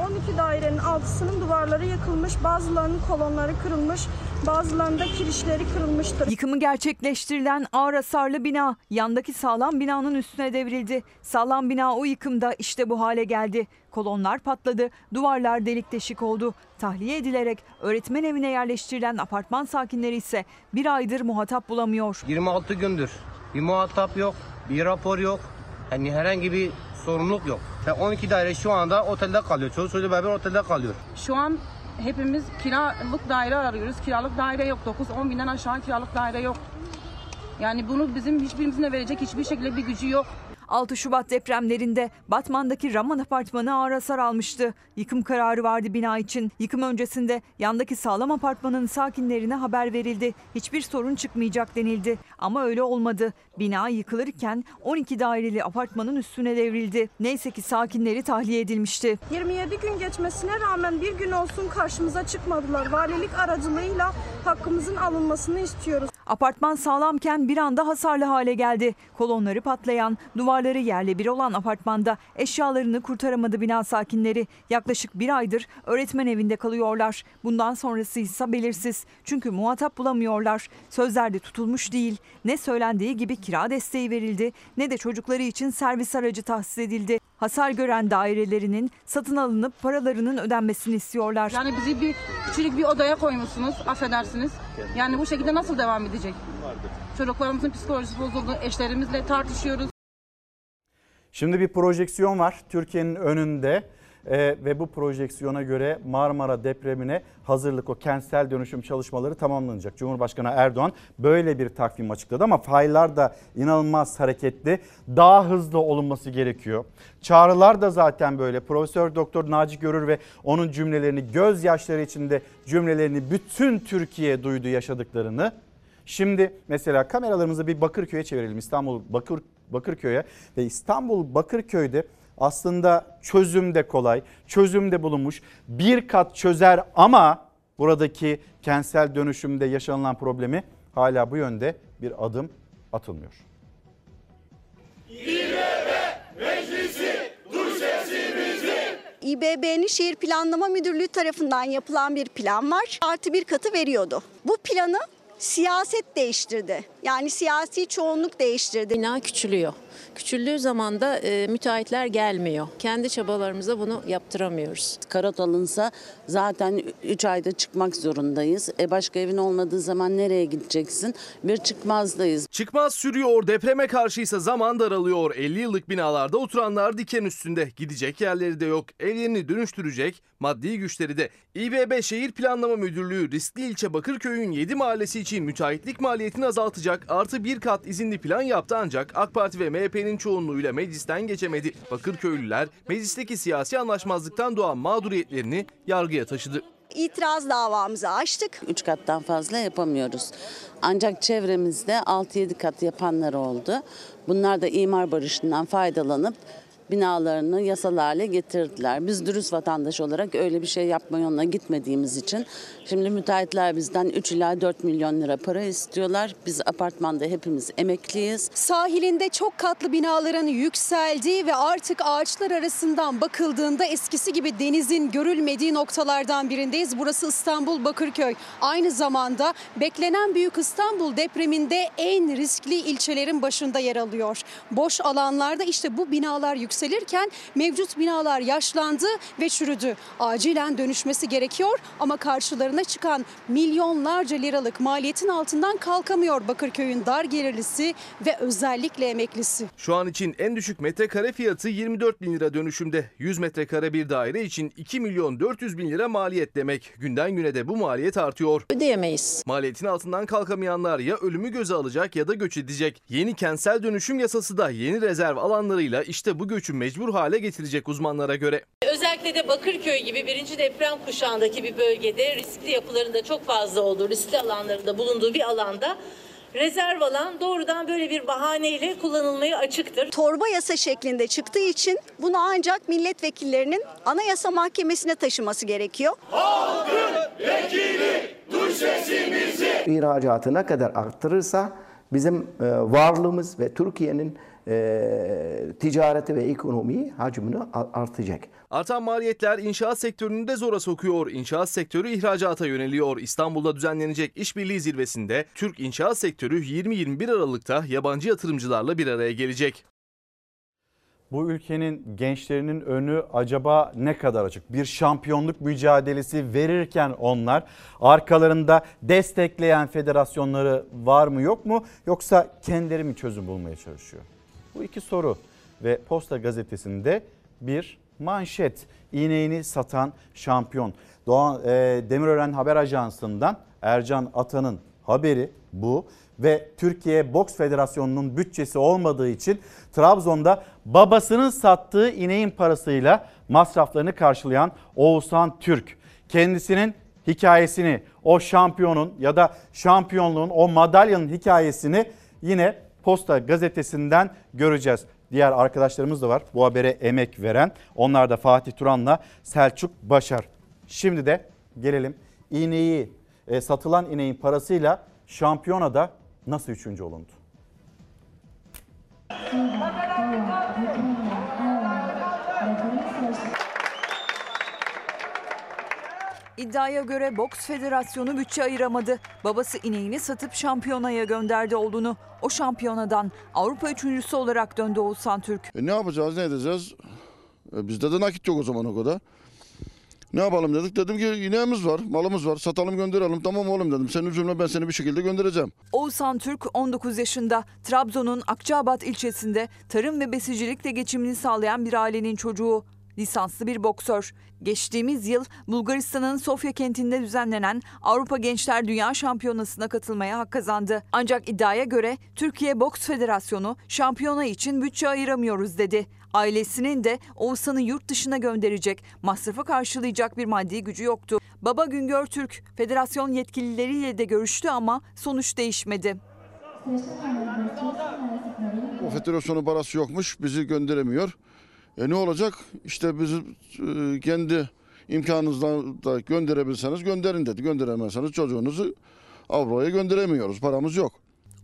Speaker 79: 12 dairenin altısının duvarları yıkılmış, bazılarının kolonları kırılmış, bazılarında kirişleri kırılmıştır.
Speaker 80: Yıkımı gerçekleştirilen ağır hasarlı bina yandaki sağlam binanın üstüne devrildi. Sağlam bina o yıkımda işte bu hale geldi. Kolonlar patladı, duvarlar delik deşik oldu. Tahliye edilerek öğretmen evine yerleştirilen apartman sakinleri ise bir aydır muhatap bulamıyor.
Speaker 49: 26 gündür bir muhatap yok, bir rapor yok. Yani herhangi bir sorumluluk yok. Ve 12 daire şu anda otelde kalıyor. Çoluk çocuğu beraber otelde kalıyor.
Speaker 81: Şu an hepimiz kiralık daire arıyoruz. Kiralık daire yok. 9-10 binden aşağı kiralık daire yok. Yani bunu bizim hiçbirimizin verecek hiçbir şekilde bir gücü yok.
Speaker 80: 6 Şubat depremlerinde Batman'daki Raman Apartmanı ağır hasar almıştı. Yıkım kararı vardı bina için. Yıkım öncesinde yandaki sağlam apartmanın sakinlerine haber verildi. Hiçbir sorun çıkmayacak denildi. Ama öyle olmadı. Bina yıkılırken 12 daireli apartmanın üstüne devrildi. Neyse ki sakinleri tahliye edilmişti.
Speaker 79: 27 gün geçmesine rağmen bir gün olsun karşımıza çıkmadılar. Valilik aracılığıyla hakkımızın alınmasını istiyoruz.
Speaker 80: Apartman sağlamken bir anda hasarlı hale geldi. Kolonları patlayan, duvarları yerle bir olan apartmanda eşyalarını kurtaramadı bina sakinleri. Yaklaşık bir aydır öğretmen evinde kalıyorlar. Bundan sonrası ise belirsiz. Çünkü muhatap bulamıyorlar. Sözlerde tutulmuş değil. Ne söylendiği gibi kira desteği verildi ne de çocukları için servis aracı tahsis edildi. Hasar gören dairelerinin satın alınıp paralarının ödenmesini istiyorlar.
Speaker 81: Yani bizi bir küçük bir odaya koymuşsunuz affedersiniz. Yani bu şekilde nasıl devam edecek? Çocuklarımızın psikolojisi bozuldu. Eşlerimizle tartışıyoruz.
Speaker 1: Şimdi bir projeksiyon var Türkiye'nin önünde ee, ve bu projeksiyona göre Marmara depremine hazırlık o kentsel dönüşüm çalışmaları tamamlanacak. Cumhurbaşkanı Erdoğan böyle bir takvim açıkladı ama faylar da inanılmaz hareketli. Daha hızlı olunması gerekiyor. Çağrılar da zaten böyle. Profesör Doktor Naci Görür ve onun cümlelerini gözyaşları içinde cümlelerini bütün Türkiye duydu yaşadıklarını. Şimdi mesela kameralarımızı bir Bakırköy'e çevirelim. İstanbul Bakır Bakırköy'e ve İstanbul Bakırköy'de aslında çözüm de kolay, çözüm de bulunmuş. Bir kat çözer ama buradaki kentsel dönüşümde yaşanılan problemi hala bu yönde bir adım atılmıyor.
Speaker 82: İBB'nin Şehir Planlama Müdürlüğü tarafından yapılan bir plan var. Artı bir katı veriyordu. Bu planı siyaset değiştirdi. Yani siyasi çoğunluk değiştirdi.
Speaker 64: Bina küçülüyor. Küçüldüğü zaman da e, müteahhitler gelmiyor. Kendi çabalarımızla bunu yaptıramıyoruz.
Speaker 83: Karat alınsa zaten 3 ayda çıkmak zorundayız. E başka evin olmadığı zaman nereye gideceksin? Bir çıkmazdayız.
Speaker 4: Çıkmaz sürüyor, depreme karşıysa zaman daralıyor. 50 yıllık binalarda oturanlar diken üstünde. Gidecek yerleri de yok. Evlerini dönüştürecek maddi güçleri de. İBB Şehir Planlama Müdürlüğü riskli ilçe Bakırköy'ün 7 mahallesi için müteahhitlik maliyetini azaltacak artı bir kat izinli plan yaptı ancak AK Parti ve MHP'nin çoğunluğuyla meclisten geçemedi. Bakırköylüler meclisteki siyasi anlaşmazlıktan doğan mağduriyetlerini yargıya taşıdı.
Speaker 82: İtiraz davamızı açtık.
Speaker 83: 3 kattan fazla yapamıyoruz. Ancak çevremizde 6-7 kat yapanlar oldu. Bunlar da imar barışından faydalanıp binalarını yasal getirdiler. Biz dürüst vatandaş olarak öyle bir şey yapma yoluna gitmediğimiz için şimdi müteahhitler bizden 3 ila 4 milyon lira para istiyorlar. Biz apartmanda hepimiz emekliyiz.
Speaker 38: Sahilinde çok katlı binaların yükseldiği ve artık ağaçlar arasından bakıldığında eskisi gibi denizin görülmediği noktalardan birindeyiz. Burası İstanbul Bakırköy. Aynı zamanda beklenen Büyük İstanbul depreminde en riskli ilçelerin başında yer alıyor. Boş alanlarda işte bu binalar yükselirken mevcut binalar yaşlandı ve çürüdü. Acilen dönüşmesi gerekiyor ama karşılarına çıkan milyonlarca liralık maliyetin altından kalkamıyor Bakırköy'ün dar gelirlisi ve özellikle emeklisi.
Speaker 4: Şu an için en düşük metrekare fiyatı 24 bin lira dönüşümde. 100 metrekare bir daire için 2 milyon 400 bin lira maliyet demek. Günden güne de bu maliyet artıyor.
Speaker 64: Ödeyemeyiz.
Speaker 4: Maliyetin altından kalkamayanlar ya ölümü göze alacak ya da göç edecek. Yeni kentsel dönüşüm yasası da yeni rezerv alanlarıyla işte bu göçü mecbur hale getirecek uzmanlara göre.
Speaker 84: Özellikle de Bakırköy gibi birinci deprem kuşağındaki bir bölgede riskli yapılarında çok fazla olduğu, riskli alanlarında bulunduğu bir alanda rezerv alan doğrudan böyle bir bahaneyle kullanılmaya açıktır.
Speaker 82: Torba yasa şeklinde çıktığı için bunu ancak milletvekillerinin Anayasa Mahkemesi'ne taşıması gerekiyor.
Speaker 85: Vekili duy sesimizi.
Speaker 86: İhracatı ne kadar arttırırsa bizim e, varlığımız ve Türkiye'nin e, ticareti ve ekonomi hacmini artacak.
Speaker 4: Artan maliyetler inşaat sektörünü de zora sokuyor. İnşaat sektörü ihracata yöneliyor. İstanbul'da düzenlenecek işbirliği zirvesinde Türk inşaat sektörü 20-21 Aralık'ta yabancı yatırımcılarla bir araya gelecek.
Speaker 1: Bu ülkenin gençlerinin önü acaba ne kadar açık? Bir şampiyonluk mücadelesi verirken onlar arkalarında destekleyen federasyonları var mı yok mu? Yoksa kendileri mi çözüm bulmaya çalışıyor? Bu iki soru ve Posta gazetesinde bir manşet. İğneğini satan şampiyon. Doğan e, Demirören Haber Ajansı'ndan Ercan Atan'ın haberi bu ve Türkiye Boks Federasyonu'nun bütçesi olmadığı için Trabzon'da babasının sattığı ineğin parasıyla masraflarını karşılayan Oğuzhan Türk kendisinin hikayesini o şampiyonun ya da şampiyonluğun o madalyanın hikayesini yine Posta gazetesinden göreceğiz. Diğer arkadaşlarımız da var bu habere emek veren. Onlar da Fatih Turan'la Selçuk Başar. Şimdi de gelelim ineği e, satılan ineğin parasıyla şampiyonada nasıl üçüncü olundu?
Speaker 80: İddiaya göre Boks Federasyonu bütçe ayıramadı. Babası ineğini satıp şampiyonaya gönderdi olduğunu. O şampiyonadan Avrupa üçüncüsü olarak döndü Oğuzhan Türk.
Speaker 49: E ne yapacağız, ne edeceğiz? E bizde de nakit yok o zaman o kadar. Ne yapalım dedik. Dedim ki ineğimiz var, malımız var. Satalım gönderelim. Tamam oğlum dedim. Sen üzülme ben seni bir şekilde göndereceğim.
Speaker 80: Oğuzhan Türk 19 yaşında. Trabzon'un Akçabat ilçesinde tarım ve besicilikle geçimini sağlayan bir ailenin çocuğu. Lisanslı bir boksör. Geçtiğimiz yıl Bulgaristan'ın Sofya kentinde düzenlenen Avrupa Gençler Dünya Şampiyonası'na katılmaya hak kazandı. Ancak iddiaya göre Türkiye Boks Federasyonu şampiyona için bütçe ayıramıyoruz dedi. Ailesinin de Oğuzhan'ı yurt dışına gönderecek, masrafı karşılayacak bir maddi gücü yoktu. Baba Güngör Türk, federasyon yetkilileriyle de görüştü ama sonuç değişmedi.
Speaker 49: O federasyonun parası yokmuş, bizi gönderemiyor. E ne olacak? İşte bizi e, kendi imkanınızdan da gönderebilseniz gönderin dedi. Gönderemezseniz çocuğunuzu Avrupa'ya gönderemiyoruz. Paramız yok.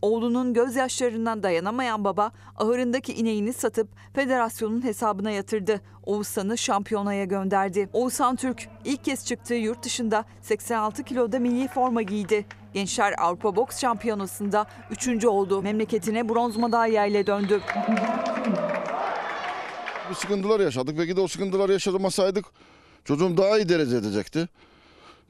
Speaker 80: Oğlunun gözyaşlarından dayanamayan baba ahırındaki ineğini satıp federasyonun hesabına yatırdı. Oğuzhan'ı şampiyonaya gönderdi. Oğuzhan Türk ilk kez çıktığı yurt dışında 86 kiloda milli forma giydi. Gençler Avrupa Boks Şampiyonası'nda 3. oldu. Memleketine bronz madalya ile döndü.
Speaker 49: Bir sıkıntılar yaşadık. Peki de o sıkıntıları yaşamasaydık çocuğum daha iyi derece edecekti.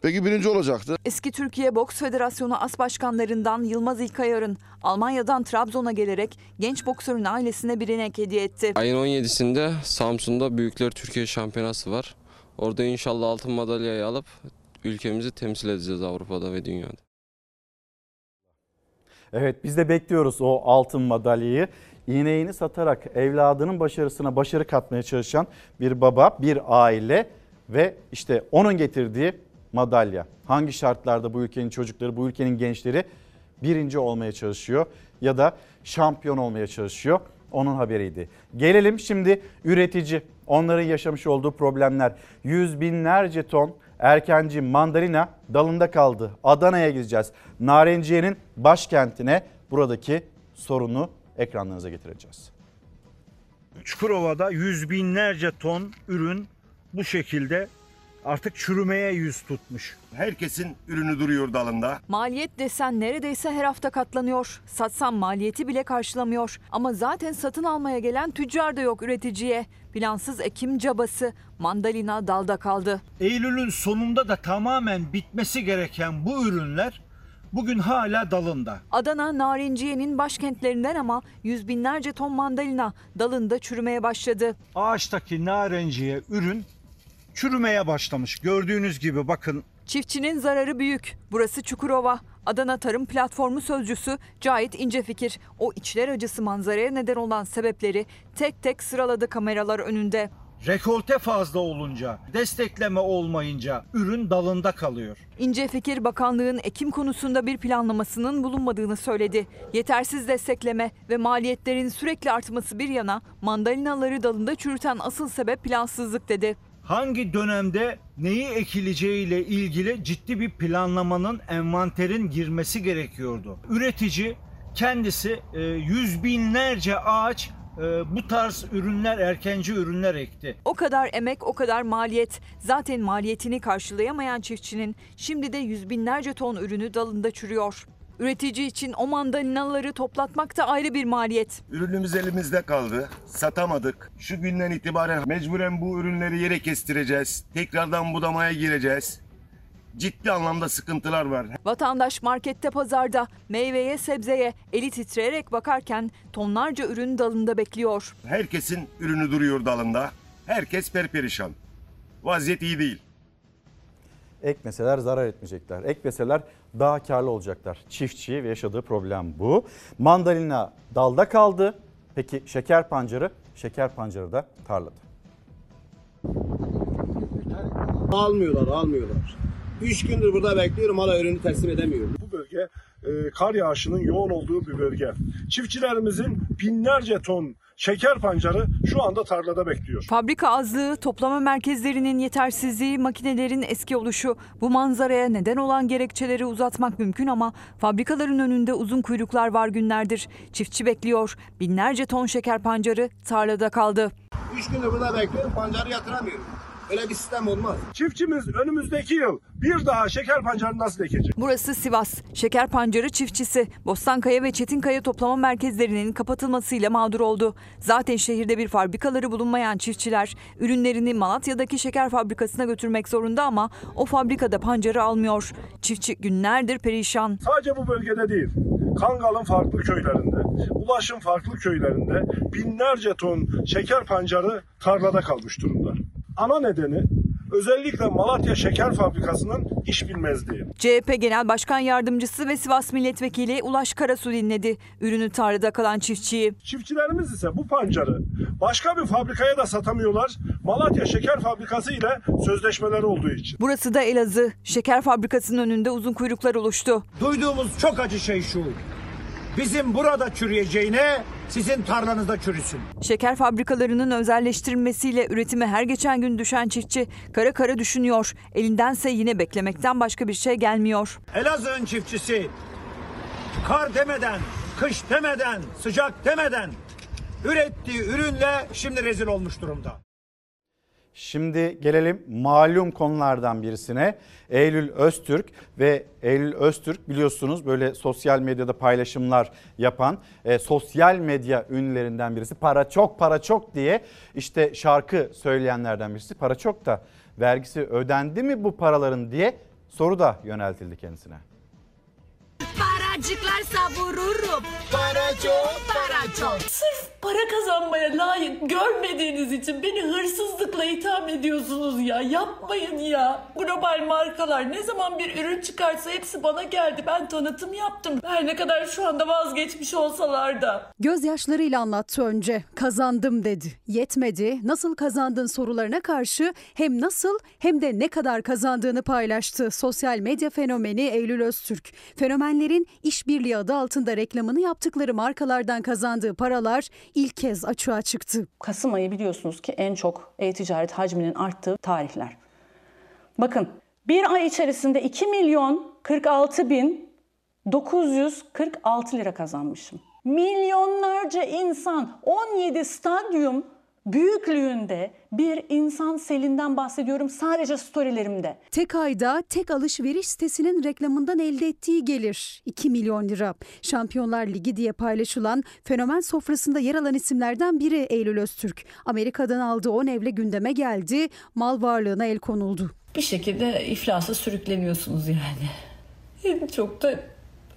Speaker 49: Peki birinci olacaktı.
Speaker 80: Eski Türkiye Boks Federasyonu As Başkanlarından Yılmaz İlkayar'ın Almanya'dan Trabzon'a gelerek genç boksörün ailesine bir inek hediye etti.
Speaker 87: Ayın 17'sinde Samsun'da Büyükler Türkiye Şampiyonası var. Orada inşallah altın madalyayı alıp ülkemizi temsil edeceğiz Avrupa'da ve dünyada.
Speaker 1: Evet biz de bekliyoruz o altın madalyayı. İğneğini satarak evladının başarısına başarı katmaya çalışan bir baba, bir aile ve işte onun getirdiği madalya. Hangi şartlarda bu ülkenin çocukları, bu ülkenin gençleri birinci olmaya çalışıyor ya da şampiyon olmaya çalışıyor. Onun haberiydi. Gelelim şimdi üretici. Onların yaşamış olduğu problemler. Yüz binlerce ton erkenci mandalina dalında kaldı. Adana'ya gideceğiz. Narenciye'nin başkentine buradaki sorunu ekranlarınıza getireceğiz.
Speaker 88: Çukurova'da yüz binlerce ton ürün bu şekilde artık çürümeye yüz tutmuş.
Speaker 89: Herkesin ürünü duruyor dalında.
Speaker 80: Maliyet desen neredeyse her hafta katlanıyor. Satsam maliyeti bile karşılamıyor. Ama zaten satın almaya gelen tüccar da yok üreticiye. Plansız ekim cabası mandalina dalda kaldı.
Speaker 88: Eylül'ün sonunda da tamamen bitmesi gereken bu ürünler bugün hala dalında.
Speaker 80: Adana Narenciye'nin başkentlerinden ama yüz binlerce ton mandalina dalında çürümeye başladı.
Speaker 88: Ağaçtaki narenciye ürün çürümeye başlamış. Gördüğünüz gibi bakın
Speaker 80: Çiftçinin zararı büyük. Burası Çukurova. Adana Tarım Platformu sözcüsü Cahit İncefikir. O içler acısı manzaraya neden olan sebepleri tek tek sıraladı kameralar önünde.
Speaker 88: Rekolte fazla olunca, destekleme olmayınca ürün dalında kalıyor.
Speaker 80: İnce Fikir Bakanlığın ekim konusunda bir planlamasının bulunmadığını söyledi. Yetersiz destekleme ve maliyetlerin sürekli artması bir yana mandalinaları dalında çürüten asıl sebep plansızlık dedi.
Speaker 88: Hangi dönemde neyi ekileceğiyle ilgili ciddi bir planlamanın, envanterin girmesi gerekiyordu. Üretici kendisi e, yüz binlerce ağaç e, bu tarz ürünler, erkenci ürünler ekti.
Speaker 80: O kadar emek, o kadar maliyet. Zaten maliyetini karşılayamayan çiftçinin şimdi de yüz binlerce ton ürünü dalında çürüyor. Üretici için o mandalinaları toplatmak da ayrı bir maliyet.
Speaker 89: Ürünümüz elimizde kaldı. Satamadık. Şu günden itibaren mecburen bu ürünleri yere kestireceğiz. Tekrardan budamaya gireceğiz. Ciddi anlamda sıkıntılar var.
Speaker 80: Vatandaş markette pazarda meyveye sebzeye eli titreyerek bakarken tonlarca ürün dalında bekliyor.
Speaker 89: Herkesin ürünü duruyor dalında. Herkes perperişan. Vaziyet iyi değil.
Speaker 1: Ekmeseler zarar etmeyecekler. Ekmeseler daha karlı olacaklar. Çiftçi ve yaşadığı problem bu. Mandalina dalda kaldı. Peki şeker pancarı? Şeker pancarı da tarlada.
Speaker 90: Almıyorlar, almıyorlar. Üç gündür burada bekliyorum hala ürünü teslim edemiyorum.
Speaker 91: Bu bölge e, kar yağışının yoğun olduğu bir bölge. Çiftçilerimizin binlerce ton şeker pancarı şu anda tarlada bekliyor.
Speaker 80: Fabrika azlığı, toplama merkezlerinin yetersizliği, makinelerin eski oluşu bu manzaraya neden olan gerekçeleri uzatmak mümkün ama fabrikaların önünde uzun kuyruklar var günlerdir. Çiftçi bekliyor. Binlerce ton şeker pancarı tarlada kaldı.
Speaker 90: Üç gündür burada bekliyorum pancarı yatıramıyorum. Öyle bir sistem olmaz.
Speaker 91: Çiftçimiz önümüzdeki yıl bir daha şeker pancarı nasıl ekecek?
Speaker 80: Burası Sivas. Şeker pancarı çiftçisi. Bostankaya ve Çetinkaya toplama merkezlerinin kapatılmasıyla mağdur oldu. Zaten şehirde bir fabrikaları bulunmayan çiftçiler ürünlerini Malatya'daki şeker fabrikasına götürmek zorunda ama o fabrikada pancarı almıyor. Çiftçi günlerdir perişan.
Speaker 91: Sadece bu bölgede değil. Kangal'ın farklı köylerinde, Ulaş'ın farklı köylerinde binlerce ton şeker pancarı tarlada kalmış durumda. Ana nedeni özellikle Malatya Şeker Fabrikası'nın iş bilmezliği.
Speaker 80: CHP Genel Başkan Yardımcısı ve Sivas Milletvekili Ulaş Karasu dinledi. Ürünü tarlada kalan çiftçiyi.
Speaker 91: Çiftçilerimiz ise bu pancarı başka bir fabrikaya da satamıyorlar. Malatya Şeker Fabrikası ile sözleşmeleri olduğu için.
Speaker 80: Burası da Elazığ. Şeker fabrikasının önünde uzun kuyruklar oluştu.
Speaker 92: Duyduğumuz çok acı şey şu. Bizim burada çürüyeceğine sizin tarlanızda çürüsün.
Speaker 80: Şeker fabrikalarının özelleştirilmesiyle üretimi her geçen gün düşen çiftçi kara kara düşünüyor. Elindense yine beklemekten başka bir şey gelmiyor.
Speaker 92: Elazığ'ın çiftçisi kar demeden, kış demeden, sıcak demeden ürettiği ürünle şimdi rezil olmuş durumda.
Speaker 1: Şimdi gelelim malum konulardan birisine. Eylül Öztürk ve Eylül Öztürk biliyorsunuz böyle sosyal medyada paylaşımlar yapan e, sosyal medya ünlülerinden birisi. Para çok para çok diye işte şarkı söyleyenlerden birisi. Para çok da vergisi ödendi mi bu paraların diye soru da yöneltildi kendisine.
Speaker 93: Paracıklar savururum. Para çok, para çok. Sırf para kazanmaya layık görmediğiniz için beni hırsızlıkla itham ediyorsunuz ya. Yapmayın ya. Global markalar ne zaman bir ürün çıkarsa hepsi bana geldi. Ben tanıtım yaptım. Her ne kadar şu anda vazgeçmiş olsalar da.
Speaker 38: Gözyaşlarıyla anlattı önce. Kazandım dedi. Yetmedi. Nasıl kazandın sorularına karşı hem nasıl hem de ne kadar kazandığını paylaştı. Sosyal medya fenomeni Eylül Öztürk. Fenomenlerin işbirliği adı altında reklamını yaptıkları markalardan kazandığı paralar ilk kez açığa çıktı.
Speaker 75: Kasım ayı biliyorsunuz ki en çok e-ticaret hacminin arttığı tarihler. Bakın bir ay içerisinde 2 milyon 46 bin 946 lira kazanmışım. Milyonlarca insan 17 stadyum büyüklüğünde bir insan selinden bahsediyorum sadece storylerimde.
Speaker 38: Tek ayda tek alışveriş sitesinin reklamından elde ettiği gelir 2 milyon lira. Şampiyonlar Ligi diye paylaşılan fenomen sofrasında yer alan isimlerden biri Eylül Öztürk. Amerika'dan aldığı 10 evle gündeme geldi, mal varlığına el konuldu.
Speaker 93: Bir şekilde iflasa sürükleniyorsunuz yani. En çok da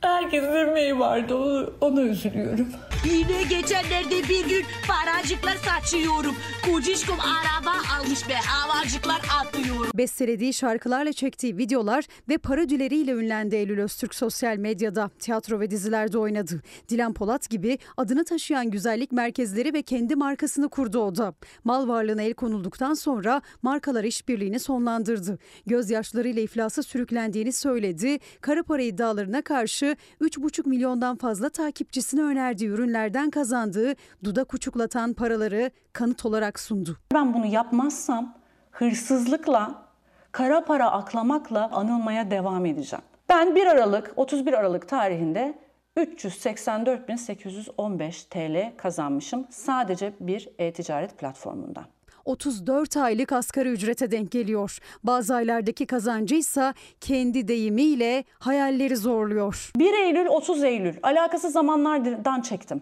Speaker 93: herkesin emeği vardı. Onu, ona üzülüyorum. Yine geçenlerde bir gün paracıklar saçıyorum. Kocişkom araba almış be havacıklar atıyorum.
Speaker 38: Bestelediği şarkılarla çektiği videolar ve parodileriyle ünlendi Eylül Öztürk sosyal medyada. Tiyatro ve dizilerde oynadı. Dilan Polat gibi adını taşıyan güzellik merkezleri ve kendi markasını kurdu o da. Mal varlığına el konulduktan sonra markalar işbirliğini sonlandırdı. Gözyaşlarıyla iflasa sürüklendiğini söyledi. Kara para iddialarına karşı 3,5 milyondan fazla takipçisine önerdiği ürünlerden kazandığı dudak uçuklatan paraları kanıt olarak sundu.
Speaker 75: Ben bunu yapmazsam hırsızlıkla, kara para aklamakla anılmaya devam edeceğim. Ben 1 Aralık, 31 Aralık tarihinde 384.815 TL kazanmışım sadece bir e-ticaret platformundan.
Speaker 38: 34 aylık asgari ücrete denk geliyor. Bazı aylardaki kazancı ise kendi deyimiyle hayalleri zorluyor.
Speaker 75: 1 Eylül 30 Eylül alakasız zamanlardan çektim.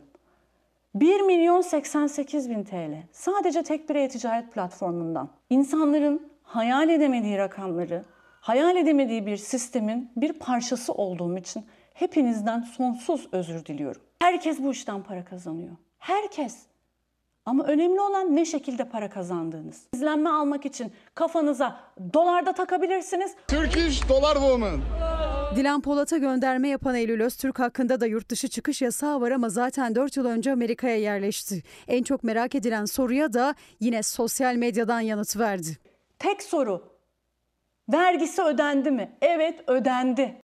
Speaker 75: 1 milyon 88 bin TL sadece tek bir e-ticaret platformundan. İnsanların hayal edemediği rakamları, hayal edemediği bir sistemin bir parçası olduğum için hepinizden sonsuz özür diliyorum. Herkes bu işten para kazanıyor. Herkes. Ama önemli olan ne şekilde para kazandığınız. İzlenme almak için kafanıza dolarda takabilirsiniz.
Speaker 92: Turkish Dolar Woman.
Speaker 38: Dilan Polat'a gönderme yapan Eylül Öztürk hakkında da yurt dışı çıkış yasağı var ama zaten 4 yıl önce Amerika'ya yerleşti. En çok merak edilen soruya da yine sosyal medyadan yanıt verdi.
Speaker 75: Tek soru. Vergisi ödendi mi? Evet ödendi.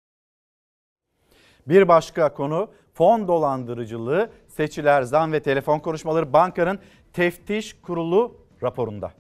Speaker 1: Bir başka konu fon dolandırıcılığı, seçiler, zam ve telefon konuşmaları bankanın teftiş kurulu raporunda.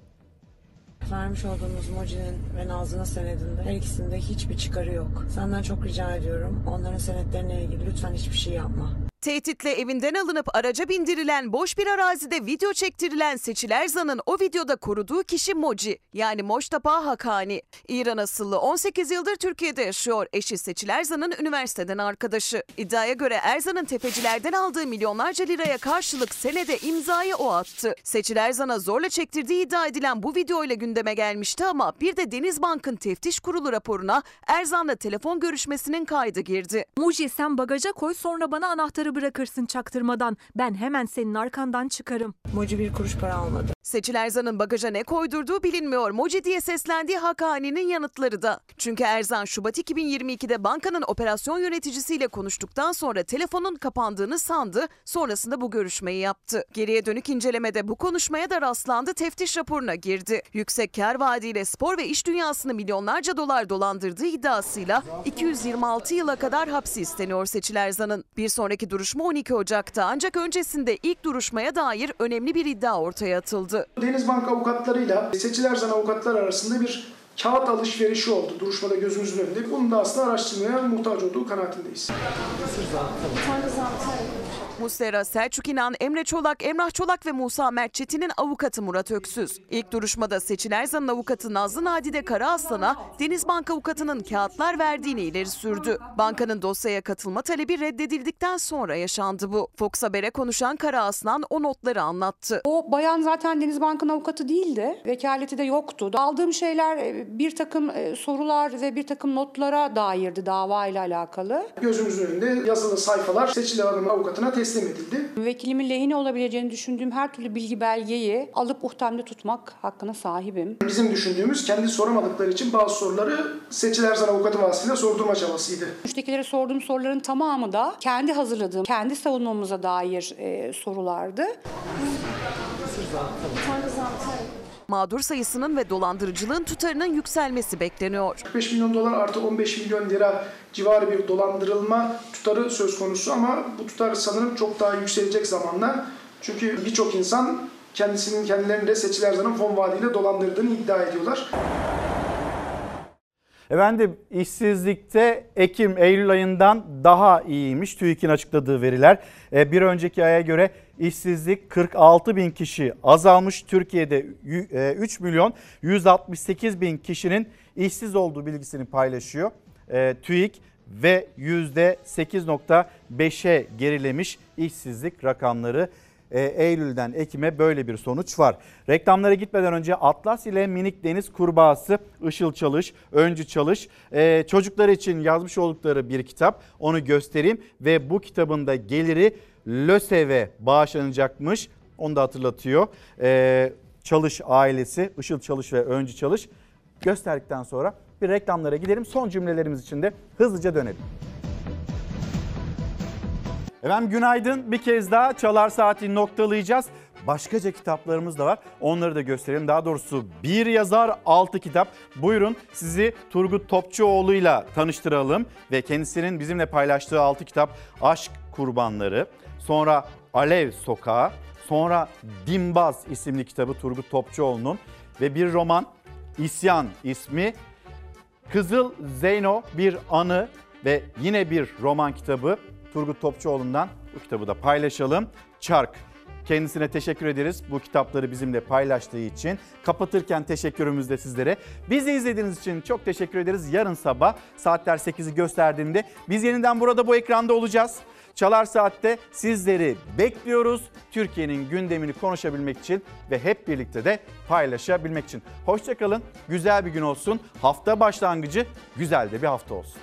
Speaker 94: Vermiş olduğumuz Moji'nin ve Nazlı'nın senedinde her ikisinde hiçbir çıkarı yok. Senden çok rica ediyorum onların senetlerine ilgili lütfen hiçbir şey yapma.
Speaker 95: Tehditle evinden alınıp araca bindirilen boş bir arazide video çektirilen Seçil Erzan'ın o videoda koruduğu kişi Moji yani Moştapa Hakani. İran asıllı 18 yıldır Türkiye'de yaşıyor. Eşi Seçil Erzan'ın üniversiteden arkadaşı. İddiaya göre Erzan'ın tefecilerden aldığı milyonlarca liraya karşılık senede imzayı o attı. Seçil Erzan'a zorla çektirdiği iddia edilen bu videoyla gündeme gelmişti ama bir de Denizbank'ın teftiş kurulu raporuna Erzan'la telefon görüşmesinin kaydı girdi.
Speaker 80: Muji sen bagaja koy sonra bana anahtarı
Speaker 96: onları bırakırsın çaktırmadan. Ben hemen senin arkandan çıkarım.
Speaker 94: Moci bir kuruş para almadı.
Speaker 95: Seçil Erzan'ın bagaja ne koydurduğu bilinmiyor. Moci diye seslendiği Hakkani'nin yanıtları da. Çünkü Erzan Şubat 2022'de bankanın operasyon yöneticisiyle konuştuktan sonra telefonun kapandığını sandı. Sonrasında bu görüşmeyi yaptı. Geriye dönük incelemede bu konuşmaya da rastlandı. Teftiş raporuna girdi. Yüksek kar vaadiyle spor ve iş dünyasını milyonlarca dolar dolandırdığı iddiasıyla 226 yıla kadar hapsi isteniyor Seçil Erzan'ın. Bir sonraki duruşma 12 Ocak'ta ancak öncesinde ilk duruşmaya dair önemli bir iddia ortaya atıldı.
Speaker 97: Denizbank avukatlarıyla Seçil Erzan avukatlar arasında bir kağıt alışverişi oldu duruşmada gözümüzün önünde. Bunun da aslında araştırmaya muhtaç olduğu kanaatindeyiz.
Speaker 95: Muslera, Selçuk İnan, Emre Çolak, Emrah Çolak ve Musa Mert Çetin'in avukatı Murat Öksüz. İlk duruşmada Seçil Erzan'ın avukatı Nazlı Nadide Karaaslan'a Denizbank avukatının kağıtlar verdiğini ileri sürdü. Bankanın dosyaya katılma talebi reddedildikten sonra yaşandı bu. Fox Haber'e konuşan Karaaslan o notları anlattı.
Speaker 98: O bayan zaten Denizbank'ın avukatı değildi. Vekaleti de yoktu. Aldığım şeyler e, bir takım e, sorular ve bir takım notlara dairdi dava ile alakalı.
Speaker 97: Gözümüzün önünde yazılı sayfalar Seçil Hanım'ın avukatına teslim edildi.
Speaker 98: Vekilimin lehine olabileceğini düşündüğüm her türlü bilgi belgeyi alıp uhtemde tutmak hakkına sahibim.
Speaker 97: Bizim düşündüğümüz kendi soramadıkları için bazı soruları Seçil Erzan avukatı vasıtasıyla sordurma çabasıydı.
Speaker 98: Müştekilere sorduğum soruların tamamı da kendi hazırladığım, kendi savunmamıza dair e, sorulardı.
Speaker 95: Mağdur sayısının ve dolandırıcılığın tutarının yükselmesi bekleniyor.
Speaker 97: 45 milyon dolar artı 15 milyon lira civarı bir dolandırılma tutarı söz konusu ama bu tutar sanırım çok daha yükselecek zamanla. Çünkü birçok insan kendisinin kendilerini de fon vaadiyle dolandırdığını iddia ediyorlar.
Speaker 1: Efendim işsizlikte Ekim-Eylül ayından daha iyiymiş TÜİK'in açıkladığı veriler. E, Bir önceki aya göre işsizlik 46 bin kişi azalmış. Türkiye'de 3 milyon 168 bin kişinin işsiz olduğu bilgisini paylaşıyor e, TÜİK ve %8.5'e gerilemiş işsizlik rakamları. E, Eylül'den Ekim'e böyle bir sonuç var. Reklamlara gitmeden önce Atlas ile Minik Deniz Kurbağası Işıl Çalış, Öncü Çalış e, çocuklar için yazmış oldukları bir kitap. Onu göstereyim ve bu kitabın da geliri LÖSEV'e bağışlanacakmış. Onu da hatırlatıyor. E, Çalış ailesi, Işıl Çalış ve Öncü Çalış gösterdikten sonra bir reklamlara gidelim. Son cümlelerimiz için de hızlıca dönelim. Efendim günaydın. Bir kez daha Çalar Saati noktalayacağız. Başkaca kitaplarımız da var. Onları da gösterelim. Daha doğrusu bir yazar altı kitap. Buyurun sizi Turgut Topçuoğlu'yla tanıştıralım. Ve kendisinin bizimle paylaştığı altı kitap Aşk Kurbanları. Sonra Alev Sokağı. Sonra Dimbaz isimli kitabı Turgut Topçuoğlu'nun. Ve bir roman İsyan ismi. Kızıl Zeyno bir anı ve yine bir roman kitabı Turgut Topçuoğlu'ndan bu kitabı da paylaşalım. Çark. Kendisine teşekkür ederiz bu kitapları bizimle paylaştığı için. Kapatırken teşekkürümüz de sizlere. Bizi izlediğiniz için çok teşekkür ederiz. Yarın sabah saatler 8'i gösterdiğinde biz yeniden burada bu ekranda olacağız. Çalar Saat'te sizleri bekliyoruz. Türkiye'nin gündemini konuşabilmek için ve hep birlikte de paylaşabilmek için. Hoşçakalın, güzel bir gün olsun. Hafta başlangıcı güzel de bir hafta olsun.